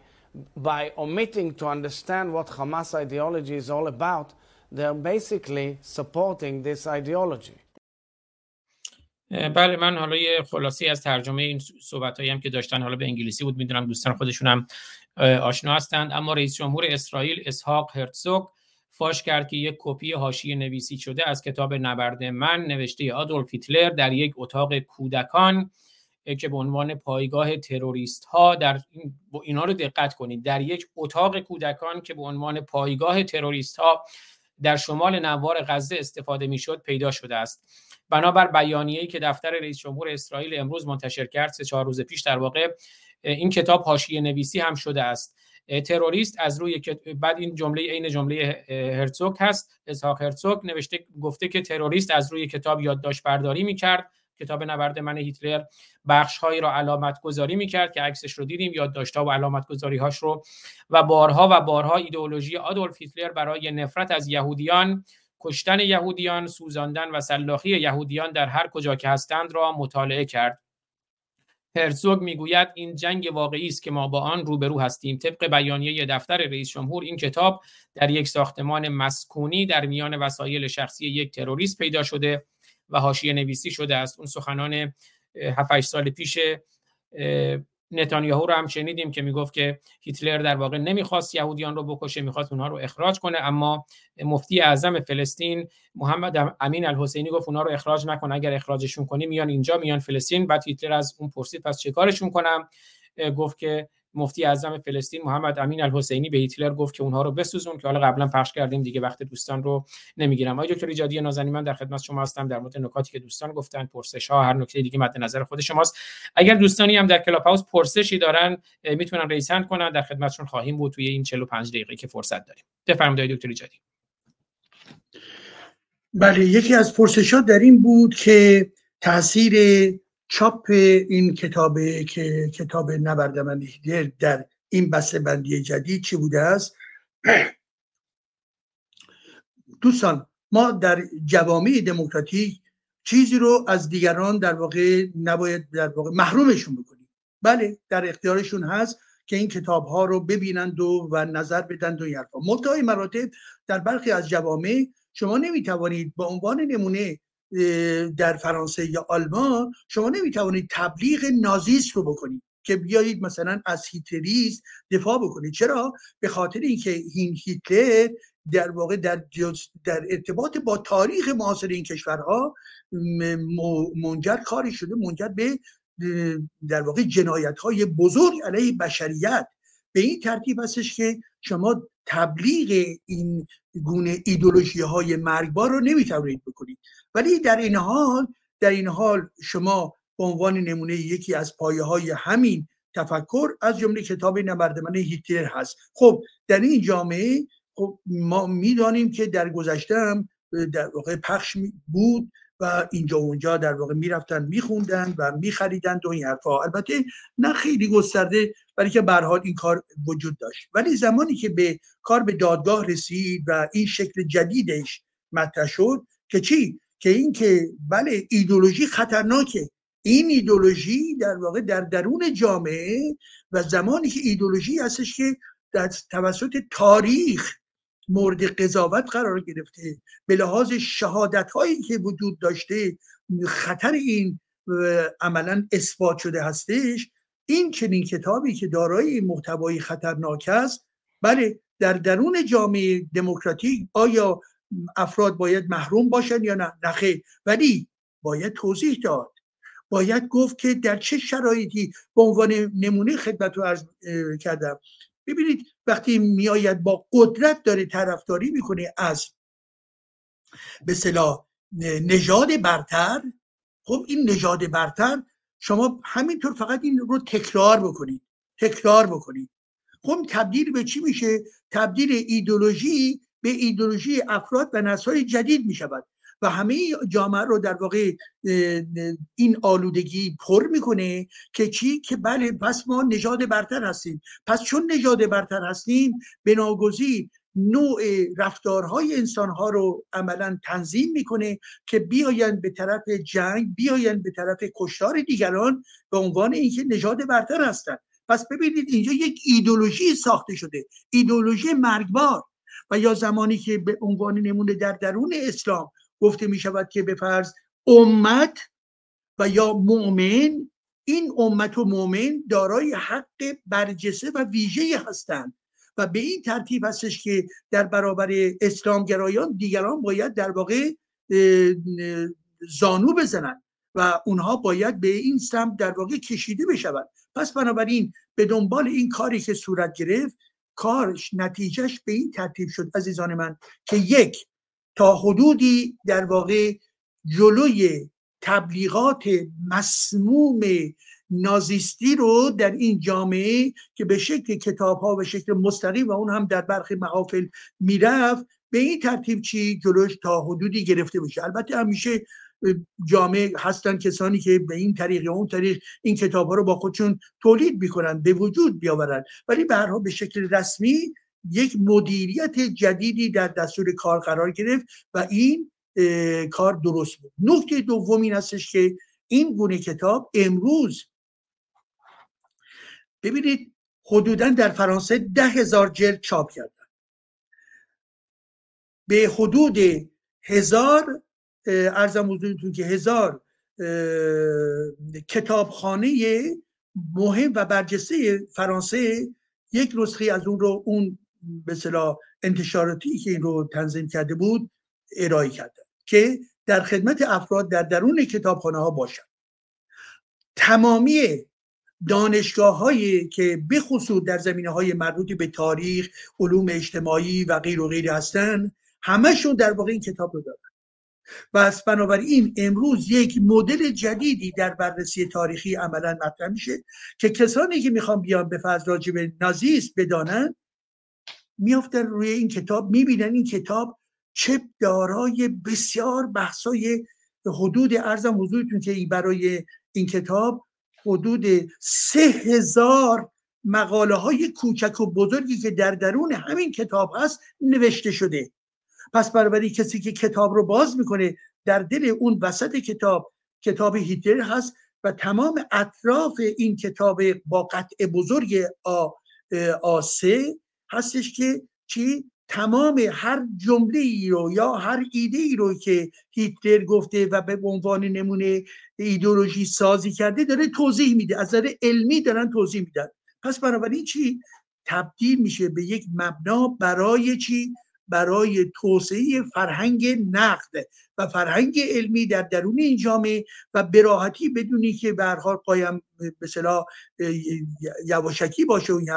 by omitting to understand what Hamas ideology is all about, they're basically supporting this ideology. بله من حالا یه خلاصی از ترجمه این صحبت هم که داشتن حالا به انگلیسی بود می‌دونم دوستان خودشون هم آشنا هستند اما رئیس جمهور اسرائیل اسحاق هرتزوگ فاش کرد که یک کپی حاشیه نویسی شده از کتاب نبرد من نوشته آدولف هیتلر در یک اتاق کودکان که به عنوان پایگاه تروریست ها در این اینا رو دقت کنید. در یک اتاق کودکان که به عنوان پایگاه تروریست ها در شمال نوار غزه استفاده می‌شد پیدا شده است. بنابر بیانیه‌ای که دفتر رئیس جمهور اسرائیل امروز منتشر کرد سه چهار روز پیش در واقع این کتاب حاشیه نویسی هم شده است. تروریست از روی بعد این جمله عین جمله هرتزوگ هست اسحاق هرتزوگ نوشته گفته که تروریست از روی کتاب یادداشت برداری می‌کرد. کتاب نبرد من هیتلر بخش هایی را علامت گذاری می‌کرد که عکسش رو دیدیم یادداشت ها و علامت گذاری هاش رو. و بارها و بارها ایدئولوژی آدولف هیتلر برای نفرت از یهودیان کشتن یهودیان سوزاندن و سلاخی یهودیان در هر کجا که هستند را مطالعه کرد. هرزوگ می‌گوید این جنگ واقعی است که ما با آن روبرو هستیم. طبق بیانیه دفتر رئیس جمهور این کتاب در یک ساختمان مسکونی در میان وسایل شخصی یک تروریست پیدا شده. و حاشیه نویسی شده است. اون سخنان 7 سال پیش نتانیاهو رو هم شنیدیم که می‌گفت که هیتلر در واقع نمی‌خواست یهودیان رو بکشه می‌خواست اونها رو اخراج کنه. اما مفتی اعظم فلسطین محمد امین الحسینی گفت اونها رو اخراج نکن اگر اخراجشون کنی میان اینجا میان فلسطین. بعد هیتلر از اون پرسید پس چه کارشون کنم؟ گفت که مفتی اعظم فلسطین محمد امین الحسینی به هیتلر گفت که اونها رو بسوزون که حالا قبلا پخش کردیم دیگه وقت دوستان رو نمی‌گیرم. آقای دکتر ایجادی نازنین من در خدمت شما هستم. در مورد نکاتی که دوستان گفتن پرسش ها هر نکته دیگه مد نظر خود شماست. اگر دوستانی هم در کلاب هاوس پرسشی دارن می‌تونن ریسند کنن. در خدمتشون خواهیم بود توی این 45 دقیقه که فرصت داریم. بفرمایید دکتر ایجادی. بله یکی از پرسش ها در این بود که تاثیر چاپ این کتاب که کتاب نبرد در این بسته بندی جدید چی بوده است؟ [clears throat] دوستان ما در جوامع دموکراتیک چیزی رو از دیگران در واقع نباید در واقع محرومشون بکنیم. بله در اختیارشون هست که این کتاب ها رو ببینند و, و نظر بدند و این منتهای مراتب در برخی از جوامع شما نمی‌توانید به عنوان نمونه در فرانسه یا آلمان شما نمی‌توانید تبلیغ نازیست رو بکنید که بیایید مثلا از هیتلریز دفاع بکنید. چرا؟ به خاطر اینکه این هیتلر در واقع در, در ارتباط با تاریخ معاصر این کشورها منجر کاری شده منجر به در واقع جنایت های بزرگ علیه بشریت. به این ترتیب هستش که شما تبلیغ این گونه ایدولوژی های مرگبار رو نمی‌توانید بکنید. ولی در این حال در این حال شما به عنوان نمونه یکی از پایه های همین تفکر از جمله کتاب نبردمن هیتلر هست. خب در این جامعه خب ما می‌دانیم که در گذشته هم در واقع پخش بود و اینجا و اونجا در واقع می‌رفتن میخوندن و میخریدن و این حرفا البته نه خیلی گسترده ولی که به این کار وجود داشت. ولی زمانی که به کار به دادگاه رسید و این شکل جدیدش مطرح شد که چی؟ که این که بله ایدولوژی خطرناکه. این ایدولوژی در واقع در درون جامعه و زمانی که ایدولوژی هستش که در توسط تاریخ مورد قضاوت قرار گرفته به لحاظ شهادت هایی که وجود داشته خطر این عملا اثبات شده هستش این چنین کتابی که دارای محتوایی خطرناک است بله در درون جامعه دموکراتیک آیا افراد باید محروم باشن یا نه؟ نخیر ولی باید توضیح داد. باید گفت که در چه شرایطی به عنوان نمونه خدمت رو عرض کردم. ببینید وقتی میآید با قدرت داره طرفداری می‌کنه از به صلاح نژاد برتر خب این نژاد برتر شما همینطور فقط این رو تکرار بکنید تکرار بکنید. خب تبدیل به چی میشه؟ تبدیل ایدولوژی به ایدولوژی افراد و نسل‌های جدید می‌شود و همه جامعه رو در واقع این آلودگی پر می‌کنه که چی؟ که بله پس ما نژاد برتر هستیم. پس چون نژاد برتر هستیم بناگزیر نوع رفتارهای انسانها رو عملا تنظیم می‌کنه که بیاین به طرف جنگ بیاین به طرف کشتار دیگران به عنوان اینکه نژاد برتر هستند پس ببینید اینجا یک ایدولوژی ساخته شده ایدولوژی مرگبار. و یا زمانی که به عنوان نمونه در درون اسلام گفته می شود که به فرض امت و یا مؤمن این امت و مؤمن دارای حق برجسته و ویژه هستند. و به این ترتیب هستش که در برابر اسلام گرایان دیگران باید در واقع زانو بزنند و اونها باید به این سمت در واقع کشیده بشوند. پس بنابراین به دنبال این کاری که صورت گرفت کارش نتیجهش به این ترتیب شد عزیزان من که یک تا حدودی در واقع جلوی تبلیغات مسموم نازیستی رو در این جامعه که به شکل کتاب ها و شکل مستقیم و اون هم در برخی محافل می‌رفت به این ترتیب چی جلوش تا حدودی گرفته بشه. البته همیشه جامعه هستن کسانی که به این طریق یا اون طریق این کتاب ها رو با خودشون تولید می‌کنن به وجود بیاورن. ولی به به شکل رسمی یک مدیریت جدیدی در دستور کار قرار گرفت و این کار درست بود. نکته دوم این هستش که این گونه کتاب امروز ببینید حدودا در فرانسه ده هزار جلد چاپ کردن. به حدود هزار ارزم حضورتون که هزار کتابخانه مهم و برجسته فرانسه یک نسخه از اون رو اون به انتشاراتی که این رو تنظیم کرده بود ارائه کرده که در خدمت افراد در درون کتابخانه ها باشد تمامی دانشگاه هایی که بخصوص در زمینه های مربوط به تاریخ علوم اجتماعی و غیر و غیر هستن همشون در واقع این کتاب رو دارن. و از بنابراین امروز یک مدل جدیدی در بررسی تاریخی عملا مطرح میشه که کسانی که می‌خوان بیان به فرض راجع به نازیست بدانن میافتن روی این کتاب می‌بینن این کتاب چه دارای بسیار بحثای حدود ارزم حضورتون که برای این کتاب حدود سه هزار مقاله های کوچک و بزرگی که در درون همین کتاب هست نوشته شده. پس برابری کسی که کتاب رو باز می‌کنه در دل اون وسط کتاب کتاب هیتلر هست و تمام اطراف این کتاب با قطع بزرگ آ آسه هستش که چی؟ تمام هر جمله ای رو یا هر ایده ای رو که هیتلر گفته و به عنوان نمونه ایدولوژی سازی کرده داره توضیح میده از نظر علمی دارن توضیح میدن. پس بنابراین چی؟ تبدیل میشه به یک مبنا برای چی؟ برای توسعه فرهنگ نقد و فرهنگ علمی در درون این جامعه و براحتی بدونی که به حال قایم به یواشکی باشه و این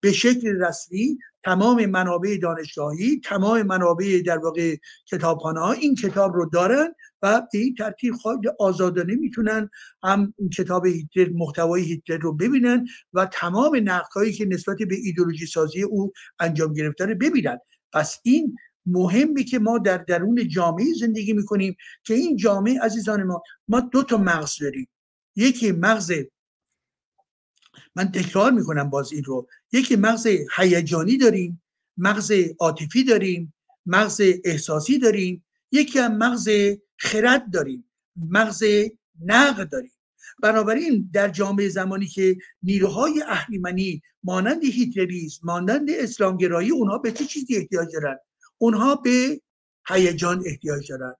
به شکل رسمی تمام منابع دانشگاهی تمام منابع در واقع کتابخانه ها این کتاب رو دارن و به این ترتیب خواهد آزادانه می‌تونن هم کتاب هیتلر محتوای هیتلر رو ببینن و تمام نقدهایی که نسبت به ایدولوژی سازی او انجام گرفتن ببینن. پس این مهمی که ما در درون جامعه زندگی می‌کنیم که این جامعه عزیزان ما ما دو تا مغز داریم. یکی مغز من تکرار می‌کنم باز این رو. یکی مغز هیجانی داریم مغز عاطفی داریم مغز احساسی داریم. یکی هم مغز خرد داریم مغز نقد داریم. بنابراین در جامعه زمانی که نیروهای اهریمنی مانند هیتلریسم مانند اسلامگرایی اونها به چه چیزی احتیاج دارن اونها به هیجان احتیاج دارن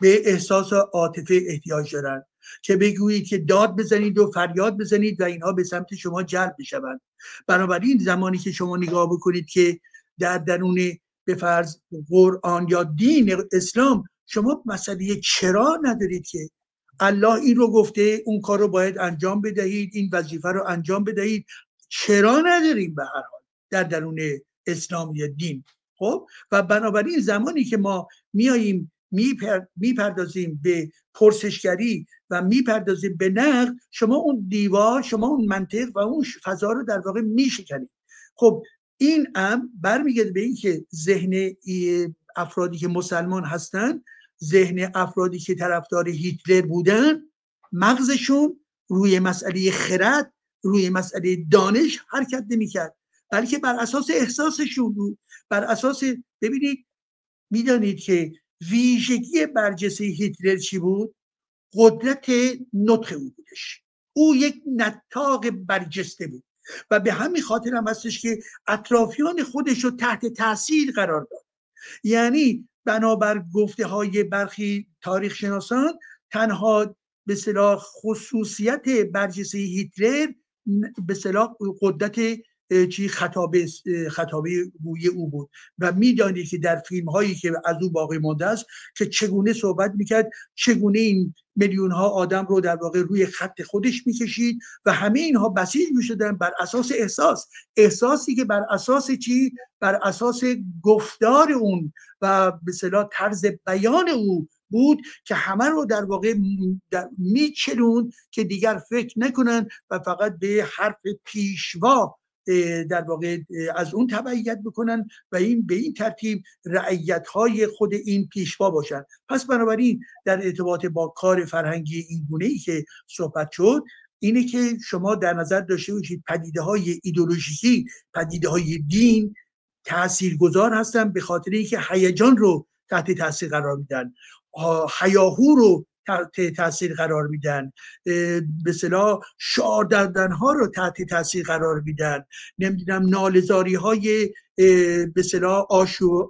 به احساس عاطفه احتیاج دارن که بگویید که داد بزنید و فریاد بزنید و اینها به سمت شما جلب بشوند. بنابراین زمانی که شما نگاه بکنید که در درون به فرض قرآن یا دین اسلام شما مسئله چرا ندارید که الله این رو گفته اون کار رو باید انجام بدهید این وظیفه رو انجام بدهید. چرا نداریم به هر حال در درون اسلام یا دین؟ خب؟ و بنابراین زمانی که ما میاییم می‌پردازیم به پرسشگری و می‌پردازیم به نقد شما اون دیوار شما اون منطق و اون فضا رو در واقع میشکنید. خب این ام برمیگرده به اینکه ذهن افرادی که مسلمان هستن ذهن افرادی که طرفدار هیتلر بودن مغزشون روی مسئله خرد روی مسئله دانش حرکت نمی‌کرد. بلکه بر اساس احساسشون بود. بر اساس ببینید می‌دانید که ویژگی برجسته هیتلر چی بود؟ قدرت نطق او بودش. او یک نتاق برجسته بود. و به همین خاطر هم هستش که اطرافیان خودش رو تحت تاثیر قرار داد. یعنی بنابر گفته های برخی تاریخ شناسان تنها به صلاح خصوصیت برجسته هیتلر به صلاح قدرت چی خطابه خطابه گوی او بود. و می‌دانید که در فیلم هایی که از او باقی مانده است که چگونه صحبت می‌کرد چگونه این میلیون ها آدم رو در واقع روی خط خودش می‌کشید و همه اینها بسیج می‌شدن بر اساس احساس. احساسی که بر اساس چی؟ بر اساس گفتار اون و به طرز بیان او بود که همه رو در واقع میچلون که دیگر فکر نکنن و فقط به حرف پیشوا در واقع از اون تبعیت بکنن و این به این ترتیب رعیت های خود این پیشوا باشن. پس بنابراین در ارتباط با کار فرهنگی این گونه ای که صحبت شد اینه که شما در نظر داشته باشید پدیده های ایدولوژیکی پدیده های دین گذار هستن به خاطر اینکه هیجان رو تحت تاثیر قرار میدن. حیاهو رو تحت تاثیر قرار میدن. به صلاح شعار ها رو تحت تاثیر قرار میدن. نمی‌دونم نالزاری های به صلاح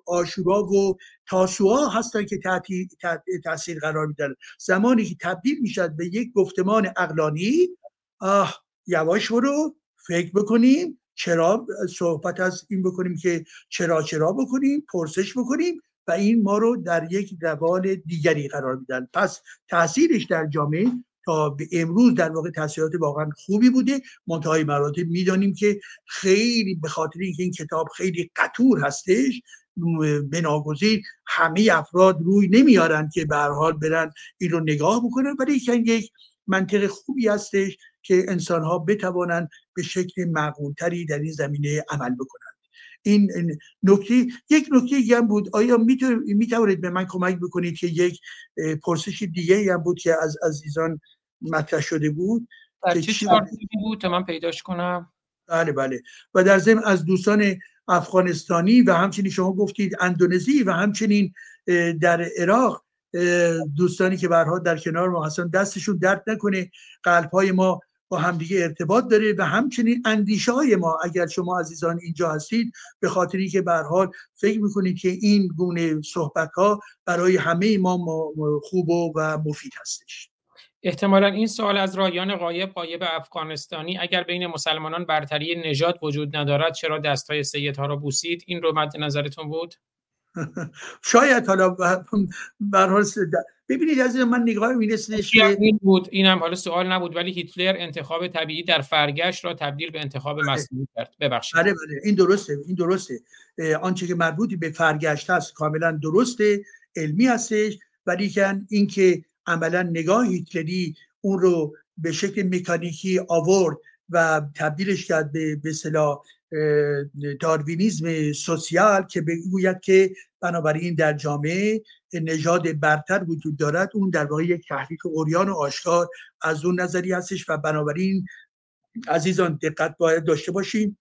آشورا و تاسوعا هستن که تحت تاثیر قرار میدن. زمانی که تبدیل می‌شد به یک گفتمان اقلانی آه یواش برو فکر بکنیم چرا صحبت از این بکنیم که چرا چرا بکنیم پرسش بکنیم. و این ما رو در یک روال دیگری قرار میدن. پس تاثیرش در جامعه تا به امروز در واقع تاثیرات واقعا خوبی بوده. منتهای مراتب می‌دانیم که خیلی به خاطر اینکه این کتاب خیلی قطور هستش بناگزیر همه افراد روی نمیارن که به حال برن این رو نگاه بکنن. ولی یک منطق خوبی هستش که انسان ها بتوانند به شکل معقولتری در این زمینه عمل بکنن. این نکته یک نکته هم بود. آیا می‌توانید به من کمک بکنید که یک پرسش دیگه هم بود که از عزیزان مطرح شده بود؟ که چه بود؟ تا من پیداش کنم. بله بله. و در ضمن از دوستان افغانستانی و همچنین شما گفتید اندونزی و همچنین در عراق دوستانی که برها در کنار ما هستن دستشون درد نکنه. قلب های ما با همدیگه ارتباط داره و همچنین اندیشه های ما. اگر شما عزیزان اینجا هستید به خاطری که به حال فکر می‌کنید که این گونه صحبت ها برای همه ما خوب و مفید هستش. احتمالا این سوال از رایان قایب قایب افغانستانی. اگر بین مسلمانان برتری نژاد وجود ندارد چرا دستای سیدها را بوسید؟ این رو مد نظرتون بود؟ [laughs] شاید حالا حال ببینید از من نگاه میرسنش که این بود. اینم حالا سوال نبود ولی هیتلر انتخاب طبیعی در فرگشت را تبدیل به انتخاب بله. مصنوعی کرد. ببخشید. بله بله. این درسته این درسته. آنچه که مربوطی به فرگشت هست کاملا درسته علمی هستش ولی که اینکه عملا نگاه هیتلری اون رو به شکل مکانیکی آورد و تبدیلش کرد به به داروینیزم سوسیال که بگوید که بنابراین در جامعه نژاد برتر وجود دارد اون در واقع یک تحریک اوریان و آشکار از اون نظری هستش و بنابراین عزیزان دقت باید داشته باشیم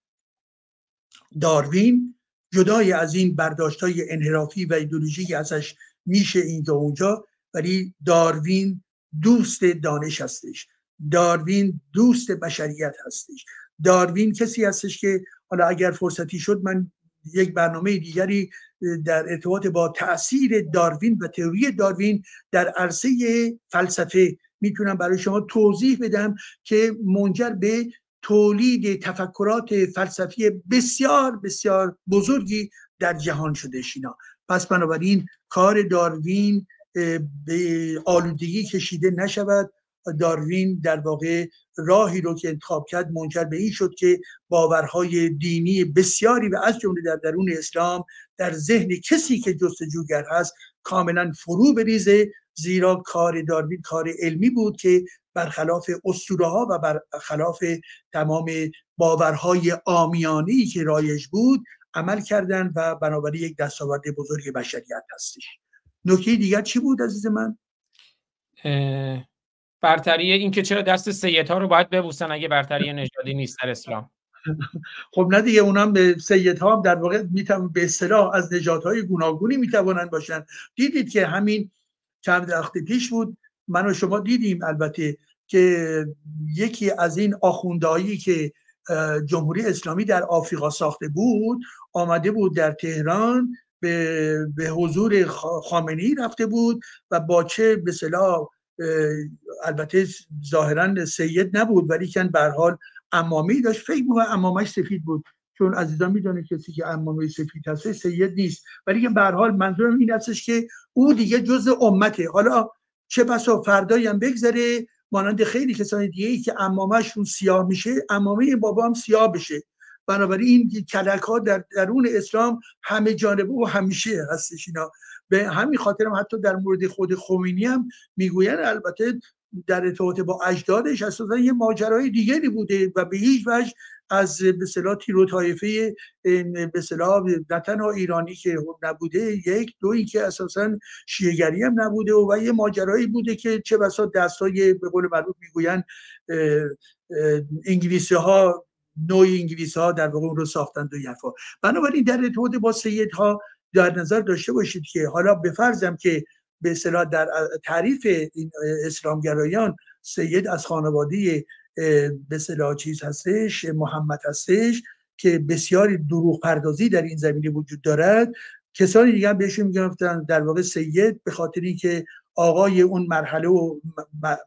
داروین جدای از این برداشت های انحرافی و ایدولوژی ازش میشه اینجا اونجا ولی داروین دوست دانش هستش. داروین دوست بشریت هستش. داروین کسی هستش که حالا اگر فرصتی شد من یک برنامه دیگری در ارتباط با تاثیر داروین و تئوری داروین در عرصه فلسفه می‌تونم برای شما توضیح بدم که منجر به تولید تفکرات فلسفی بسیار بسیار بزرگی در جهان شده شینا. پس بنابراین کار داروین به آلودگی کشیده نشود. داروین در واقع راهی رو که انتخاب کرد منجر به این شد که باورهای دینی بسیاری و از جمله در درون اسلام در ذهن کسی که جستجوگر هست کاملا فرو بریزه زیرا کار داروین کار علمی بود که برخلاف اسطوره ها و برخلاف تمام باورهای آمیانی که رایج بود عمل کردن و بنابراین یک دستاورد بزرگ بشریت هستش. نکته دیگر چی بود عزیز من؟ برتری این که چرا دست سیدها رو باید ببوسن اگه برتری نژادی نیست در اسلام. [laughs] خب نه دیگه اونم به سیدها هم در واقع میتون به اصطلاح از نژادهای گوناگونی می‌توانند باشن. دیدید که همین چند وقت پیش بود من و شما دیدیم البته که یکی از این آخوندهایی که جمهوری اسلامی در آفریقا ساخته بود آمده بود در تهران به, به حضور خامنی رفته بود و با چه به صلاح البته ظاهرا سید نبود ولی کن به حال امامی داشت. فکر می‌کنم امامش سفید بود. چون عزیزان می‌دونه کسی که امامه سفید هست سید نیست. ولی که به حال منظورم این هستش که او دیگه جز امته. حالا چه بسا فردایی هم بگذره مانند خیلی کسان دیگه ای که امامشون سیاه میشه امامه بابا هم سیاه بشه. بنابراین این کلک ها در درون اسلام همه جانبه و همیشه هستش اینا. به همین خاطر هم حتی در مورد خود خمینی هم می‌گوین البته در ارتباط با اجدادش اساسا یه ماجرای دیگری بوده و به هیچ وجه از به صلاح تیرو طایفه به صلاح نه تنها ایرانی که نبوده یک دو این که اساسا شیعگری هم نبوده و, و یه ماجرایی بوده که چه بسا دستای به قول معروف می‌گوین انگلیسی ها نوع انگلیس ها در واقع اون رو ساختند و یفا بنابراین در ارتباط با سید ها در نظر داشته باشید که حالا به فرضم که به اصطلاح در تعریف این اسلامگرایان سید از خانواده به اصطلاح چیز هستش محمد هستش که بسیاری دروغ پردازی در این زمینه وجود دارد. کسانی دیگه بهشون می‌گفتن در واقع سید به خاطر اینکه آقای اون مرحله و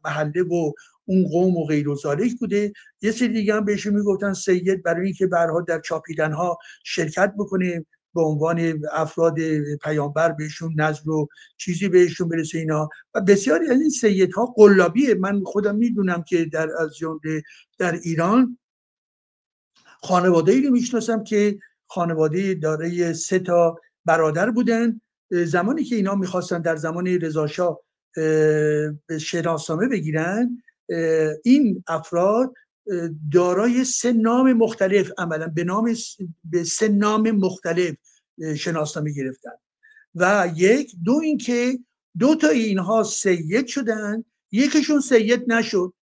محله و اون قوم و غیر و بوده. یه سری دیگه هم بهشون می‌گفتن سید برای اینکه برها در چاپیدن ها شرکت بکنه. به عنوان افراد پیامبر بهشون نظر و چیزی بهشون برسه اینا. و بسیاری از این سیدها قلابیه. من خودم می‌دونم که در از جمله در ایران خانواده ای رو می‌شناسم که خانواده دارای سه تا برادر بودن. زمانی که اینا می‌خواستن در زمان رضاشاه شناسنامه بگیرن این افراد دارای سه نام مختلف عملا به نام به سه نام مختلف شناسنامه گرفتن و یک دو اینکه دو تا اینها سید شدن یکیشون سید نشد.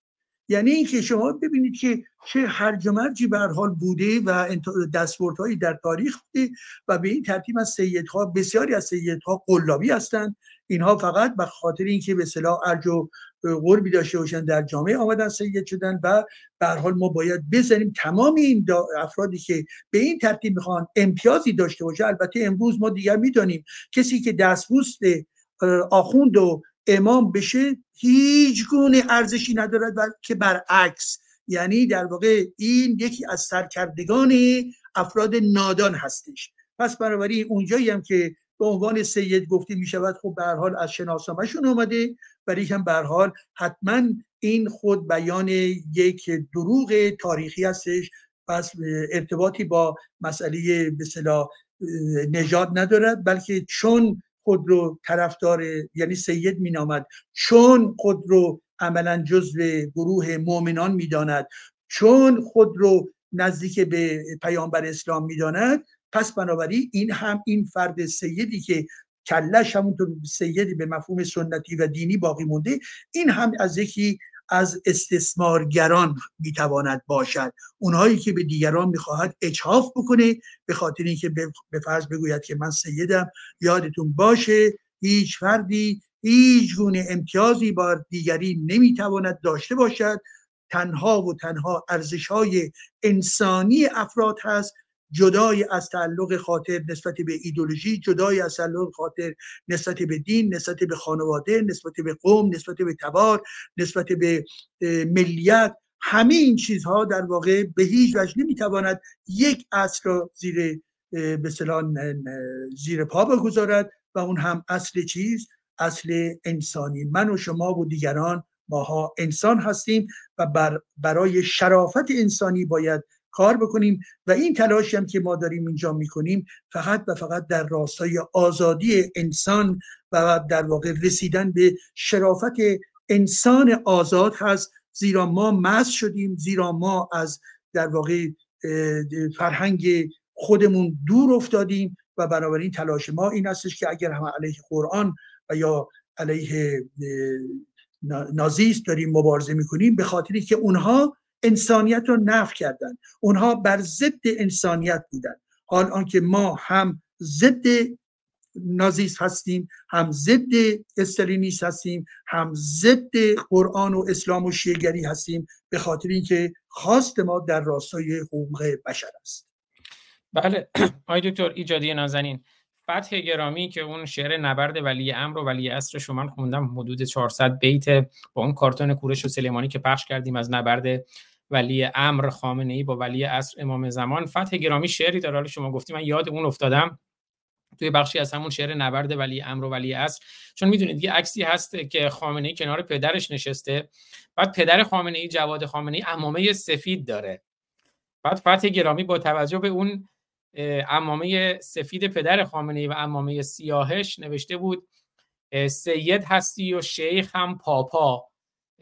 یعنی اینکه شما ببینید که چه هرج و مرجی حال بوده و دستوردهایی در تاریخ بوده و به این ترتیب از سیدها بسیاری از سیدها قلابی هستند. اینها فقط به خاطر اینکه به اصطلاح ارج و قربی داشته باشن در جامعه آمدن سید شدن و به حال ما باید بزنیم. تمام این افرادی که به این ترتیب می‌خوان امتیازی داشته باشه البته امروز ما دیگر می‌دانیم کسی که دستبوست آخوند و امام بشه هیچ گونه ارزشی ندارد و که برعکس یعنی در واقع این یکی از سرکردگان افراد نادان هستش. پس بنابراین اونجایی هم که به عنوان سید گفته می شود خب به حال از شناسنامهشون اومده برای هم به حال حتما این خود بیان یک دروغ تاریخی هستش. پس ارتباطی با مسئله به نجات ندارد. بلکه چون خود رو طرفدار یعنی سید مینامد چون خود رو عملا جزو گروه مؤمنان می‌داند چون خود رو نزدیک به پیامبر اسلام می‌داند پس بنابراین این هم این فرد سیدی که کلش همونطور سیدی به مفهوم سنتی و دینی باقی مونده این هم از یکی از استثمارگران می‌تواند باشد. اونهایی که به دیگران می‌خواهد اچاف بکنه به خاطر اینکه به فرض بگوید که من سیدم یادتون باشه هیچ فردی هیچ گونه امتیازی با دیگری نمی‌تواند داشته باشد. تنها و تنها ارزش های انسانی افراد هست جدای از تعلق خاطر نسبت به ایدولوژی جدای از تعلق خاطر نسبت به دین نسبت به خانواده نسبت به قوم نسبت به تبار نسبت به ملیت همه این چیزها در واقع به هیچ وجه نمی‌تواند یک اصل را زیر به زیر پا بگذارد و اون هم اصل چیز اصل انسانی. من و شما و دیگران ماها انسان هستیم و بر برای شرافت انسانی باید کار بکنیم و این تلاشی هم که ما داریم اینجا می‌کنیم فقط و فقط در راستای آزادی انسان و در واقع رسیدن به شرافت انسان آزاد هست. زیرا ما مست شدیم زیرا ما از در واقع فرهنگ خودمون دور افتادیم و بنابراین تلاش ما این هستش که اگر هم علیه قرآن و یا علیه نازیست داریم مبارزه می‌کنیم به خاطری که اونها انسانیت رو نف کردن. اونها بر ضد انسانیت بودن. حال آنکه ما هم ضد نازیست هستیم هم ضد استالینیست هستیم هم ضد قرآن و اسلام و شیعگری هستیم به خاطر اینکه خواست ما در راستای حقوق بشر است. بله. [clears throat] آی دکتر ایجادی نازنین فتح گرامی که اون شعر نبرد ولی امر و ولی اصر رو من خوندم حدود 400 بیت با اون کارتون کورش و سلیمانی که پخش کردیم از نبرد ولی امر خامنه ای با ولی اصر امام زمان. فتح گرامی شعری داره. حالا شما گفتی من یاد اون افتادم. توی بخشی از همون شعر نبرد ولی امر و ولی اصر چون می‌دونید یه عکسی هست که خامنه ای کنار پدرش نشسته. بعد پدر خامنه ای جواد خامنه ای امامه سفید داره. بعد فتح گرامی با توجه به اون امامه سفید پدر خامنه ای و امامه سیاهش نوشته بود سید هستی و شیخ هم پاپا.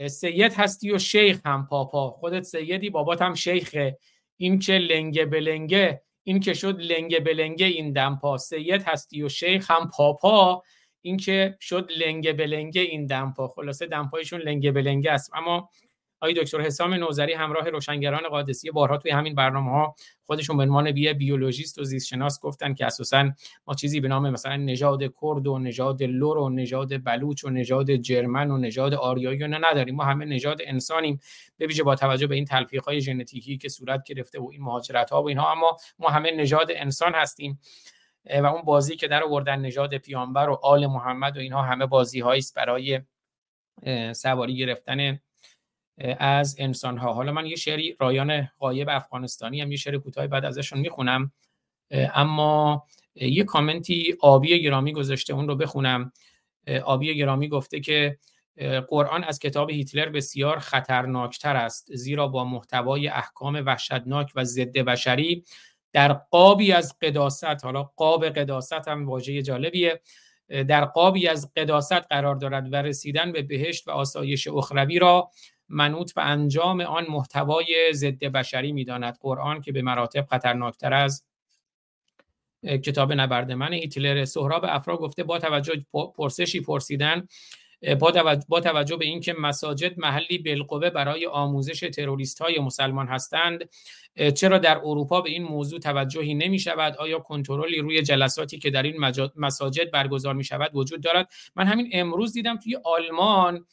سید هستی و شیخ هم پاپا. خودت سیدی بابات هم شیخه. این که لنگه بلنگه این که شد لنگه بلنگه این دمپا سید هستی و شیخ هم پاپا این که شد لنگه بلنگه این دمپا خلاصه دمپایشون لنگه بلنگه است. اما آقای دکتر حسام نوزری همراه روشنگران قادسی بارها توی همین برنامه ها خودشون به عنوان بی بیولوژیست و زیست شناس گفتن که اساسا ما چیزی به نام مثلا نژاد کرد و نژاد لور و نژاد بلوچ و نژاد جرمن و نژاد آریایی و نداریم. ما همه نژاد انسانیم. به ویژه با توجه به این تلفیق های ژنتیکی که صورت گرفته و این مهاجرت ها و اینها اما ما همه نژاد انسان هستیم. و اون بازی که در آوردن نژاد پیامبر و آل محمد و اینها همه بازی است برای سواری گرفتن از انسان ها حالا من یه شعری رایان غایب افغانستانی هم یه شعر کوتاه بعد ازشون می‌خونم. اما یه کامنتی آبی گرامی گذاشته اون رو بخونم. آبی گرامی گفته که قرآن از کتاب هیتلر بسیار خطرناکتر است زیرا با محتوای احکام وحشتناک و ضد بشری در قابی از قداست. حالا قاب قداست هم واژه جالبیه. در قابی از قداست قرار دارد و رسیدن به بهشت و آسایش اخروی را منوط به انجام آن محتوای ضد بشری می‌داند. قرآن که به مراتب خطرناکتر از کتاب نبرد من هیتلر سهراب افرا گفته با توجه پرسشی پرسیدن با توجه به اینکه مساجد محلی بالقوه برای آموزش تروریست های مسلمان هستند چرا در اروپا به این موضوع توجهی نمی شود آیا کنترلی روی جلساتی که در این مساجد برگزار می شود وجود دارد؟ من همین امروز دیدم توی آلمان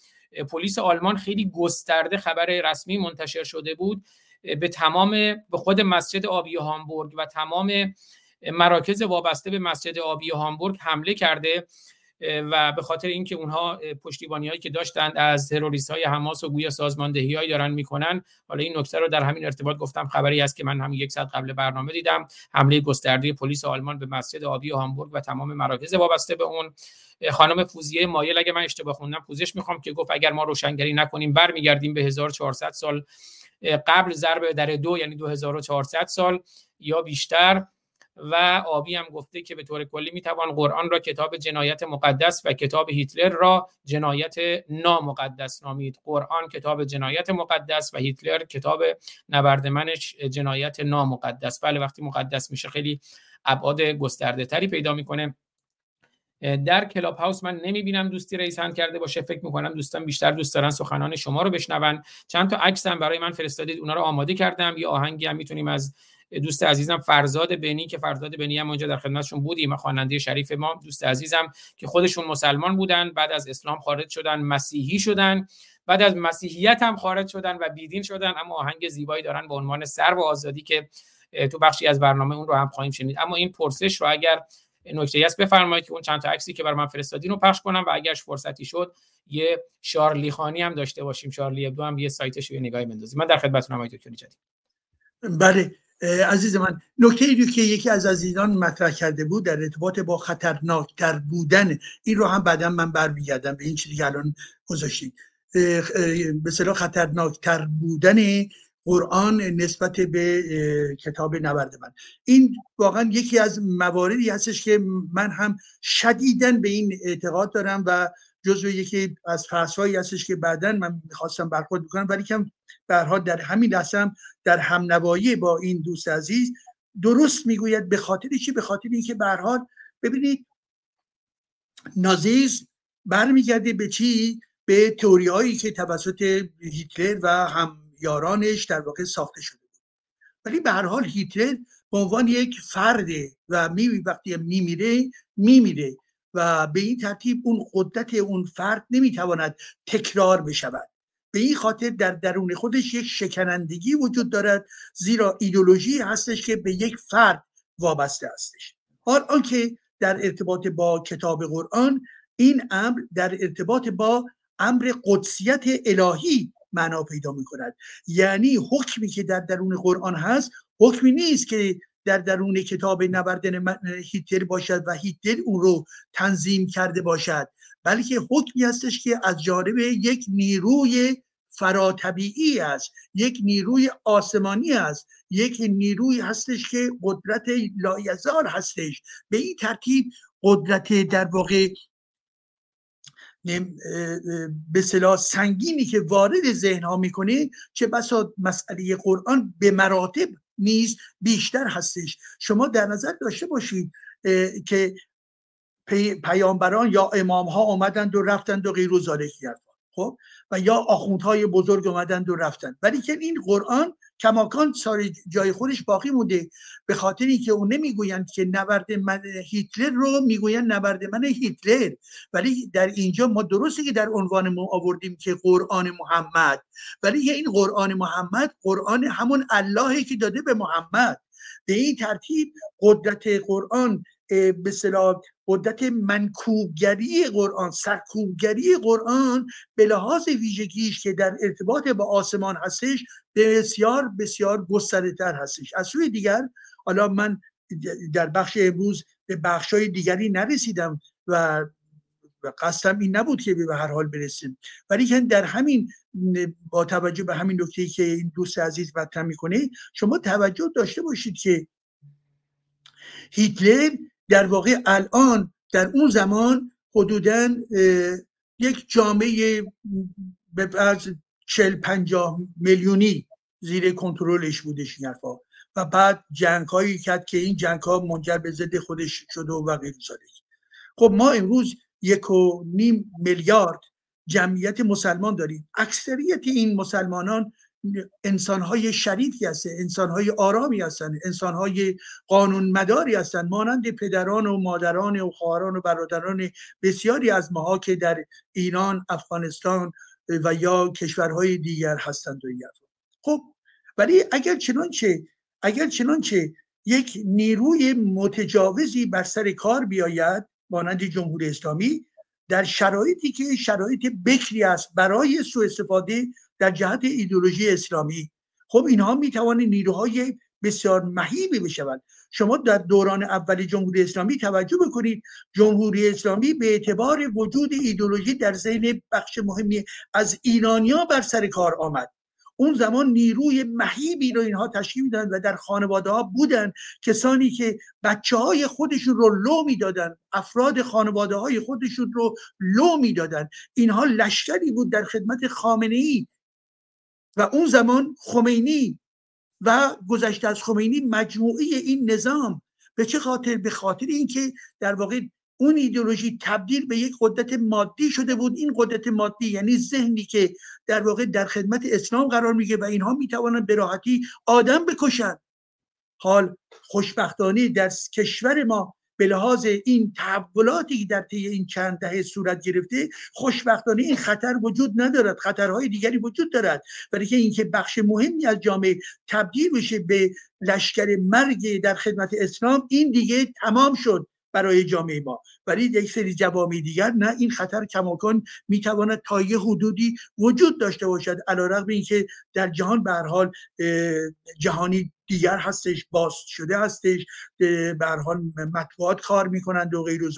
پلیس آلمان خیلی گسترده خبر رسمی منتشر شده بود به تمام به خود مسجد آبی هامبورگ و تمام مراکز وابسته به مسجد آبی هامبورگ حمله کرده. و به خاطر اینکه اونها پشتیبانی هایی که داشتند از تروریست های حماس و گویا سازماندهی هایی دارن می‌کنن. حالا این نکته رو در همین ارتباط گفتم. خبری است که من هم یک ساعت قبل برنامه دیدم. حمله گسترده پلیس آلمان به مسجد آبی هامبورگ و تمام مراکز وابسته به اون. خانم فوزیه مایل اگه من اشتباه خوندم پوزش می‌خوام که گفت اگر ما روشنگری نکنیم برمیگردیم به 1400 سال قبل ضرب در دو یعنی 2400 سال یا بیشتر. و آبی هم گفته که به طور کلی می‌توان قرآن را کتاب جنایت مقدس و کتاب هیتلر را جنایت نامقدس نامید. قرآن کتاب جنایت مقدس و هیتلر کتاب نبردمنش جنایت نامقدس. بله وقتی مقدس میشه خیلی ابعاد گسترده تری پیدا می‌کنه. در کلاب هاوس من نمی‌بینم دوستی رئیس هند کرده باشه. فکر می‌کنم دوستان بیشتر دوست دارن سخنان شما رو بشنون. چند تا عکس هم برای من فرستادید. اونا رو آماده کردم. یه آهنگی هم می‌تونیم از دوست عزیزم فرزاد بنی که فرزاد بنی هم اونجا در خدمتشون بودیم خواننده شریف ما. دوست عزیزم که خودشون مسلمان بودن بعد از اسلام خارج شدن مسیحی شدن. بعد از مسیحیت هم خارج شدن و بیدین شدن اما آهنگ زیبایی دارن به عنوان سر و آزادی که تو بخشی از برنامه اون رو هم خواهیم شنید. اما این پرسش رو اگر نکته است بفرمایید که اون چند تا عکسی که بر من فرستادین رو پخش کنم و اگرش فرصتی شد یه شارلی خانی هم داشته باشیم. شارلی ابدو هم یه سایتش رو نگاهی بندازیم. من در خدمتتونم آقای دکتر بله. عزیز من نکته ای که یکی از عزیزان مطرح کرده بود در ارتباط با خطرناکتر بودن. این رو هم بعدا من برمیگردم به این چیزی که الان گذاشتید به خطرناکتر بودن قرآن نسبت به کتاب نبرد من. این واقعا یکی از مواردی هستش که من هم شدیدن به این اعتقاد دارم و جزو یکی از فصلهایی هستش که بعدا من می‌خواستم برخورد بکنم ولی کم برها در همین لحظه در همنوایی با این دوست عزیز درست می‌گوید به خاطر چی؟ به خاطر اینکه حال ببینید نازیز برمیگرده به چی؟ به تئوری هایی که توسط هیتلر و هم یارانش در واقع ساخته شده بود. ولی به هر حال هیتلر به عنوان یک فرده و می وقتی میمیره میمیره و به این ترتیب اون قدرت اون فرد نمی‌تواند تکرار بشود. به این خاطر در درون خودش یک شکنندگی وجود دارد زیرا ایدولوژی هستش که به یک فرد وابسته هستش. حال آنکه در ارتباط با کتاب قرآن این امر در ارتباط با امر قدسیت الهی معنا پیدا می کند یعنی حکمی که در درون قرآن هست حکمی نیست که در درون کتاب نبردن هیتلر باشد و هیتلر اون رو تنظیم کرده باشد بلکه حکمی هستش که از جانب یک نیروی فراتبیعی است. یک نیروی آسمانی است. یک نیروی هستش که قدرت لایزار هستش. به این ترتیب قدرت در واقع به صلاح سنگینی که وارد ذهن ها می‌کنه چه بسا مسئله قرآن به مراتب نیز بیشتر هستش. شما در نظر داشته باشید که پیامبران یا امام ها آمدند و رفتند و غیر و خب؟ و یا آخوندهای بزرگ آمدند و رفتند. ولی که این قرآن کماکان سار جای خودش باقی مونده. به خاطر اینکه اون نمی‌گویند که نبرد من هیتلر رو می‌گویند نبرد من هیتلر. ولی در اینجا ما درسته که در عنوان ما آوردیم که قرآن محمد. ولی این قرآن محمد قرآن همون اللهی که داده به محمد. به این ترتیب قدرت قرآن به صلاح قدرت منکوبگری قرآن سرکوبگری قرآن به لحاظ ویژگیش که در ارتباط با آسمان هستش بسیار بسیار گسترده تر هستش. از سوی دیگر حالا من در بخش امروز به بخش های دیگری نرسیدم و قصدم این نبود که به هر حال برسیم. ولی که در همین با توجه به همین نکته که این دوست عزیز مطرح می‌کنه شما توجه داشته باشید که هیتلر در واقع الان در اون زمان حدودا یک جامعه به فرض چل پنجاه میلیونی زیر کنترلش بودش این حرفا. و بعد جنگ هایی کرد که این جنگ ها منجر به ضد خودش شد و غیر خب ما امروز یک و نیم میلیارد جمعیت مسلمان داریم. اکثریت این مسلمانان انسانهای شریفی هستن انسانهای آرامی هستن انسانهای قانون مداری هستن. مانند پدران و مادران و خواهران و برادران بسیاری از ماها که در ایران افغانستان و یا کشورهای دیگر هستند و خب ولی اگر چنانچه اگر چنانچه یک نیروی متجاوزی بر سر کار بیاید مانند جمهوری اسلامی در شرایطی که شرایط بکری است برای سوء استفاده در جهت ایدولوژی اسلامی. خب اینها می توانند نیروهای بسیار مهیبی بشوند. شما در دوران اول جمهوری اسلامی توجه بکنید. جمهوری اسلامی به اعتبار وجود ایدولوژی در ذهن بخش مهمی از ایرانیا بر سر کار آمد. اون زمان نیروی مهیبی رو اینها تشکیل می‌دادن و در خانواده ها بودن کسانی که بچه های خودشون رو لو می‌دادن افراد خانواده های خودشون رو لو می‌دادن اینها لشکری بود در خدمت خامنه ای و اون زمان خمینی و گذشته از خمینی مجموعی این نظام به چه خاطر؟ به خاطر اینکه در واقع اون ایدئولوژی تبدیل به یک قدرت مادی شده بود. این قدرت مادی یعنی ذهنی که در واقع در خدمت اسلام قرار میگه و اینها می‌توانند به راحتی آدم بکشند. حال خوشبختانه در کشور ما به لحاظ این تحولاتی که در طی این چند دهه صورت گرفته خوشبختانه این خطر وجود ندارد. خطرهای دیگری وجود دارد. ولی که اینکه بخش مهمی از جامعه تبدیل بشه به لشکر مرگ در خدمت اسلام این دیگه تمام شد. برای جامعه ما. ولی یک سری جوامع دیگر نه این خطر کماکان می‌تواند تا یه حدودی وجود داشته باشد علیرغم اینکه در جهان به حال جهانی دیگر هستش باز شده هستش به حال مطبوعات کار می‌کنند و غیر و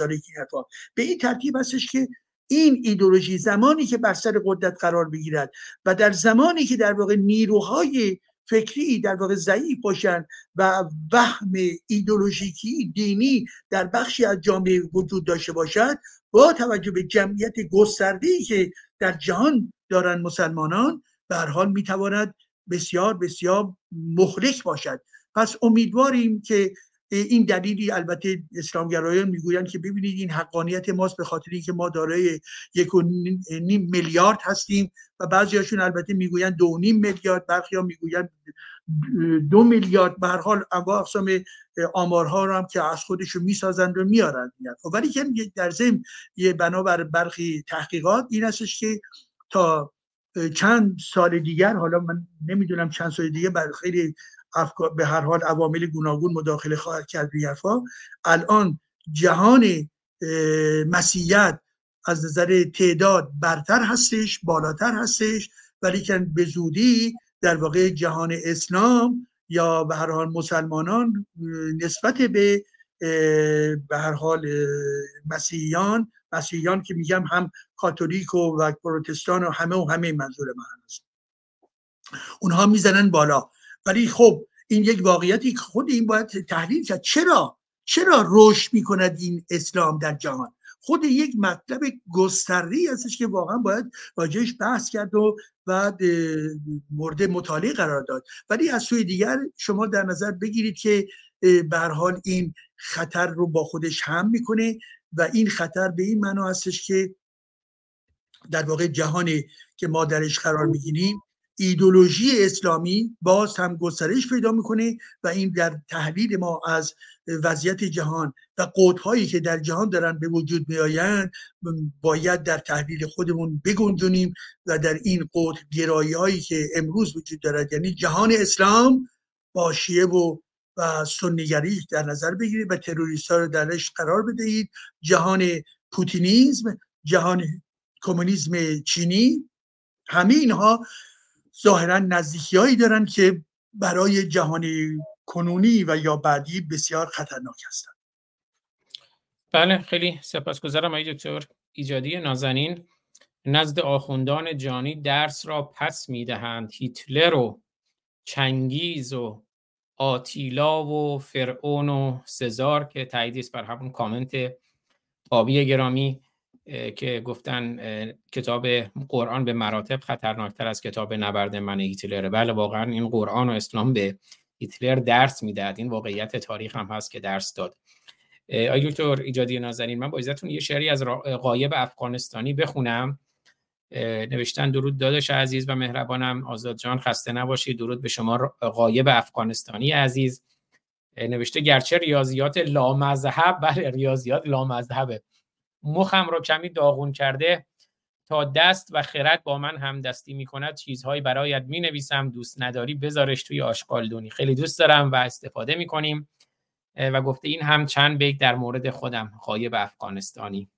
به این ترتیب هستش که این ایدولوژی زمانی که بر سر قدرت قرار بگیرد و در زمانی که در واقع نیروهای فکری در واقع ضعیف باشن و وهم ایدولوژیکی دینی در بخشی از جامعه وجود داشته باشد با توجه به جمعیت گسترده که در جهان دارن مسلمانان به هر حال می‌تواند بسیار بسیار مخلک باشد. پس امیدواریم که این دلیلی البته اسلامگرایان می‌گویند که ببینید این حقانیت ماست به خاطر اینکه ما دارای یک و نیم میلیارد هستیم و بعضی هاشون البته می‌گویند دو نیم میلیارد برخی ها می‌گویند دو میلیارد. به هر حال انواع اقسام آمارها رو هم که از خودشون می‌سازند و میارند ولی که در ضمن یه بنابر برخی تحقیقات این هستش که تا چند سال دیگر حالا من نمی‌دونم چند سال دیگه بر خیلی به هر حال عوامل گوناگون مداخله خواهد کرد بیرفا الان جهان مسیحیت از نظر تعداد برتر هستش بالاتر هستش ولی که به زودی در واقع جهان اسلام یا به هر حال مسلمانان نسبت به به هر حال مسیحیان مسیحیان که میگم هم کاتولیک و, و پروتستان و همه و همه منظور من هست اونها می‌زنن بالا. ولی خب این یک واقعیتی خود این باید تحلیل کرد. چرا؟ چرا رشد می‌کند این اسلام در جهان؟ خود یک مطلب گستری هستش که واقعا باید راجعش بحث کرد و بعد مورد مطالعه قرار داد. ولی از سوی دیگر شما در نظر بگیرید که به حال این خطر رو با خودش هم می‌کنه و این خطر به این معنا هستش که در واقع جهانی که ما درش قرار می‌گیریم ایدولوژی اسلامی باز هم گسترش پیدا می‌کنه و این در تحلیل ما از وضعیت جهان و قوتهایی که در جهان دارن به وجود میآیند باید در تحلیل خودمون بگنجونیم و در این قوت گرایی هایی که امروز وجود دارد یعنی جهان اسلام با شیعه و و سنیگری در نظر بگیرید و تروریست ها رو درش قرار بدهید. جهان پوتینیزم جهان کمونیسم چینی همه اینها ظاهرا نزدیکی هایی دارن که برای جهانی کنونی و یا بعدی بسیار خطرناک هستند بله خیلی سپاسگزارم آقای دکتر ایجادی نازنین. نزد آخوندان جانی درس را پس می‌دهند. هیتلر و چنگیز و آتیلا و فرعون و سزار که تاییدی بر همون کامنت آبی گرامی. که گفتن کتاب قرآن به مراتب خطرناکتر از کتاب نبرد من هیتلره بله واقعا این قرآن و اسلام به هیتلر درس می‌داد این واقعیت تاریخ هم هست که درس داد. آی دکتر ایجادی نازنین من با عزتون یه شعری از قایب افغانستانی بخونم. نوشتن درود داداش عزیز و مهربانم. آزاد جان خسته نباشید درود به شما قایب افغانستانی عزیز. نوشته گرچه ریاضیات لامذهب [laughs] بله ریاضیات لامذهبه. مخم رو کمی داغون کرده تا دست و خرد با من هم دستی می کند چیزهایی برایت می نویسم دوست نداری بذارش توی آشقالدونی خیلی دوست دارم و استفاده می کنیم و گفته این هم چند بیت در مورد خودم. قایب افغانستانی.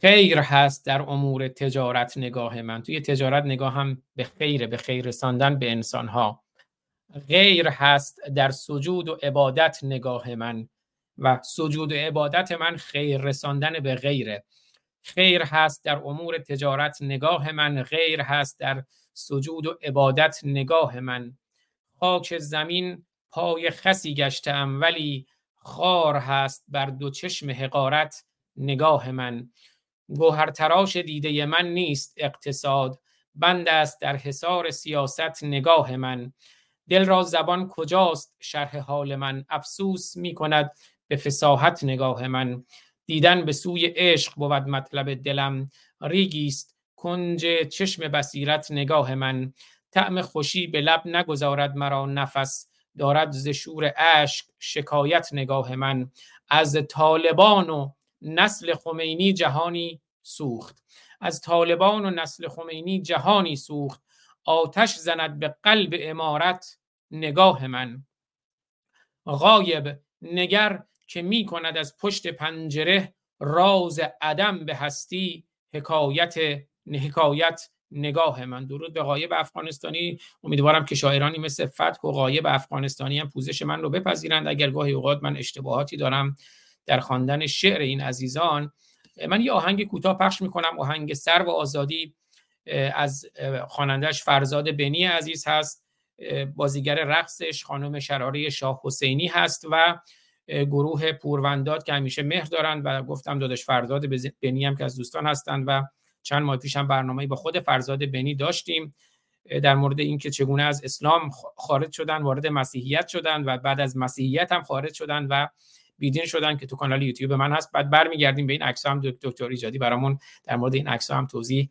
خیر هست در امور تجارت نگاه من. توی تجارت نگاه هم به خیر به خیر رساندن به انسان ها غیر هست در سجود و عبادت نگاه من. و سجود و عبادت من خیر رساندن به غیره. خیر هست در امور تجارت نگاه من غیر هست در سجود و عبادت نگاه من. خاک زمین پای خسی گشتم ولی خار هست بر دو چشم حقارت نگاه من. گوهر تراش دیده من نیست اقتصاد بند است در حصار سیاست نگاه من. دل را زبان کجاست شرح حال من؟ افسوس می کند به فساحت نگاه من. دیدن به سوی عشق بود مطلب دلم. ریگیست کنج چشم بصیرت نگاه من. طعم خوشی به لب نگذارد مرا نفس. دارد ز شور اشک شکایت نگاه من. از طالبان و نسل خمینی جهانی سوخت. از طالبان و نسل خمینی جهانی سوخت. آتش زند به قلب امارت نگاه من. غایب نگر که می کند از پشت پنجره راز عدم به هستی حکایت حکایت نگاه من. درود به غایب افغانستانی. امیدوارم که شاعرانی مثل فتح و غایب افغانستانی هم پوزش من رو بپذیرند. اگر گاهی اوقات من اشتباهاتی دارم در خواندن شعر این عزیزان من یه آهنگ کوتاه پخش می‌کنم. آهنگ سر و آزادی از خوانندهش فرزاد بنی عزیز هست. بازیگر رقصش خانم شراره شاه حسینی هست و گروه پورونداد که همیشه مهر دارند و گفتم دادش فرزاد بنی هم که از دوستان هستند و چند ماه پیش هم برنامه با خود فرزاد بنی داشتیم. در مورد اینکه چگونه از اسلام خارج شدن وارد مسیحیت شدن و بعد از مسیحیت هم خارج شدن و بیدین شدن که تو کانال یوتیوب من هست. بعد برمیگردیم به این عکس هم دکتر ایجادی برامون در مورد این عکس هم توضیح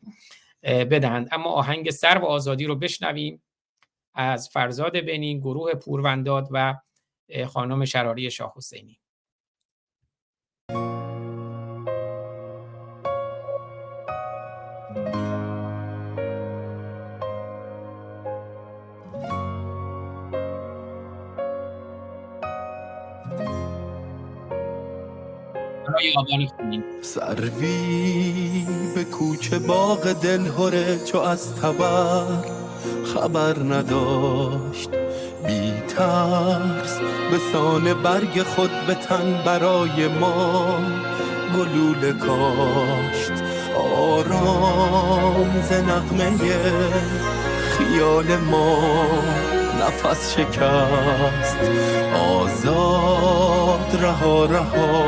بدهند. اما آهنگ سر و آزادی رو بشنویم از فرزاد بنی گروه پورونداد و خانم شراری شاه حسینی. سروی به کوچه باغ دلهوره چو از تبر خبر نداشت. بی ترس به سان برگ خود به تن برای ما. گلوله کاشت آرام ز نغمه خیال ما. نفس شکست آزاد رها رها.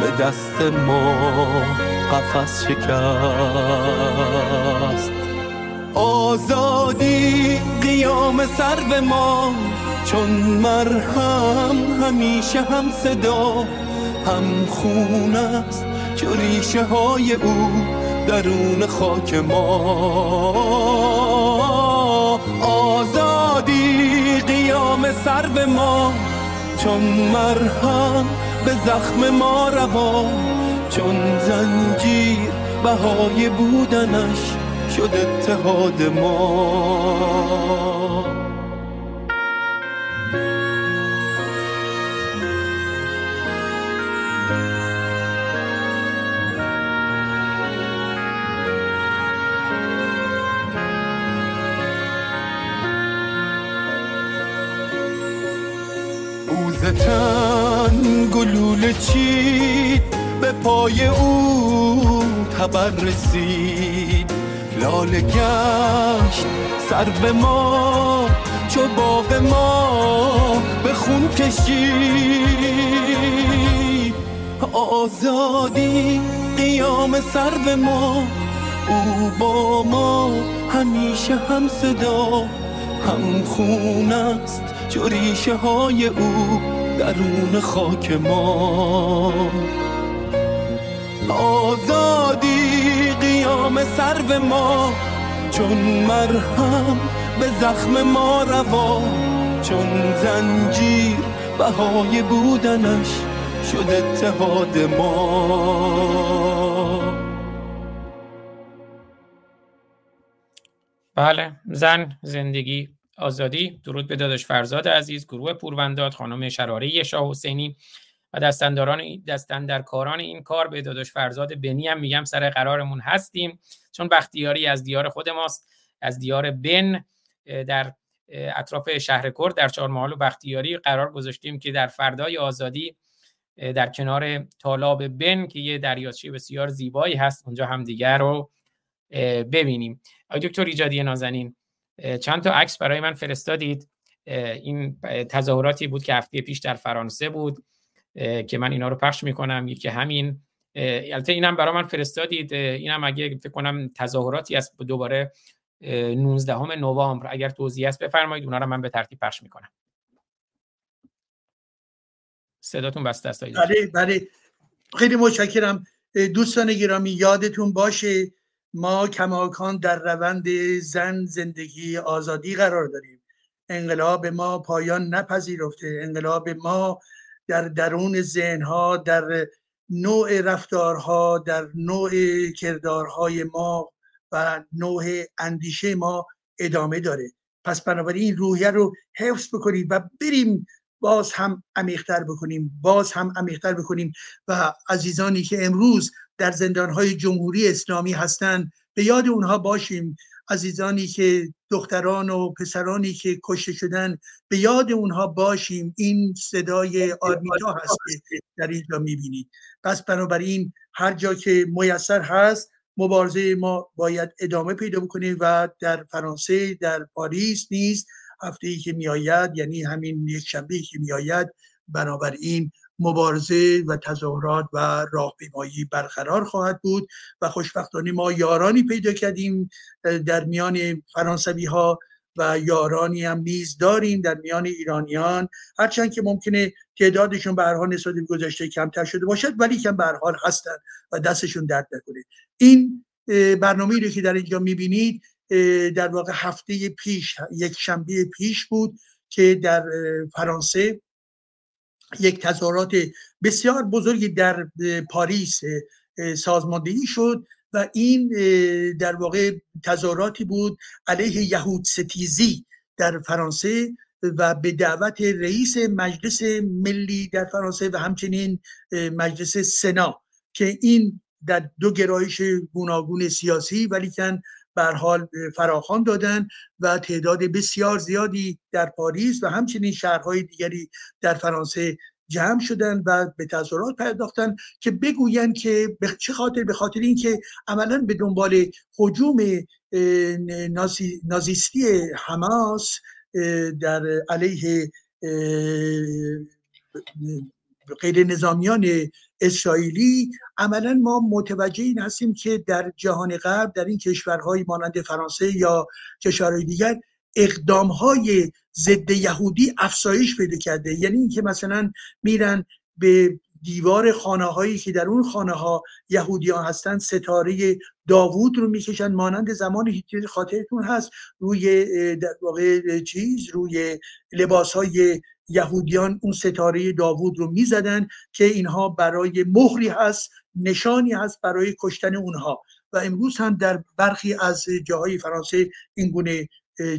به دست ما قفس شکست. آزادی قیام سر به ما. چون مرهم همیشه هم صدا هم خون است چو ریشه های او درون خاک ما. آزادی قیام سر به ما چون مرهم به زخم ما روا. چون زنجیر بهای بودنش شد اتحاد ما. گلوله چید به پای او تبر رسید. لاله گشت سر به ما چو باغ ما به خون کشید. آزادی قیام سر به ما او با ما همیشه هم صدا هم خون است چو ریشه های او. درون خاک ما. آزادی قیام سرو ما چون مرهم به زخم ما روا. چون زنجیر بهای بودنش شد اتحاد ما. بله زن زندگی آزادی درود به داداش فرزاد عزیز گروه پورونداد خانم شراره شاه حسینی و دستنداران دستندرکاران این کار به داداش فرزاد بنی هم میگم سر قرارمون هستیم. چون بختیاری از دیار خود ماست از دیار بن در اطراف شهر کرد در چهارمحال و بختیاری قرار گذاشتیم که در فردای آزادی در کنار تالاب بن که یه دریاچه بسیار زیبایی هست اونجا هم دیگر رو ببینیم. آقای دکتر ایجادی نازنین چند تا عکس برای من فرستادید. این تظاهراتی بود که هفته پیش در فرانسه بود که من اینا رو پخش می‌کنم یکی همین. البته اینم برای من فرستادید. اینم اگه فکر کنم تظاهراتی است دوباره 19 نوامبر اگر توضیح است بفرمایید اونا رو من به ترتیب پخش می‌کنم. صداتون بسته است بله بله. خیلی متشکرم. دوستان گرامی یادتون باشه ما کماکان در روند زن زندگی آزادی قرار داریم. انقلاب ما پایان نپذیرفته. انقلاب ما در درون ذهنها در نوع رفتارها در نوع کردارهای ما و نوع اندیشه ما ادامه داره. پس بنابراین این روحیه رو حفظ بکنید و بریم باز هم عمیقتر بکنیم. باز هم عمیقتر بکنیم. و عزیزانی که امروز در زندانهای جمهوری اسلامی هستند به یاد اونها باشیم عزیزانی که دختران و پسرانی که کشته شدن. به یاد اونها باشیم. این صدای آرمیتا هست که در اینجا می‌بینید. پس بنابراین هر جا که میسر هست مبارزه ما باید ادامه پیدا بکنه و در فرانسه در پاریس نیز هفته ای که میآید یعنی همین یک شنبه که میآید بنابراین مبارزه و تظاهرات و راهپیمایی برقرار خواهد بود و خوشبختانه ما یارانی پیدا کردیم در میان فرانسوی ها و یارانی هم نیز داریم در میان ایرانیان. هرچند که ممکنه تعدادشون به هر نسبت گذشته کمتر شده باشد ولی کم به حال هستن و دستشون درد نکنه. این برنامه رو که در اینجا می‌بینید در واقع هفته پیش یک شنبه پیش بود که در فرانسه یک تظاهرات بسیار بزرگی در پاریس سازماندهی شد و این در واقع تظاهراتی بود علیه یهود ستیزی در فرانسه و به دعوت رئیس مجلس ملی در فرانسه و همچنین مجلس سنا که این در دو گرایش گوناگون سیاسی ولی کن بر حال فراخان دادن و تعداد بسیار زیادی در پاریس و همچنین شهرهای دیگری در فرانسه جمع شدن و به تظاهرات پرداختن که بگویند که به چه خاطر؟ به خاطر اینکه عملا به دنبال حجوم نازیستی حماس در علیه غیر نظامیان اسرائیلی عملا ما متوجه این هستیم که در جهان غرب در این کشورهای مانند فرانسه یا کشورهای دیگر اقدام های ضد یهودی افزایش پیدا کرده. یعنی اینکه مثلا میرن به دیوار خانه هایی که در اون خانه ها یهودیان هستن ستاره داوود رو می‌کشن. مانند زمان هیتلر خاطرتون هست روی در واقع چیز روی لباس های یهودیان اون ستاره داوود رو می‌زدن که اینها برای مهری هست نشانی هست برای کشتن اونها. و امروز هم در برخی از جاهای فرانسه این گونه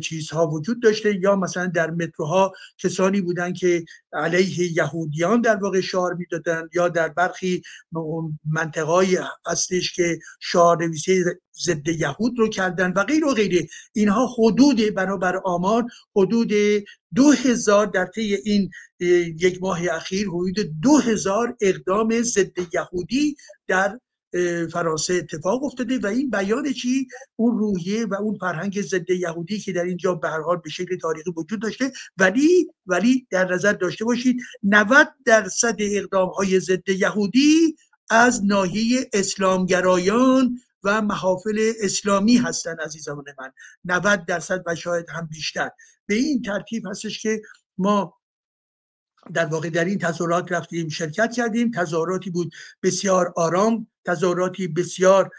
چیزها وجود داشته یا مثلا در متروها کسانی بودن که علیه یهودیان در واقع شعار می‌دادن یا در برخی منطقه هستش که شعار نویسی ضد یهود رو کردن و غیر و غیره اینها حدود برابر آمار حدود دو هزار در طی این یک ماه اخیر حدود دو هزار اقدام ضد یهودی در فرانسه اتفاق افتاده و این بیان چی؟ اون روحیه و اون فرهنگ ضد یهودی که در اینجا به هر حال به شکل تاریخی وجود داشته. ولی ولی در نظر داشته باشید 90 درصد اقدام های ضد یهودی از ناحیه اسلامگرایان و محافل اسلامی هستند عزیزان من. 90 درصد و شاید هم بیشتر. به این ترتیب هستش که ما در واقع در این تظاهرات رفتیم شرکت کردیم. تظاهراتی بود بسیار آرام تظاهراتی بسیار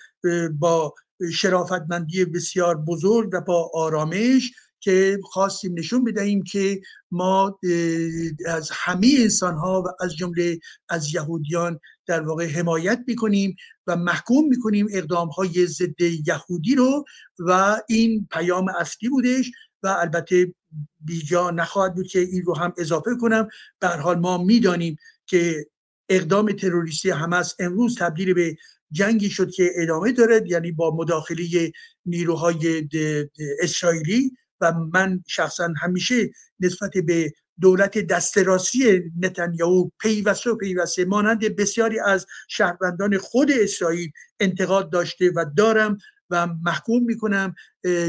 با شرافتمندی بسیار بزرگ و با آرامش که خواستیم نشون بدهیم که ما از همه انسان ها و از جمله از یهودیان در واقع حمایت می‌کنیم و محکوم می‌کنیم اقدام های ضد یهودی رو و این پیام اصلی بودش و البته بیجا نخواهد بود که این رو هم اضافه کنم. به حال ما می‌دانیم که اقدام تروریستی حماس امروز تبدیل به جنگی شد که ادامه دارد یعنی با مداخله نیروهای اسرائیلی. و من شخصا همیشه نسبت به دولت دستراسی نتانیاهو پیوسته و پیوسته مانند بسیاری از شهروندان خود اسرائیل انتقاد داشته و دارم و محکوم می‌کنم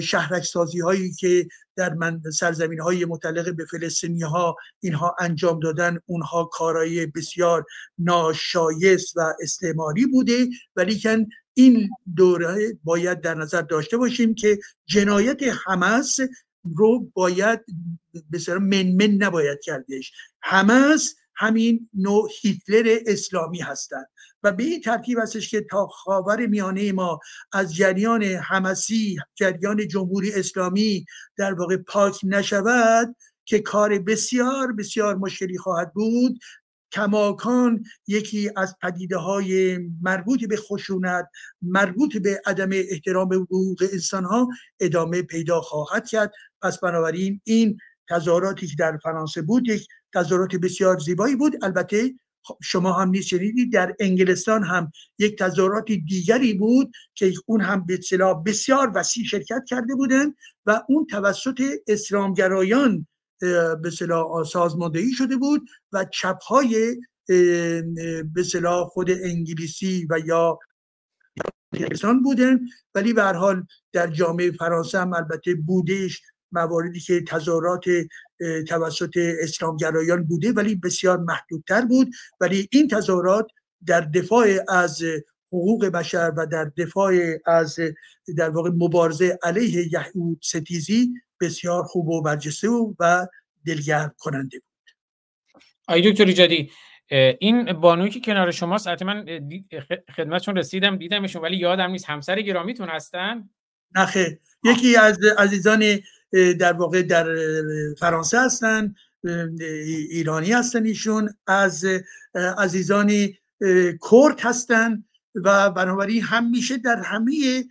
شهرک سازی هایی که در من سرزمین های متعلق به فلسطینی ها اینها انجام دادن. اونها کارایی بسیار ناشایست و استعماری بوده. ولیکن این دوره باید در نظر داشته باشیم که جنایت حماس رو باید بسیار منمن نباید کردش. حماس همین نوع هیتلر اسلامی هستند. و به این ترتیب هستش که تا خاور میانه ما از جریان حمسی جریان جمهوری اسلامی در واقع پاک نشود که کار بسیار بسیار مشکلی خواهد بود. کماکان یکی از پدیده های مربوط به خشونت مربوط به عدم احترام حقوق انسان ها ادامه پیدا خواهد کرد. پس بنابراین این تظاهراتی که در فرانسه بود یک تظاهرات بسیار زیبایی بود. البته خب، شما هم نیست شنیدید در انگلستان هم یک تظاهرات دیگری بود که اون هم به بسیار وسیع شرکت کرده بودند و اون توسط اسلامگرایان به صلاح سازماندهی شده بود و چپهای به صلاح خود انگلیسی و یا انگلستان بودن ولی به حال در جامعه فرانسه هم البته بودش مواردی که تظاهرات توسط اسلامگرایان بوده ولی بسیار محدودتر بود. ولی این تظاهرات در دفاع از حقوق بشر و در دفاع از در واقع مبارزه علیه یهود ستیزی بسیار خوب و برجسته و دلگرم کننده بود. آی دکتر ایجادی این بانوی که کنار شماست حتما خدمتشون رسیدم دیدمشون ولی یادم نیست همسر گرامیتون هستن؟ نخه یکی از عزیزان در واقع در فرانسه هستن ایرانی هستن ایشون از عزیزان کرد هستن و بنابراین همیشه در همه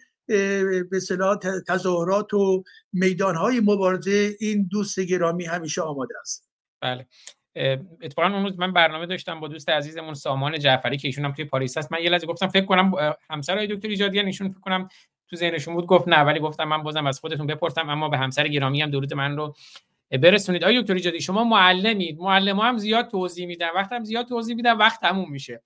به صلاح تظاهرات و میدانهای مبارزه این دوست گرامی همیشه آماده است. بله. اتفاقا اون روز من برنامه داشتم با دوست عزیزمون سامان جعفری که ایشون هم توی پاریس هست. من یه لحظه گفتم فکر کنم همسر دکتر ایجادیان ایشون فکر کنم تو ذهنشون بود گفت نه ولی گفتم من بازم از خودتون بپرسم اما به همسر گرامی هم درود من رو برسونید. آیا دکتر ایجادی شما معلمید. معلم هم زیاد توضیح میدن. وقتم زیاد توضیح میدن وقت تموم میشه.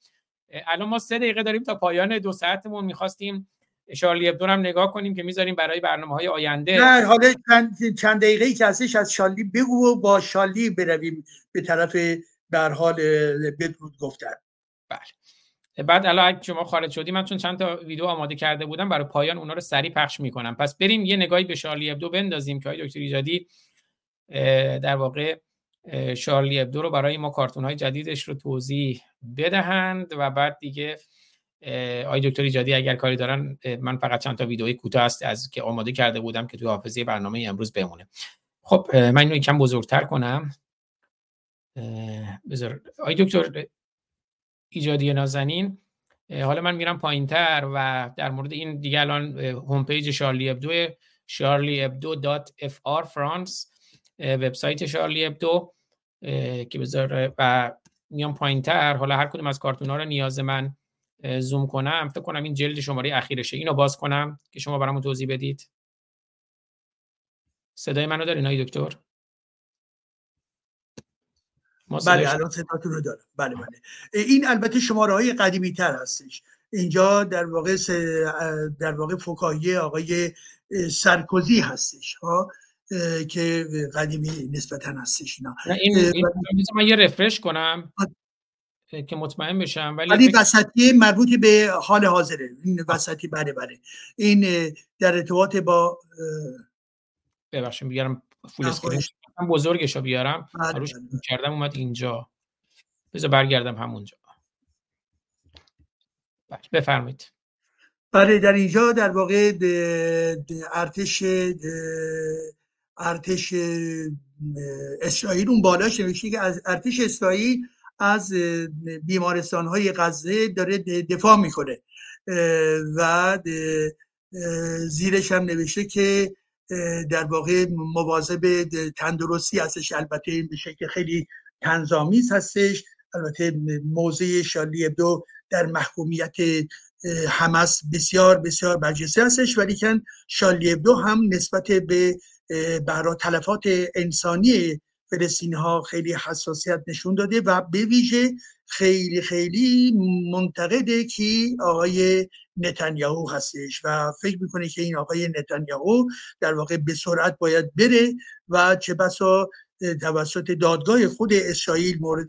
الان ما سه دقیقه داریم تا پایان دو ساعتمون می‌خواستیم. شارلی ابدو هم نگاه کنیم که می‌ذاریم برای برنامه های آینده. نه حالا چند, چند دقیقه ای که هستش از شارلی بگو و با شارلی برویم به طرف در حال بدرود گفتن. بله. بعد الان شما خارج شدی من چون چند تا ویدیو آماده کرده بودم برای پایان اونا رو سریع پخش می‌کنم. پس بریم یه نگاهی به شارلی ابدو بندازیم که های دکتر ایجادی در واقع شارلی ابدو رو برای ما کارتون های جدیدش رو توضیح بدهند و بعد دیگه آقای دکتر ایجادی اگر کاری دارن من فقط چند تا ویدئوی کوتاه است از که آماده کرده بودم که توی حافظه برنامه امروز بمونه. خب من اینو یکم بزرگتر کنم. بذار آقای دکتر ایجادی نازنین حالا من میرم پایینتر و در مورد این دیگه الان home page شارلی ابدو شارلی ابدو dot fr فرانس وبسایت شارلی ابدو که بذار و میام پایینتر. حالا هر کدوم از کارتون ها رو نیاز من زوم کنم. فکر کنم این جلد شماره اخیرشه. اینو باز کنم که شما برامون توضیح بدید. صدای منو دارین آقای دکتر؟ بله الان صداتون رو دارم. بله بله. این البته شماره های قدیمی تر هستش. اینجا در واقع در واقع فکاهی آقای سرکوزی هستش ها که قدیمی نسبتا هستش اینا. این, این من یه رفرش کنم که مطمئن بشم ولی ولی وسطی مربوط به حال حاضره. این وسطی بله بله. این در ارتباط با ببخشید بیارم فول اسکرین بزرگش رو بیارم. بله روش بله. کردم اومد اینجا. بذار برگردم همونجا. بله بفرمایید. بله در اینجا در واقع ارتش ارتش اسرائیل اون بالاش نوشته که از ارتش اسرائیل از بیمارستان های غزه داره دفاع می‌کنه. و زیرش هم نوشته که در واقع مواظب تندرستی هستش. البته به شکل خیلی تنظامیز هستش. البته موضع شالی ابدو در محکومیت حمس بسیار بسیار برجسته هستش. ولی کن شالی ابدو هم نسبت به برای تلفات انسانی فلسطینی ها خیلی حساسیت نشون داده و به ویژه خیلی خیلی منتقده که آقای نتانیاهو هستش و فکر می‌کنه که این آقای نتانیاهو در واقع به سرعت باید بره و چه بسا توسط دادگاه خود اسرائیل مورد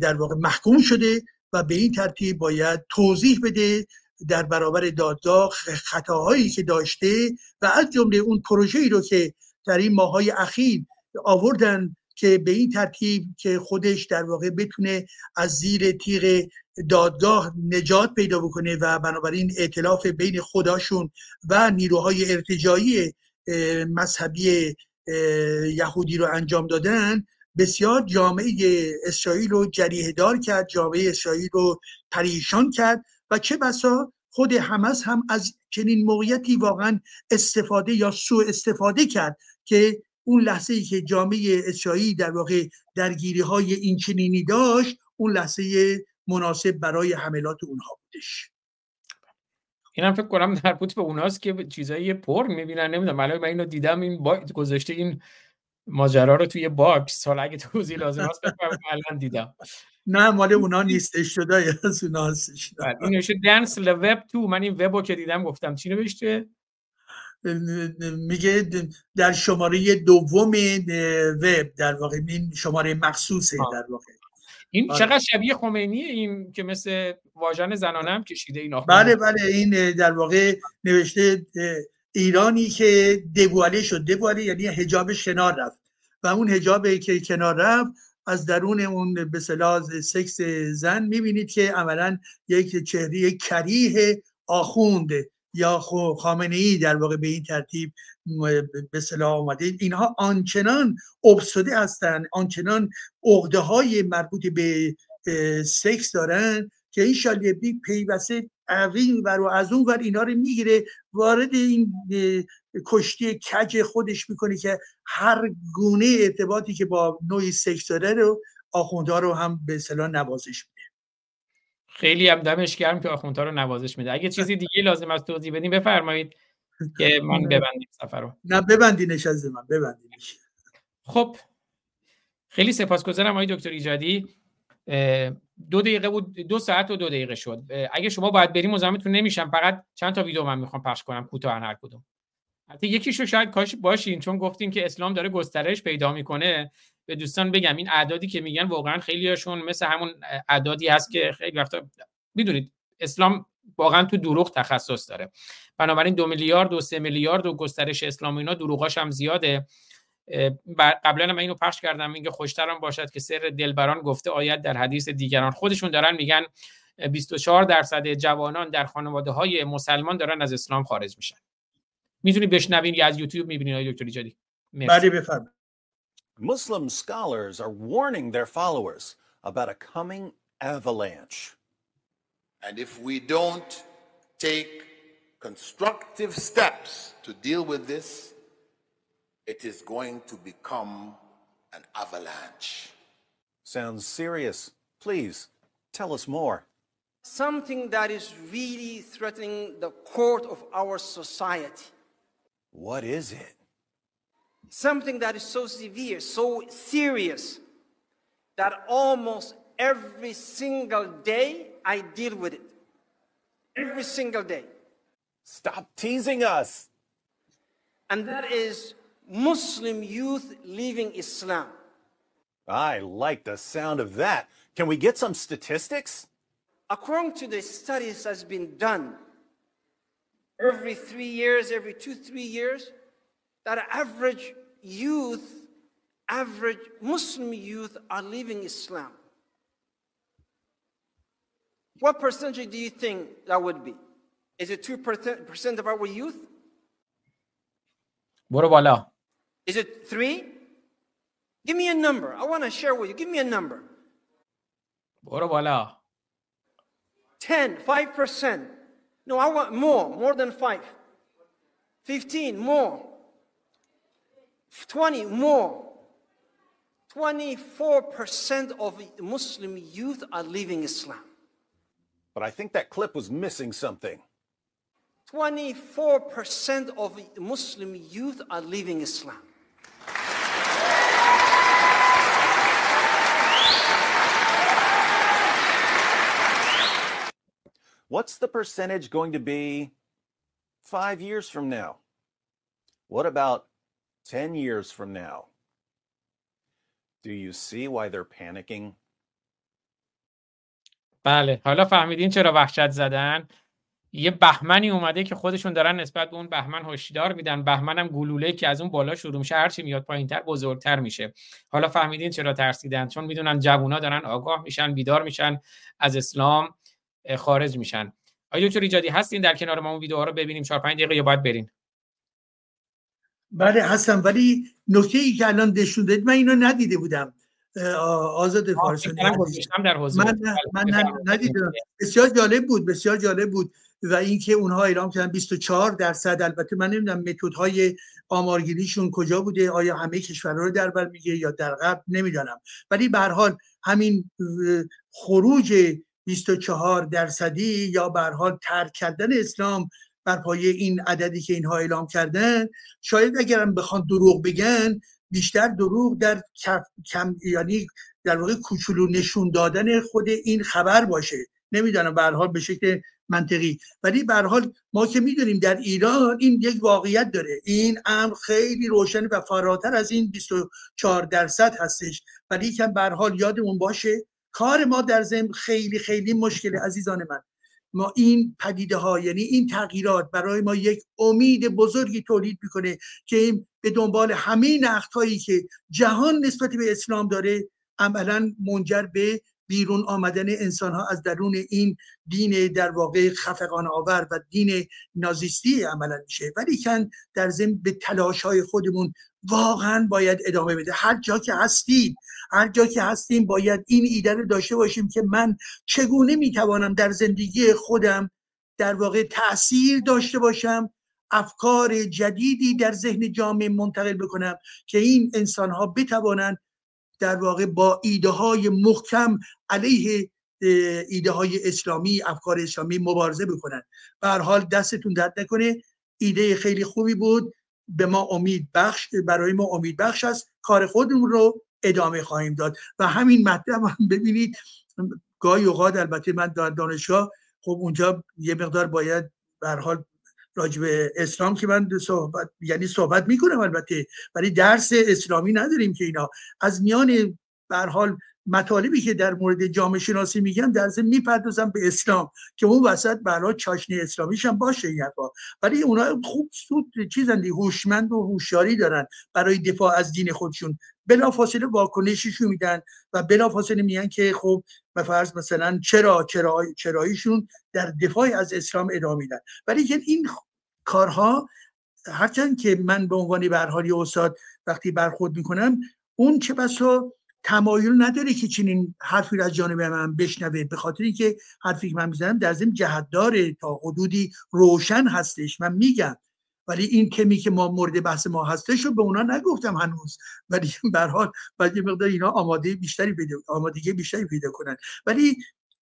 در واقع محکوم شده و به این ترتیب باید توضیح بده در برابر دادگاه خطاهایی که داشته و از جمله اون پروژه ای رو که در این ماهای اخیر آوردن که به این ترتیب که خودش در واقع بتونه از زیر تیغ دادگاه نجات پیدا بکنه و بنابراین اعتلاف بین خداشون و نیروهای ارتجایی مذهبی یهودی رو انجام دادن بسیار جامعه اسرائیل رو جریه دار کرد جامعه اسرائیل رو پریشان کرد و چه بسا خود حماس هم از چنین موقعیتی واقعا استفاده یا سوء استفاده کرد که اون لحظه ای که جامعه اسرائیل در واقع درگیری های این چنینی داشت اون لحظه مناسب برای حملات اونها بودش. این هم فکر کنم مربوط به اوناست که چیزایی پر می‌بینن نمی‌دونم. من اینو دیدم این با... گذاشته این ماجرا رو توی باکس. حالا اگه توضیح لازم هست الان دیدم. نه مال اونا نیستش. شده از اونا هستش. بله، این نوشته دنس وب تو من این وب که دیدم گفتم. چی نوشته؟ میگه در شماره دوم وب در واقع این شماره مخصوصه در واقع. این آره. چقدر شبیه خمینی این که مثل واژن زنانه هم کشیده این بله بله این در واقع نوشته ایرانی که دبواله شد. دبواله یعنی هجابش کنار رفت. و اون هجابی که کنار رفت از درون اون به سکس زن می‌بینید که عملا یک چهره کریه آخوند یا خامنه ای در واقع به این ترتیب به صلاح آمده. اینها آنچنان ابسوده هستند آنچنان عقده های مربوط به سکس دارن که این شالیبی پیوسته اوین ور و از اون ور اینا رو می‌گیره وارد این کشتی کج خودش می‌کنه که هر گونه ارتباطی که با نوعی سکس داره رو آخوندها رو هم به صلاح نوازش خیلی هم دمش گرم که آخوندها رو نوازش میده. اگه چیزی دیگه لازم است توضیح بدیم بفرمایید که [laughs] من ببندیم سفر رو نه ببندینش از من ببندینش. خب خیلی سپاسگزارم آقای دکتر ایجادی. دو دقیقه بود دو ساعت و دو دقیقه شد. اگه شما باید بریم مزاحمتون نمیشم فقط چند تا ویدیو من می‌خوام پخش کنم کوتاه هر کدوم. حتی یکیشو شاید کاش باشین چون گفتیم که اسلام داره گسترش پیدا می‌کنه. به دوستان بگم این اعدادی که میگن واقعا خیلیاشون مثل همون اعدادی هست که خیلی وقتا می‌دونید اسلام واقعا تو دروغ تخصص داره. بنابراین دو میلیارد و سه میلیارد و گسترش اسلام اینا دروغاش هم زیاده. قبلا من اینو پخش کردم اینکه خوشترم باشد که سر دلبران گفته آید در حدیث دیگران. خودشون دارن میگن 24 درصد جوانان در خانواده های مسلمان دارن از اسلام خارج میشن. میتونی بشنوین یا از یوتیوب میبینین آقای دکتر ایجادی بله بفرمایید Muslim scholars are warning their followers about a coming avalanche. And if we don't take constructive steps to deal with this, it is going to become an avalanche. Sounds serious. Please tell us more. Something that is really threatening the core of our society. What is it? Something that is so severe, so serious, that almost every single day I deal with it. Every single day. Stop teasing us. And that is Muslim youth leaving Islam. I like the sound of that. Can we get some statistics? According to the studies that's been done, every three years, every two, three years, that average youth, average Muslim youth are leaving Islam. What percentage do you think that would be? Is it 2% of our youth? What about now? Is it three? Give me a number. I want to share with you. Give me a number. What about now? 10, percent. No, I want more, more than 5. 15, more. 20, more. 24% of Muslim youth are leaving Islam. But I think that clip was missing something. 24% of Muslim youth are leaving Islam. What's the percentage going to be five years from now? What about 10 years from now? Do you see why they're panicking? بله. حالا فهمیدین چرا وحشت زدن. یه بهمنی اومده که خودشون دارن نسبت به اون بهمن هشدار میدن. بهمنم گلوله که از اون بالا شروع میشه. هرچی میاد پایینتر بزرگتر میشه. حالا فهمیدین چرا ترسیدن؟ چون می‌دونن جوونا دارن آگاه میشن بیدار میشن از اسلام. خارج میشن. آیا دکتر ایجادی هستین در کنار ما اون ویدیوها رو ببینیم 4 5 دقیقه یا باید برین؟ بله هستم ولی نکته ای که الان نشون دادید من اینو ندیده بودم. آزاد فارسانی در حضور من من بفرمایید. ندیدم. بسیار جالب بود بسیار جالب بود. و اینکه اونها اعلام کردن 24 درصد البته من نمی‌دونم متدهای آمارگیریشون کجا بوده آیا همه کشورها رو در بر میگه یا در قبل نمی‌دانم. ولی به هر حال همین خروج 24 درصدی یا به حال ترک کردن اسلام بر پایه این عددی که اینها اعلام کردن شاید اگرم بخوان دروغ بگن بیشتر دروغ در کم یعنی در واقع کوچولو نشون دادن خود این خبر باشه. نمی‌دانم به حال به شکل منطقی. ولی به حال ما که می‌دونیم در ایران این یک واقعیت داره. این امر خیلی روشن و فراتر از این 24 درصد هستش. ولی که به حال یادمون باشه کار ما در ضمن خیلی خیلی مشکل عزیزان من. ما این پدیده ها یعنی این تغییرات برای ما یک امید بزرگی تولید می‌کنه که این به دنبال همه نقد هایی که جهان نسبت به اسلام داره عملا منجر به بیرون آمدن انسان ها از درون این دین در واقع خفقان آور و دین نازیستی عملا میشه. ولی کن در ضمن به تلاش های خودمون واقعا باید ادامه بده. هر جا که هستیم هر جا که هستیم باید این ایده رو داشته باشیم که من چگونه می‌توانم در زندگی خودم در واقع تاثیر داشته باشم افکار جدیدی در ذهن جامعه منتقل بکنم که این انسان ها بتوانند در واقع با ایده های محکم علیه ایده های اسلامی افکار اسلامی مبارزه بکنن به حال دستتون درد نکنه. ایده خیلی خوبی بود. به ما امید بخش برای ما امید بخش است کار خودمون رو ادامه خواهیم داد. و همین مطلب هم ببینید. گاهی اوقات البته من در دانشگاه خب اونجا یه مقدار باید به حال راجع به اسلام که من صحبت یعنی صحبت می‌کنم البته. ولی درس اسلامی نداریم که اینا. از میان به حال مطالبی که در مورد جامعه شناسی میگن در ضمن می‌پردازم به اسلام که اون وسط حال چاشنی اسلامیش هم باشه این حرفا. ولی اونا خوب سود چیزن دیگه، هوشمند و هوشیاری دارن برای دفاع از دین خودشون. بلافاصله واکنششون میدن و بلافاصله میگن که خب به فرض مثلا چرا چرا چراییشون در دفاع از اسلام ادامه میدن. ولی که این کارها هرچند که من به عنوان به استاد وقتی برخورد می‌کنم اون چه بسا تمایل نداره که چنین حرفی رو از جانب من بشنوه به خاطر اینکه حرفی که من می‌زنم در ضمن جهت داره تا حدودی روشن هستش. من میگم ولی این کمی که ما مورد بحث ما هستش رو به اونا نگفتم هنوز. ولی به حال یه مقدار اینا آماده بیشتری پیدا آمادگی بیشتری پیدا کنن. ولی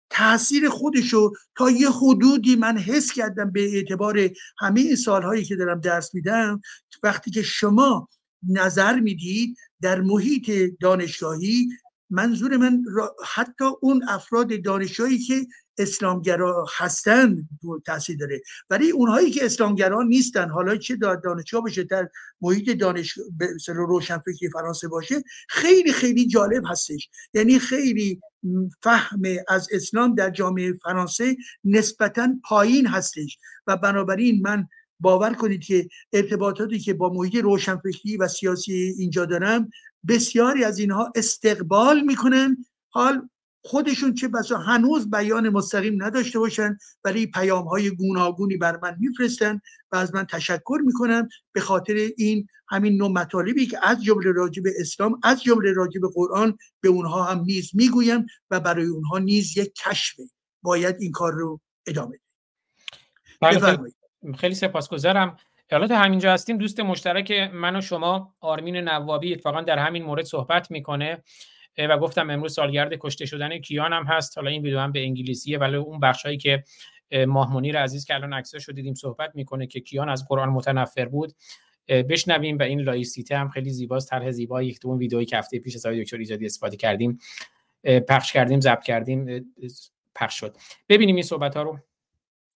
تاثیر خودشو تا یه حدودی من حس کردم به اعتبار همه سالهایی که دارم درس میدم وقتی که شما نظر می‌دید در محیط دانشگاهی منظور من حتی اون افراد دانشگاهی که اسلامگرا هستند تاثیر داره. ولی اونهایی که اسلامگرا نیستن حالا چه در دانشگاه باشه در محیط دانش اصطلاح روشنفکری فرانسه باشه خیلی خیلی جالب هستش. یعنی خیلی فهم از اسلام در جامعه فرانسه نسبتا پایین هستش. و بنابراین من باور کنید که ارتباطاتی که با محیط روشنفکری و سیاسی اینجا دارم بسیاری از اینها استقبال می‌کنن. حال خودشون چه بسا هنوز بیان مستقیم نداشته باشن ولی پیام های گوناگونی بر من میفرستن و از من تشکر می‌کنم به خاطر این همین نوع مطالبی که از جمله راجع به اسلام از جمله راجع به قرآن به اونها هم نیز می‌گویم و برای اونها نیز یک کشفه باید این کار رو ادامه بله، بفرمایید. خیلی سپاسگزارم. حالا تا همینجا هستیم دوست مشترک من و شما آرمین نوابی اتفاقا در همین مورد صحبت می‌کنه و گفتم امروز سالگرد کشته شدن کیان هم هست. حالا این ویدیو هم به انگلیسیه ولی اون بخشایی که اه، ماه منیر عزیز که الان عکسش رو دیدیم صحبت می‌کنه که کیان از قرآن متنفر بود. بشنویم و این لایسیته هم خیلی زیباست طرح زیبایی. که تو اون ویدئویی که هفته پیش از دکتر ایجادی استفاده کردیم پخش کردیم ضبط کردیم پخش شد. ببینیم این صحبت ها رو.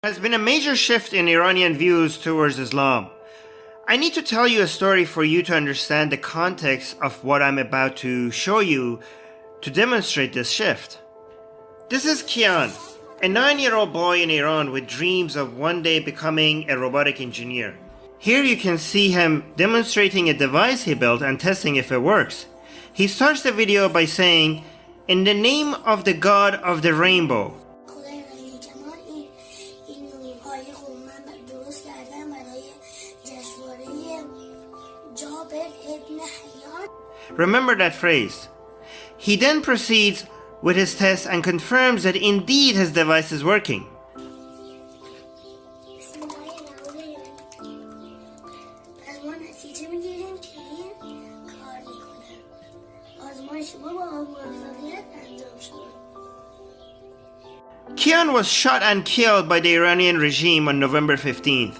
Has been a major shift in Iranian views towards Islam. I need to tell you a story for you to understand the context of what I'm about to show you to demonstrate this shift. This is Kian, a nine year old boy in Iran with dreams of one day becoming a robotic engineer. Here you can see him demonstrating a device he built and testing if it works. He starts the video by saying, In the name of the God of the rainbow, Remember that phrase. He then proceeds with his test and confirms that indeed his device is working. Kian was shot and killed by the Iranian regime on November 15th.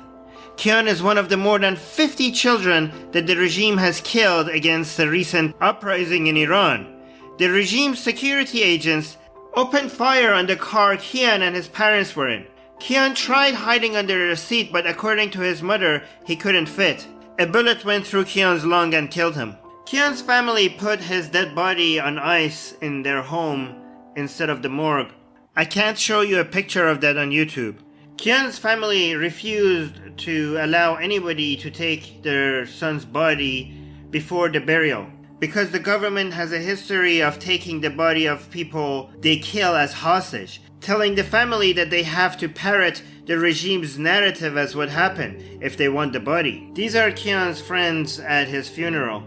Kian is one of the more than 50 children that the regime has killed against the recent uprising in Iran. The regime's security agents opened fire on the car Kian and his parents were in. Kian tried hiding under a seat, but according to his mother, he couldn't fit. A bullet went through Kian's lung and killed him. Kian's family put his dead body on ice in their home instead of the morgue. I can't show you a picture of that on YouTube. Kian's family refused to allow anybody to take their son's body before the burial because the government has a history of taking the body of people they kill as hostage, telling the family that they have to parrot the regime's narrative as what happened if they want the body. These are Kian's friends at his funeral.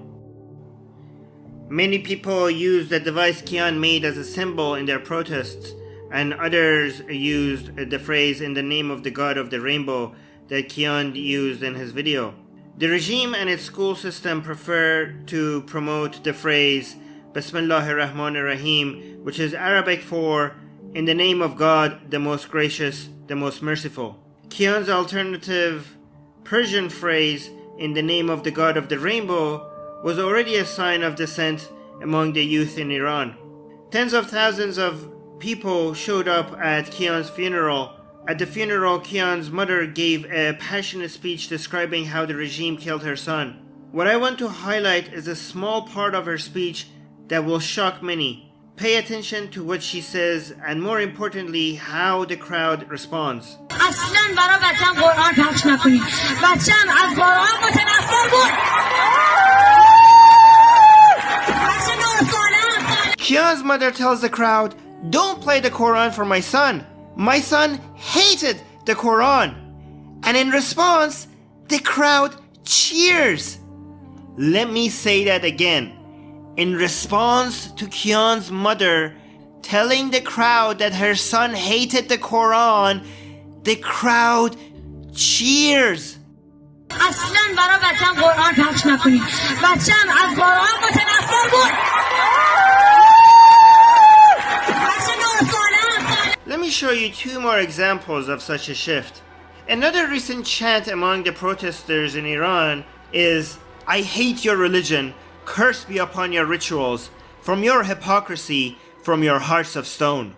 Many people use the device Kian made as a symbol in their protests, and others used the phrase in the name of the god of the rainbow that Kian used in his video. The regime and its school system prefer to promote the phrase Bismillahir Rahmanir Rahim, which is Arabic for in the name of God, the most gracious, the most merciful. Kian's alternative Persian phrase in the name of the god of the rainbow was already a sign of dissent among the youth in Iran. Tens of thousands of people showed up at Kian's funeral. At the funeral, Kian's mother gave a passionate speech describing how the regime killed her son. What I want to highlight is a small part of her speech that will shock many. Pay attention to what she says and more importantly, how the crowd responds. اصلا برای وطن قرآن پخش نکنید بچم از قرآن متنفر بود بچه نه ساله Kian's mother tells the crowd, Don't play the Quran for my son. My son hated the Quran. And in response, the crowd cheers. Let me say that again. In response to Kian's mother telling the crowd that her son hated the Quran, the crowd cheers. اصلا برای وطن قرآن پخش نکنید بچم از قرآن متنفر بود Let me show you two more examples of such a shift. Another recent chant among the protesters in Iran is I hate your religion, curse be upon your rituals, from your hypocrisy, from your hearts of stone.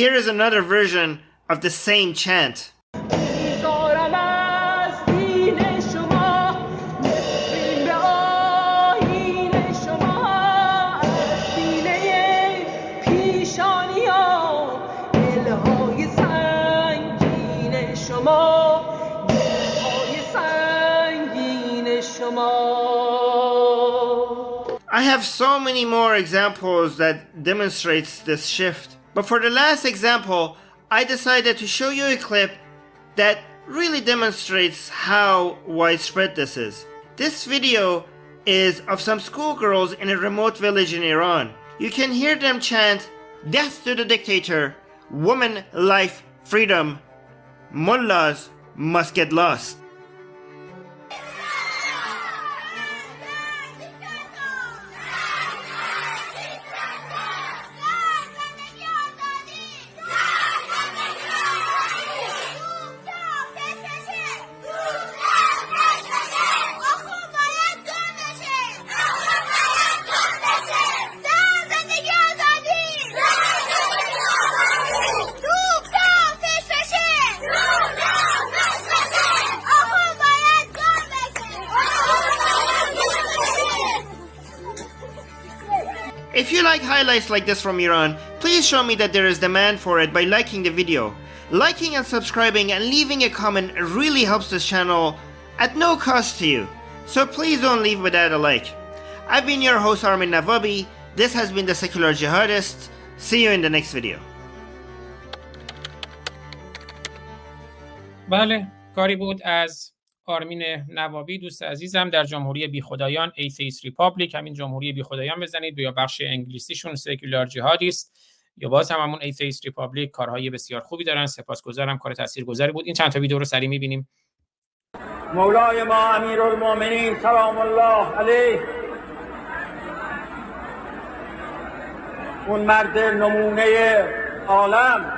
Here is another version of the same chant. I have so many more examples that demonstrates this shift. But for the last example, I decided to show you a clip that really demonstrates how widespread this is. This video is of some schoolgirls in a remote village in Iran. You can hear them chant, Death to the dictator, woman, life, freedom, mullahs must get lost. highlights like this from Iran, please show me that there is demand for it by liking the video. Liking and subscribing and leaving a comment really helps this channel at no cost to you. So please don't leave without a like. I've been your host Armin Navabi. This has been the Secular Jihadist. See you in the next video. بله کاری بود از آرمین نوابی دوست عزیزم در جمهوری بیخدایان ایتیس ریپابلیک. همین جمهوری بیخدایان بزنید. یا بخش انگلیسیشون سکولار جهادیست یا باز هم همون Atheist Republic. کارهای بسیار خوبی دارن. سپاسگزارم. کار تاثیرگذاری بود. این چند تا ویدیو رو سری می‌بینیم. مولای ما امیر المؤمنین سلام الله علیه. اون مرد نمونه عالم.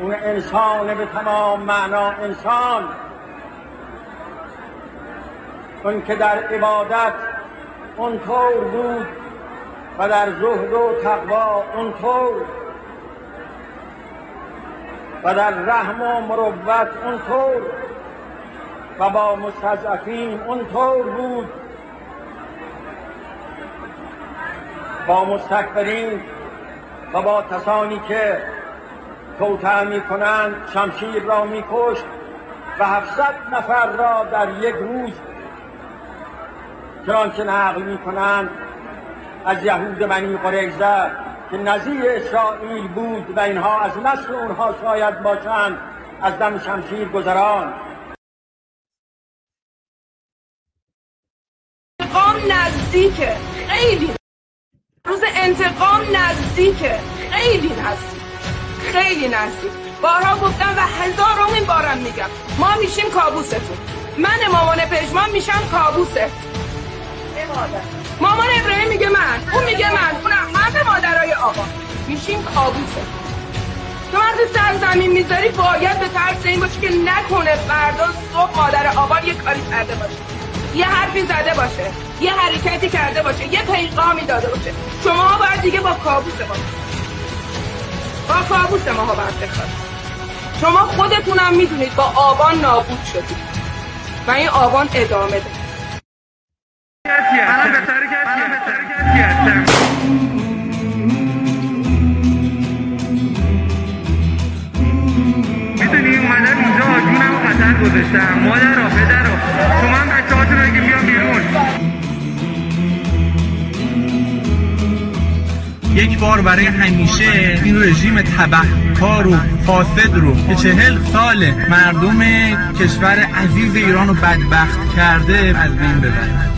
اون انسان به تمام معنا انسان. اون که در عبادت اونطور بود و در زهد و تقوا اونطور. و در رحم و مروت اونطور. و با مستضعفین اونطور بود. با مستکبرین و با کسانی که توتر می کنند شمشیر را می کشت و هفتصد نفر را در یک روز چنانچه نقل می کنند از یهود بنی قریظه که نظیر اسرائیل بود و اینها از نسل اونها شاید باشند از دم شمشیر گذران. انتقام نزدیکه. خیلی. روز انتقام نزدیکه. خیلی نزدیک. خیلی نزدیک. بارها گفتم و هزارمین بارم میگم. ما میشیم کابوستون. من مامان پژمان میشم کابوسه مامان ابراهیم میگه من اون میگه من اونم همه مادرای آقا. میشیم کابوسه. تو وقتی سر زمین می‌ذاری باید به ترس این باشی که نکنه فردا صبح مادر آبان یه کاری کرده باشه. یه حرفی زده باشه. یه حرکتی کرده باشه. یه پیغامی داده باشه. شما باید دیگه با کابوس باشید با کابوس ما ها باید شما خودتونم می‌دونید با آبان نابود شدید. و این آبان ادامه ده می‌دونی اومدن اینجا جونم رو خطر گذاشتم. مادر پدر را شما هم بچه هاتون رو که بیان بیرون. یک بار برای همیشه این رژیم تبهکار و فاسد رو که چهل سال مردم کشور عزیز ایران رو بدبخت کرده از بین ببرد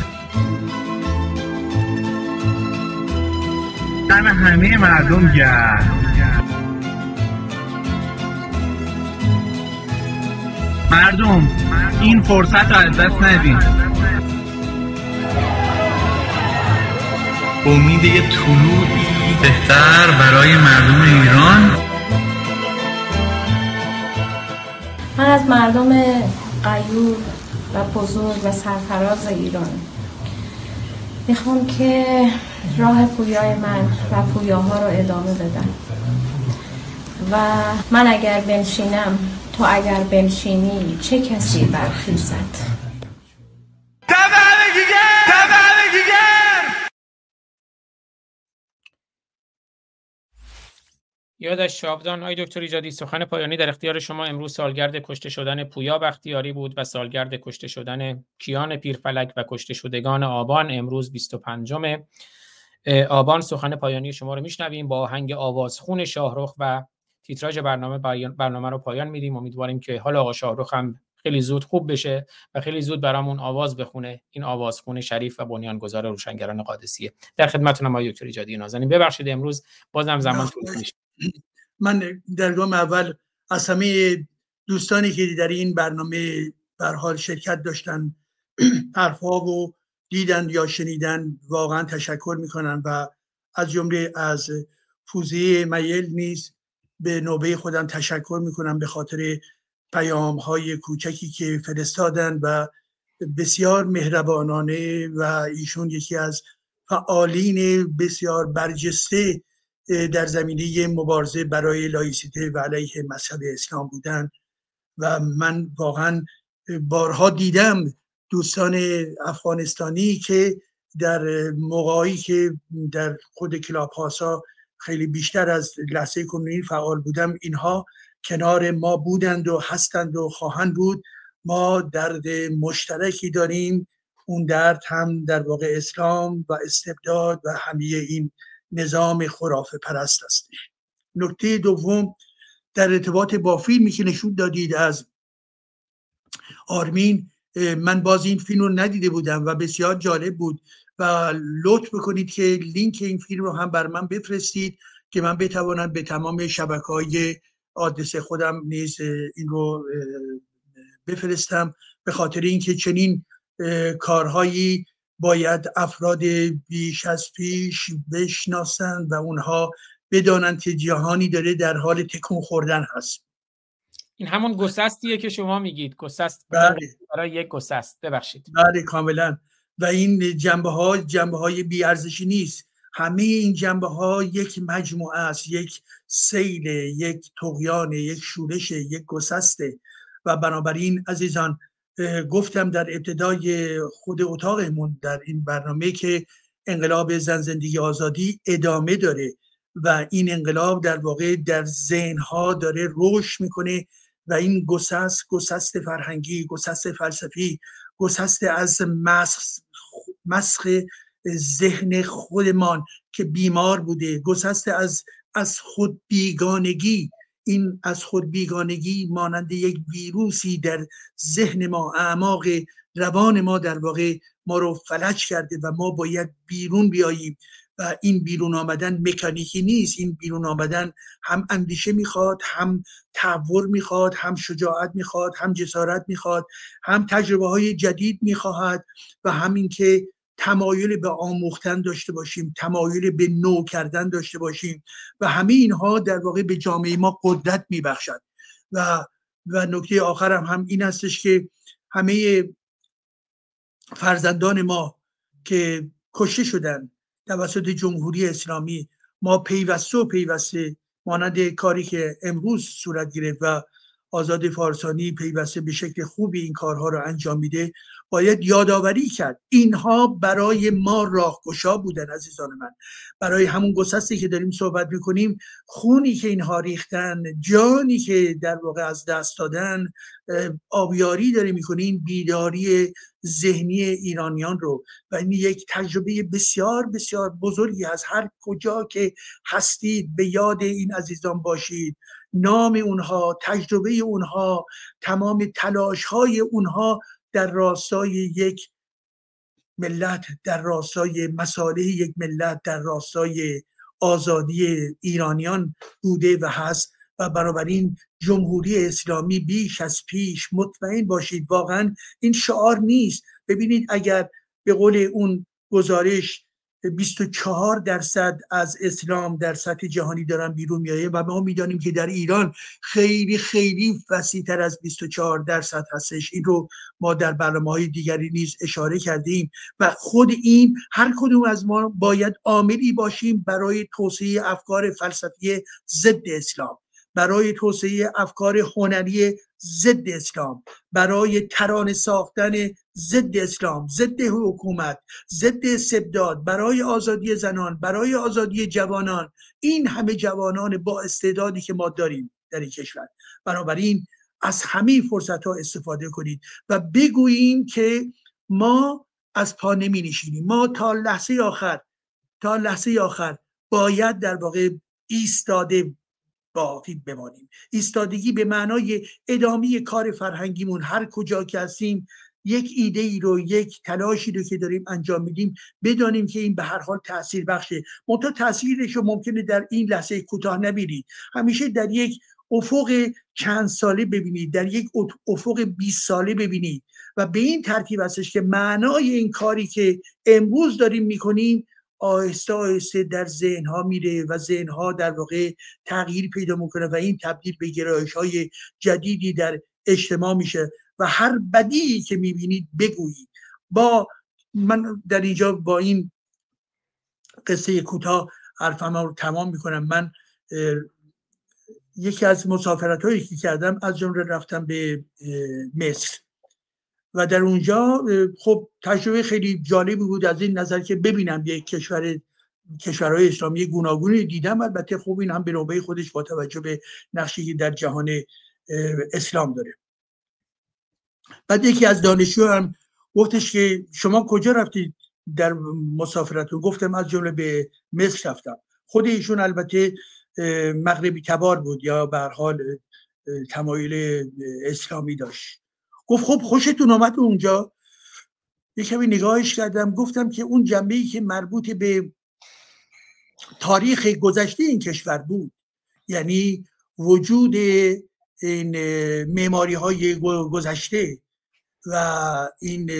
دم همه مردم گرد مردم این فرصت رو از دست ندین. امید یه طلوعی بهتر برای مردم ایران. من از مردم قیور و بزرگ و سرفراز ایران. می‌خوام که راه پویای من و پویاها رو ادامه بدم. و من اگر بنشینم تو اگر بنشینی چه کسی برخیزد؟ یادش شاودان آی دکتر ایجادی سخن پایانی در اختیار شما امروز سالگرد کشته شدن پویا بختیاری بود و سالگرد کشته شدن کیان پیرفلک و کشته شدگان آبان امروز 25 آبان سخن پایانی شما رو میشنویم با آهنگ آوازخون شاهرخ و تیتراژ برنامه برنامه رو پایان میدیم. امیدواریم که حال آقا شاهرخ هم خیلی زود خوب بشه و خیلی زود برامون آواز بخونه. این آوازخون شریف و بنیانگذار روشنگران قادسیه. در خدمتتونم آقای دکتر ایجادی نازنین. ببخشید امروز بازم زمان طول من در گام اول از همه دوستانی که در این برنامه بر حال شرکت داشتن حرفها و دیدن یا شنیدن واقعا تشکر می‌کنن و از جمله از فوزی میل نیز به نوبه خودم تشکر می‌کنم به خاطر پیام های کوچکی که فرستادن و بسیار مهربانانه و ایشون یکی از فعالین بسیار برجسته در زمینه مبارزه برای لایسیته و علیه مذهب اسلام بودن و من واقعا بارها دیدم دوستان افغانستانی که در موقعی که در خود کلاب هاسا خیلی بیشتر از لحظه کنونی فعال بودم اینها کنار ما بودند و هستند و خواهند بود. ما درد مشترکی داریم. اون درد هم در واقع اسلام و استبداد و همه این نظام خرافه پرست هستش نکته دوم در ارتباط با فیلمی که نشون دادید از آرمین من باز این فیلم رو ندیده بودم و بسیار جالب بود و لطف بکنید که لینک این فیلم رو هم بر من بفرستید که من بتوانم به تمام شبکه های آدرس خودم نیز این رو بفرستم. به خاطر اینکه چنین کارهایی باید افراد بیش از پیش بشناسند و اونها بدانند که جهانی داره در حال تکون خوردن هست. این همون گسستیه که شما میگید. گسست بله. برای یک گسست. ببخشید. بله کاملا. و این جنبه ها جنبه های بیارزشی نیست. همه این جنبه ها یک مجموعه است. یک سیل یک تقیان یک شورش یک گسسته. و بنابراین عزیزان گفتم در ابتدای خود اتاقمون در این برنامه که انقلاب زن زندگی آزادی ادامه داره و این انقلاب در واقع در ذهنها داره رشد می‌کنه و این گسست گسست فرهنگی گسست فلسفی گسست از مسخ مسخ ذهن خودمان که بیمار بوده گسسته از از خود بیگانگی این از خود بیگانگی مانند یک ویروسی در ذهن ما اعماق روان ما در واقع ما رو فلج کرده و ما باید بیرون بیاییم و این بیرون آمدن مکانیکی نیست. این بیرون آمدن هم اندیشه می‌خواد هم تحور می‌خواد هم شجاعت می‌خواد هم جسارت می‌خواد هم تجربه های جدید می‌خواهد و همین که تمایل به آموختن داشته باشیم تمایل به نو کردن داشته باشیم و همه اینها در واقع به جامعه ما قدرت میبخشد. و و نکته آخرم هم این هستش که همه فرزندان ما که کشته شدن توسط جمهوری اسلامی ما پیوسته و پیوسته مانند کاری که امروز صورت گرفت و آزاد فارسانی پیوسته به شکل خوبی این کارها رو انجام میده باید یادآوری کرد. اینها برای ما راهگشا بودن عزیزان من. برای همون گسستی که داریم صحبت می‌کنیم خونی که اینها ریختن جانی که در واقع از دست دادن آبیاری داره می‌کنیم بیداری ذهنی ایرانیان رو. و این یک تجربه بسیار بسیار بزرگی از هر کجا که هستید به یاد این عزیزان باشید. نام اونها تجربه اونها تمام تلاش های اونها در راستای یک ملت در راستای مساله یک ملت در راستای آزادی ایرانیان بوده و هست. و بنابراین جمهوری اسلامی بیش از پیش مطمئن باشید واقعا این شعار نیست. ببینید اگر به قول اون گزارش 24 درصد از اسلام در سطح جهانی دارن بیرون میایه و ما می‌دانیم که در ایران خیلی خیلی تر از 24 درصد هستش. این رو ما در برنامه های دیگری نیز اشاره کردیم و خود این هر کدوم از ما باید عاملی باشیم برای توسعه افکار فلسفی ضد اسلام برای توسعه افکار هنری ضد اسلام برای ترانه ساختن ضد اسلام ضد حکومت ضد استبداد برای آزادی زنان برای آزادی جوانان. این همه جوانان با استعدادی که ما داریم در این کشور. بنابراین از همه فرصت ها استفاده کنید و بگوییم که ما از پا نمی نشینیم ما تا لحظه آخر تا لحظه آخر باید در واقع ایستاده باقی بمانیم. ایستادگی به معنای ادامه کار فرهنگیمون هر کجا که هستیم یک ایده ای رو یک تلاشی رو که داریم انجام میدیم بدانیم که این به هر حال تاثیر بخشه. منتها تاثیرش رو ممکنه در این لحظه کوتاه نبینید همیشه در یک افق چند ساله ببینید در یک افق 20 ساله ببینید و به این ترتیب هستش که معنای این کاری که امروز داریم می‌کنیم آهسته آهسته در ذهن ها میره و ذهن ها در واقع تغییر پیدا می‌کنه و این تبدیل به گرایش های جدیدی در اجتماع میشه و هر بدی که می‌بینید بگویید. با من در اینجا با این قصه کوتاه حرفم رو تمام می‌کنم. من یکی از مسافرت هایی که کردم از جمله رفتم به مصر. و در اونجا خب تجربه خیلی جالبی بود از این نظر که ببینم یک کشور کشورهای اسلامی گوناگونی دیدم البته خوب این هم به نوبه خودش با توجه به نقشی که در جهان اسلام داره. بعد یکی از دانشجو هم گفتش که شما کجا رفتید در مسافرتون؟ گفتم از جمله به مصر رفتم. خود ایشون البته مغربی تبار بود یا به حال تمایل اسلامی داشت. گفت خب خوشتون آمد اونجا؟ یه کمی نگاهش کردم گفتم که اون جنبه که مربوط به تاریخ گذشته این کشور بود یعنی وجود این معماری های گذشته و این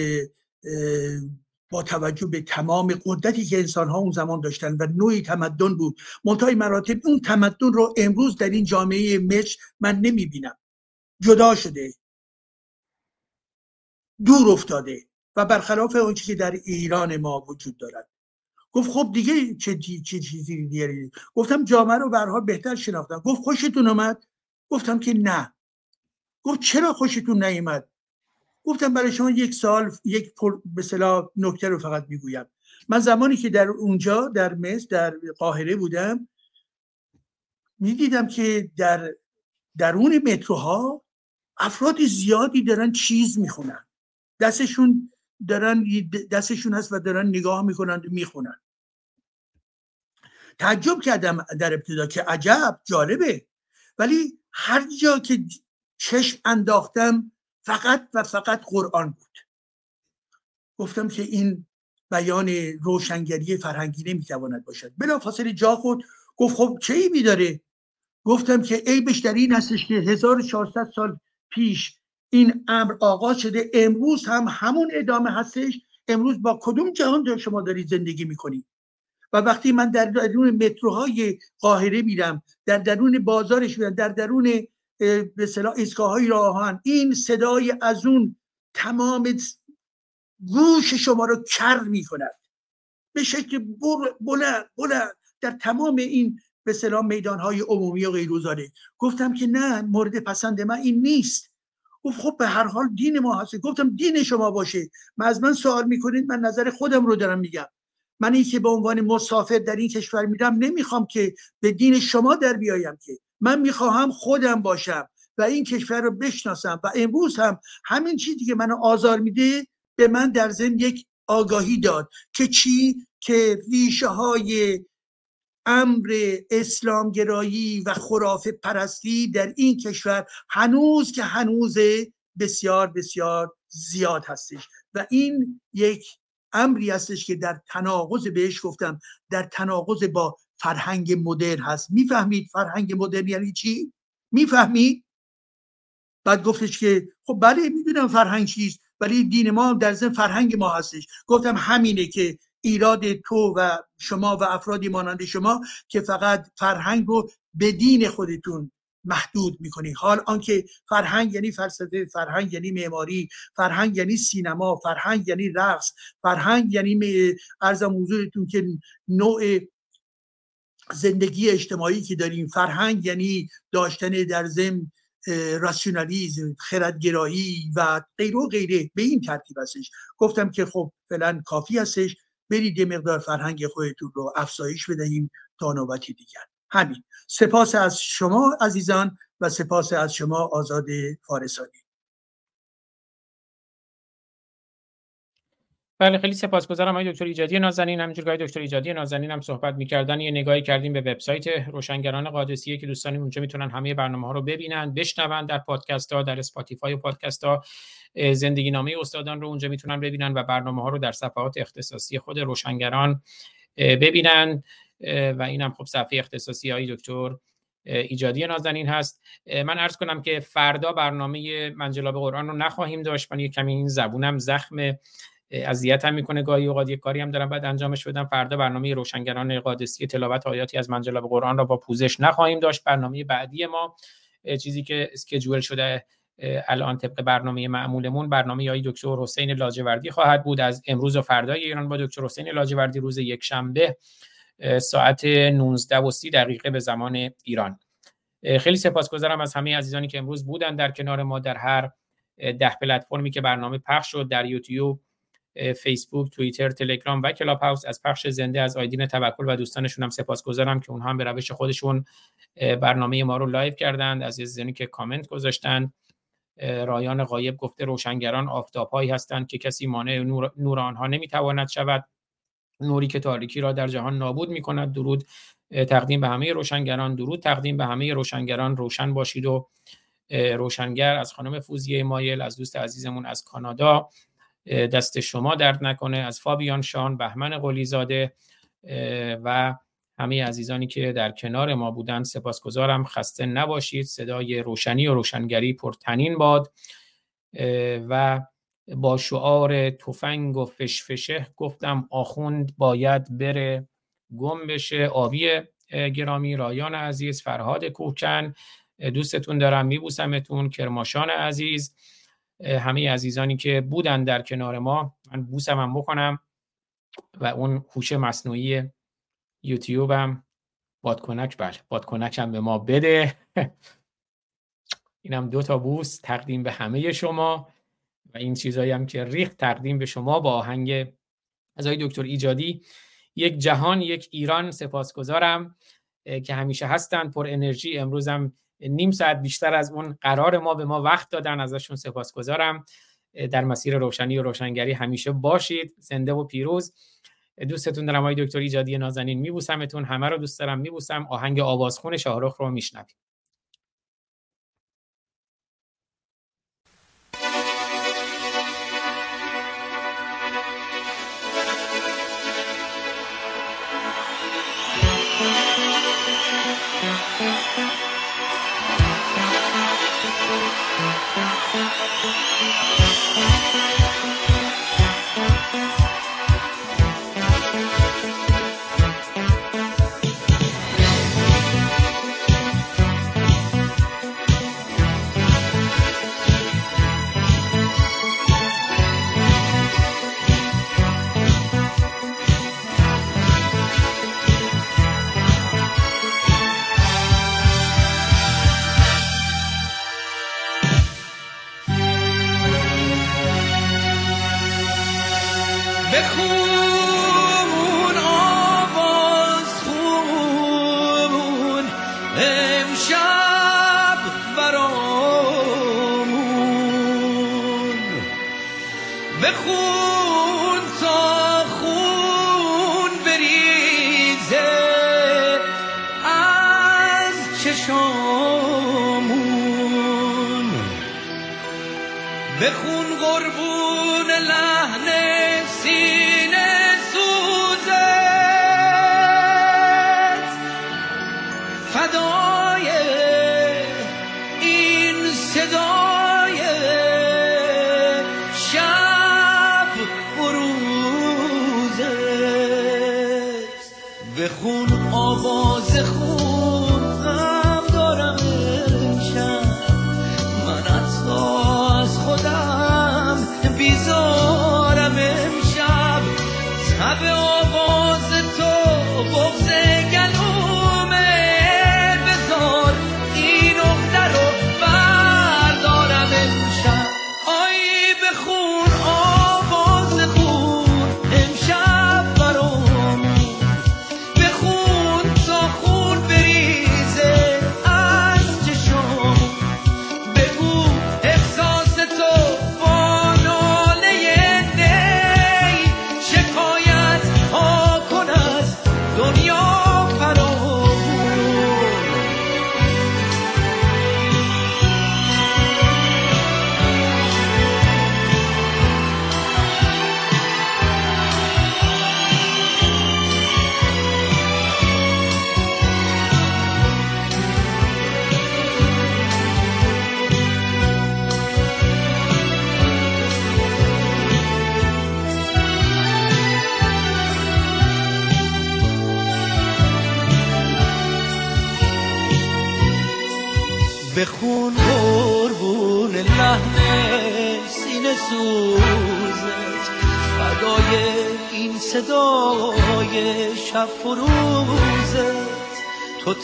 با توجه به تمام قدرتی که انسان ها اون زمان داشتن و نوعی تمدن بود. منتهای مراتب اون تمدن رو امروز در این جامعه مصر من نمی بینم جدا شده. دور افتاده و برخلاف اون که در ایران ما وجود دارد. گفت خب دیگه چه, چه چیزی دیگری؟ گفتم جامعه رو برها بهتر شناختم. گفت خوشتون اومد؟ گفتم که نه. گفت چرا خوشتون نیومد؟ گفتم برای شما یک سال یک به نکته رو فقط می‌گویم. من زمانی که در اونجا در مصر در قاهره بودم می‌دیدم که در درون متروها افراد زیادی دارن چیز می‌خونن. دستشون دارن دستشون هست و دارن نگاه می‌کنن و می‌خونن. تعجب کردم در ابتدا که عجب جالبه. ولی هر جا که چشم انداختم فقط و فقط قرآن بود. گفتم که این بیان روشنگری فرهنگی نمی‌تواند باشد. بلا فاصله جا خود گفت خب چه ایبی داره؟ گفتم که عیبش در این هستش که 1400 سال پیش این امر آغاز شده. امروز هم همون ادامه هستش. امروز با کدوم جهان شما دارید زندگی می‌کنید؟ و وقتی من در درون متروهای قاهره میرم در درون بازارش میرم در درون به صلاح ایستگاه راهان این صدای از اون تمام گوش شما رو کر می‌کند. به شکل بلند بلند در تمام این به صلاح میدان های عمومی و غیروزاره گفتم که نه مورد پسند من این نیست. گفت خب به هر حال دین ما هست. گفتم دین شما باشه. من از من سوال می‌کنید من نظر خودم رو دارم میگم. من این که به عنوان مسافر در این کشور میرم نمی‌خوام که به دین شما در بیایم که. من می‌خواهم خودم باشم و این کشور رو بشناسم و امروز هم همین چیزی که منو آزار میده به من در ضمن یک آگاهی داد که چی؟ که ریشه های امر اسلامگرایی و خرافه پرستی در این کشور هنوز که هنوز بسیار بسیار زیاد هستش. و این یک امری هستش که در تناقض بهش گفتم در تناقض با فرهنگ مدرن هست. می‌فهمید فرهنگ مدرن یعنی چی؟ می‌فهمید؟ بعد گفتش که خب بله می‌دونم فرهنگ چیست ولی دین ما در ضمن فرهنگ ما هستش. گفتم همینه که ایراد تو و شما و افرادی مانند شما که فقط فرهنگ رو به دین خودتون محدود می‌کنی. حال آنکه فرهنگ یعنی فلسفه فرهنگ یعنی معماری فرهنگ یعنی سینما فرهنگ یعنی رقص فرهنگ یعنی ارزم حضورتون که نوع زندگی اجتماعی که داریم. فرهنگ یعنی داشتن در ضمن راسیونالیزم خردگرایی و غیره و غیره. به این ترتیب هستش. گفتم که خب فعلا کافی هستش. برید یه مقدار فرهنگ خودتون رو افزایش بدهیم تا نوبتی دیگر. همین. سپاس از شما عزیزان و سپاس از شما آزاد فارسانی. بله خیلی سپاسگزارم آقای دکتر ایجادی نازنین. همینجور که دکتر ایجادی نازنین هم صحبت می‌کردن یه نگاهی کردیم به وبسایت روشنگران قادسیه که دوستانی اونجا می‌تونن همه برنامه ها رو ببینن بشنون در پادکست ها در اسپاتیفای و پادکست ها زندگی نامه استادان رو اونجا می‌تونن ببینن و برنامه ها رو در صفحات اختصاصی خود روشنگران ببینن. و این هم خب صفحه اختصاصی های دکتر ایجادی نازنین هست. من عرض کنم که فردا برنامه منجلاب قرآن رو نخواهیم داشت. من یه کمی این زبونم زخم اذیت هم می‌کنه. گاهی اوقات یه کاری هم دارم بعد انجامش بدم. فردا برنامه روشنگران قادسی تلاوت آیاتی از منجلاب قرآن را با پوزش نخواهیم داشت. برنامه بعدی ما چیزی که اسکیجول شده الان طبق برنامه معمولمون برنامه های دکتر حسین لاجوردی خواهد بود. از امروز و فردای ایران با دکتر حسین لاجوردی روز یک شنبه ساعت 19 و 30 دقیقه به زمان ایران. خیلی سپاسگزارم از همه عزیزانی که امروز بودن در کنار ما در هر ده پلتفرمی که برنامه پخش شد در یوتیوب. فیسبوک، توییتر، تلگرام و کلاب هاوس از پخش زنده از آیدین توکل و دوستانشون هم سپاسگزارم که اونها هم به روش خودشون برنامه ما رو live کردند. از عزیزانی که کامنت گذاشتن. رایان غایب گفته روشنگران آفتابهایی هستند که کسی مانع نور, نور آنها نمی‌تواند شود. نوری که تاریکی را در جهان نابود می کند درود تقدیم به همه روشنگران. درود تقدیم به همه روشنگران. روشن باشید و روشنگر از خانم فوزیه مایل از دوست عزیزمون از کانادا. دست شما درد نکنه. از فابیان شان بهمن قلیزاده و همه عزیزانی که در کنار ما بودند سپاسگزارم. خسته نباشید. صدای روشنی و روشنگری پرتنین باد و با شعار تفنگ و فشفشه گفتم آخوند باید بره. گم بشه. آبی گرامی رایان عزیز فرهاد کوکن دوستتون دارم. میبوسمتون. کرماشان عزیز. همه عزیزانی که بودن در کنار ما من بوسم هم بکنم و اون هوش مصنوعی یوتیوبم. بادکنک بله بادکنک هم به ما بده. [laughs] اینم دو تا بوس تقدیم به همه شما و این چیزایی هم که ریخت تقدیم به شما با آهنگ از دکتر ایجادی. یک جهان یک ایران سپاسگزارم که همیشه هستند پر انرژی امروز هم نیم ساعت بیشتر از اون قرار ما به ما وقت دادن ازشون سپاسگزارم. در مسیر روشنی و روشنگری همیشه باشید. زنده و پیروز. دوستتون دارم. آقای دکتر ایجادی نازنین میبوسمتون. همه رو دوست دارم میبوسم. آهنگ آوازخون شاهرخ رو میشنویم.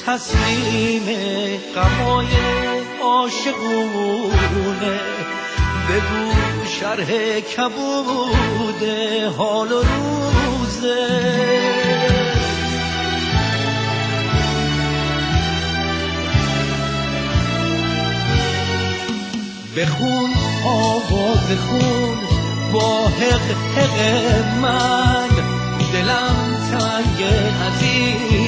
تسلیم غمای عاشقونه. بگو شرح کبود حال و روزه. بخون آواز خون با حق حق من. دلم تنگ این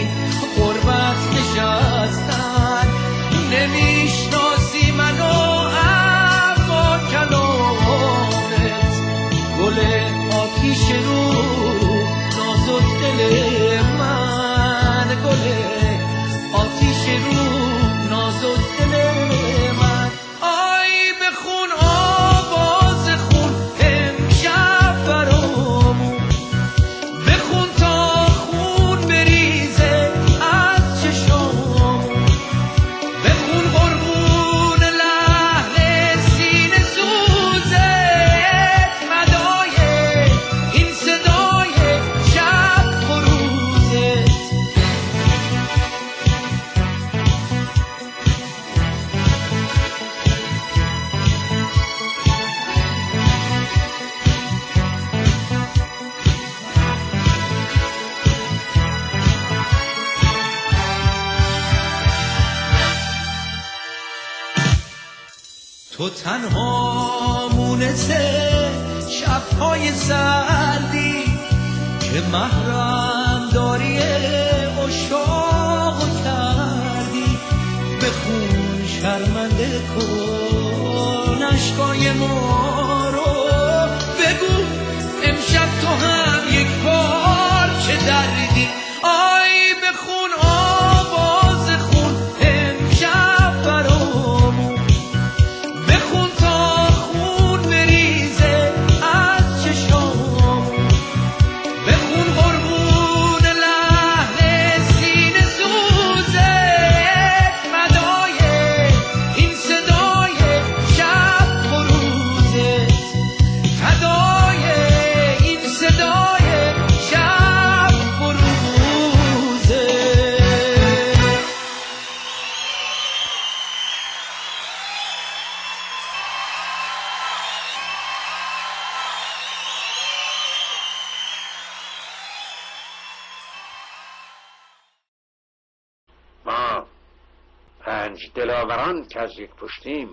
از یک پشتیم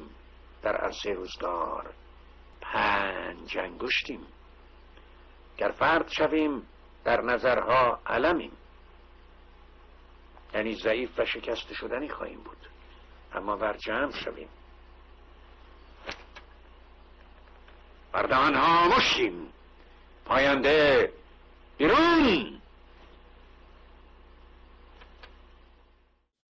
در عرصه روزگار پنج انگشتیم. گر فرد شویم در نظرها علمیم. یعنی ضعیف و شکست شدنی خواهیم بود. اما بر جمع شویم. بر دهانها مشتیم. پاینده بیرون.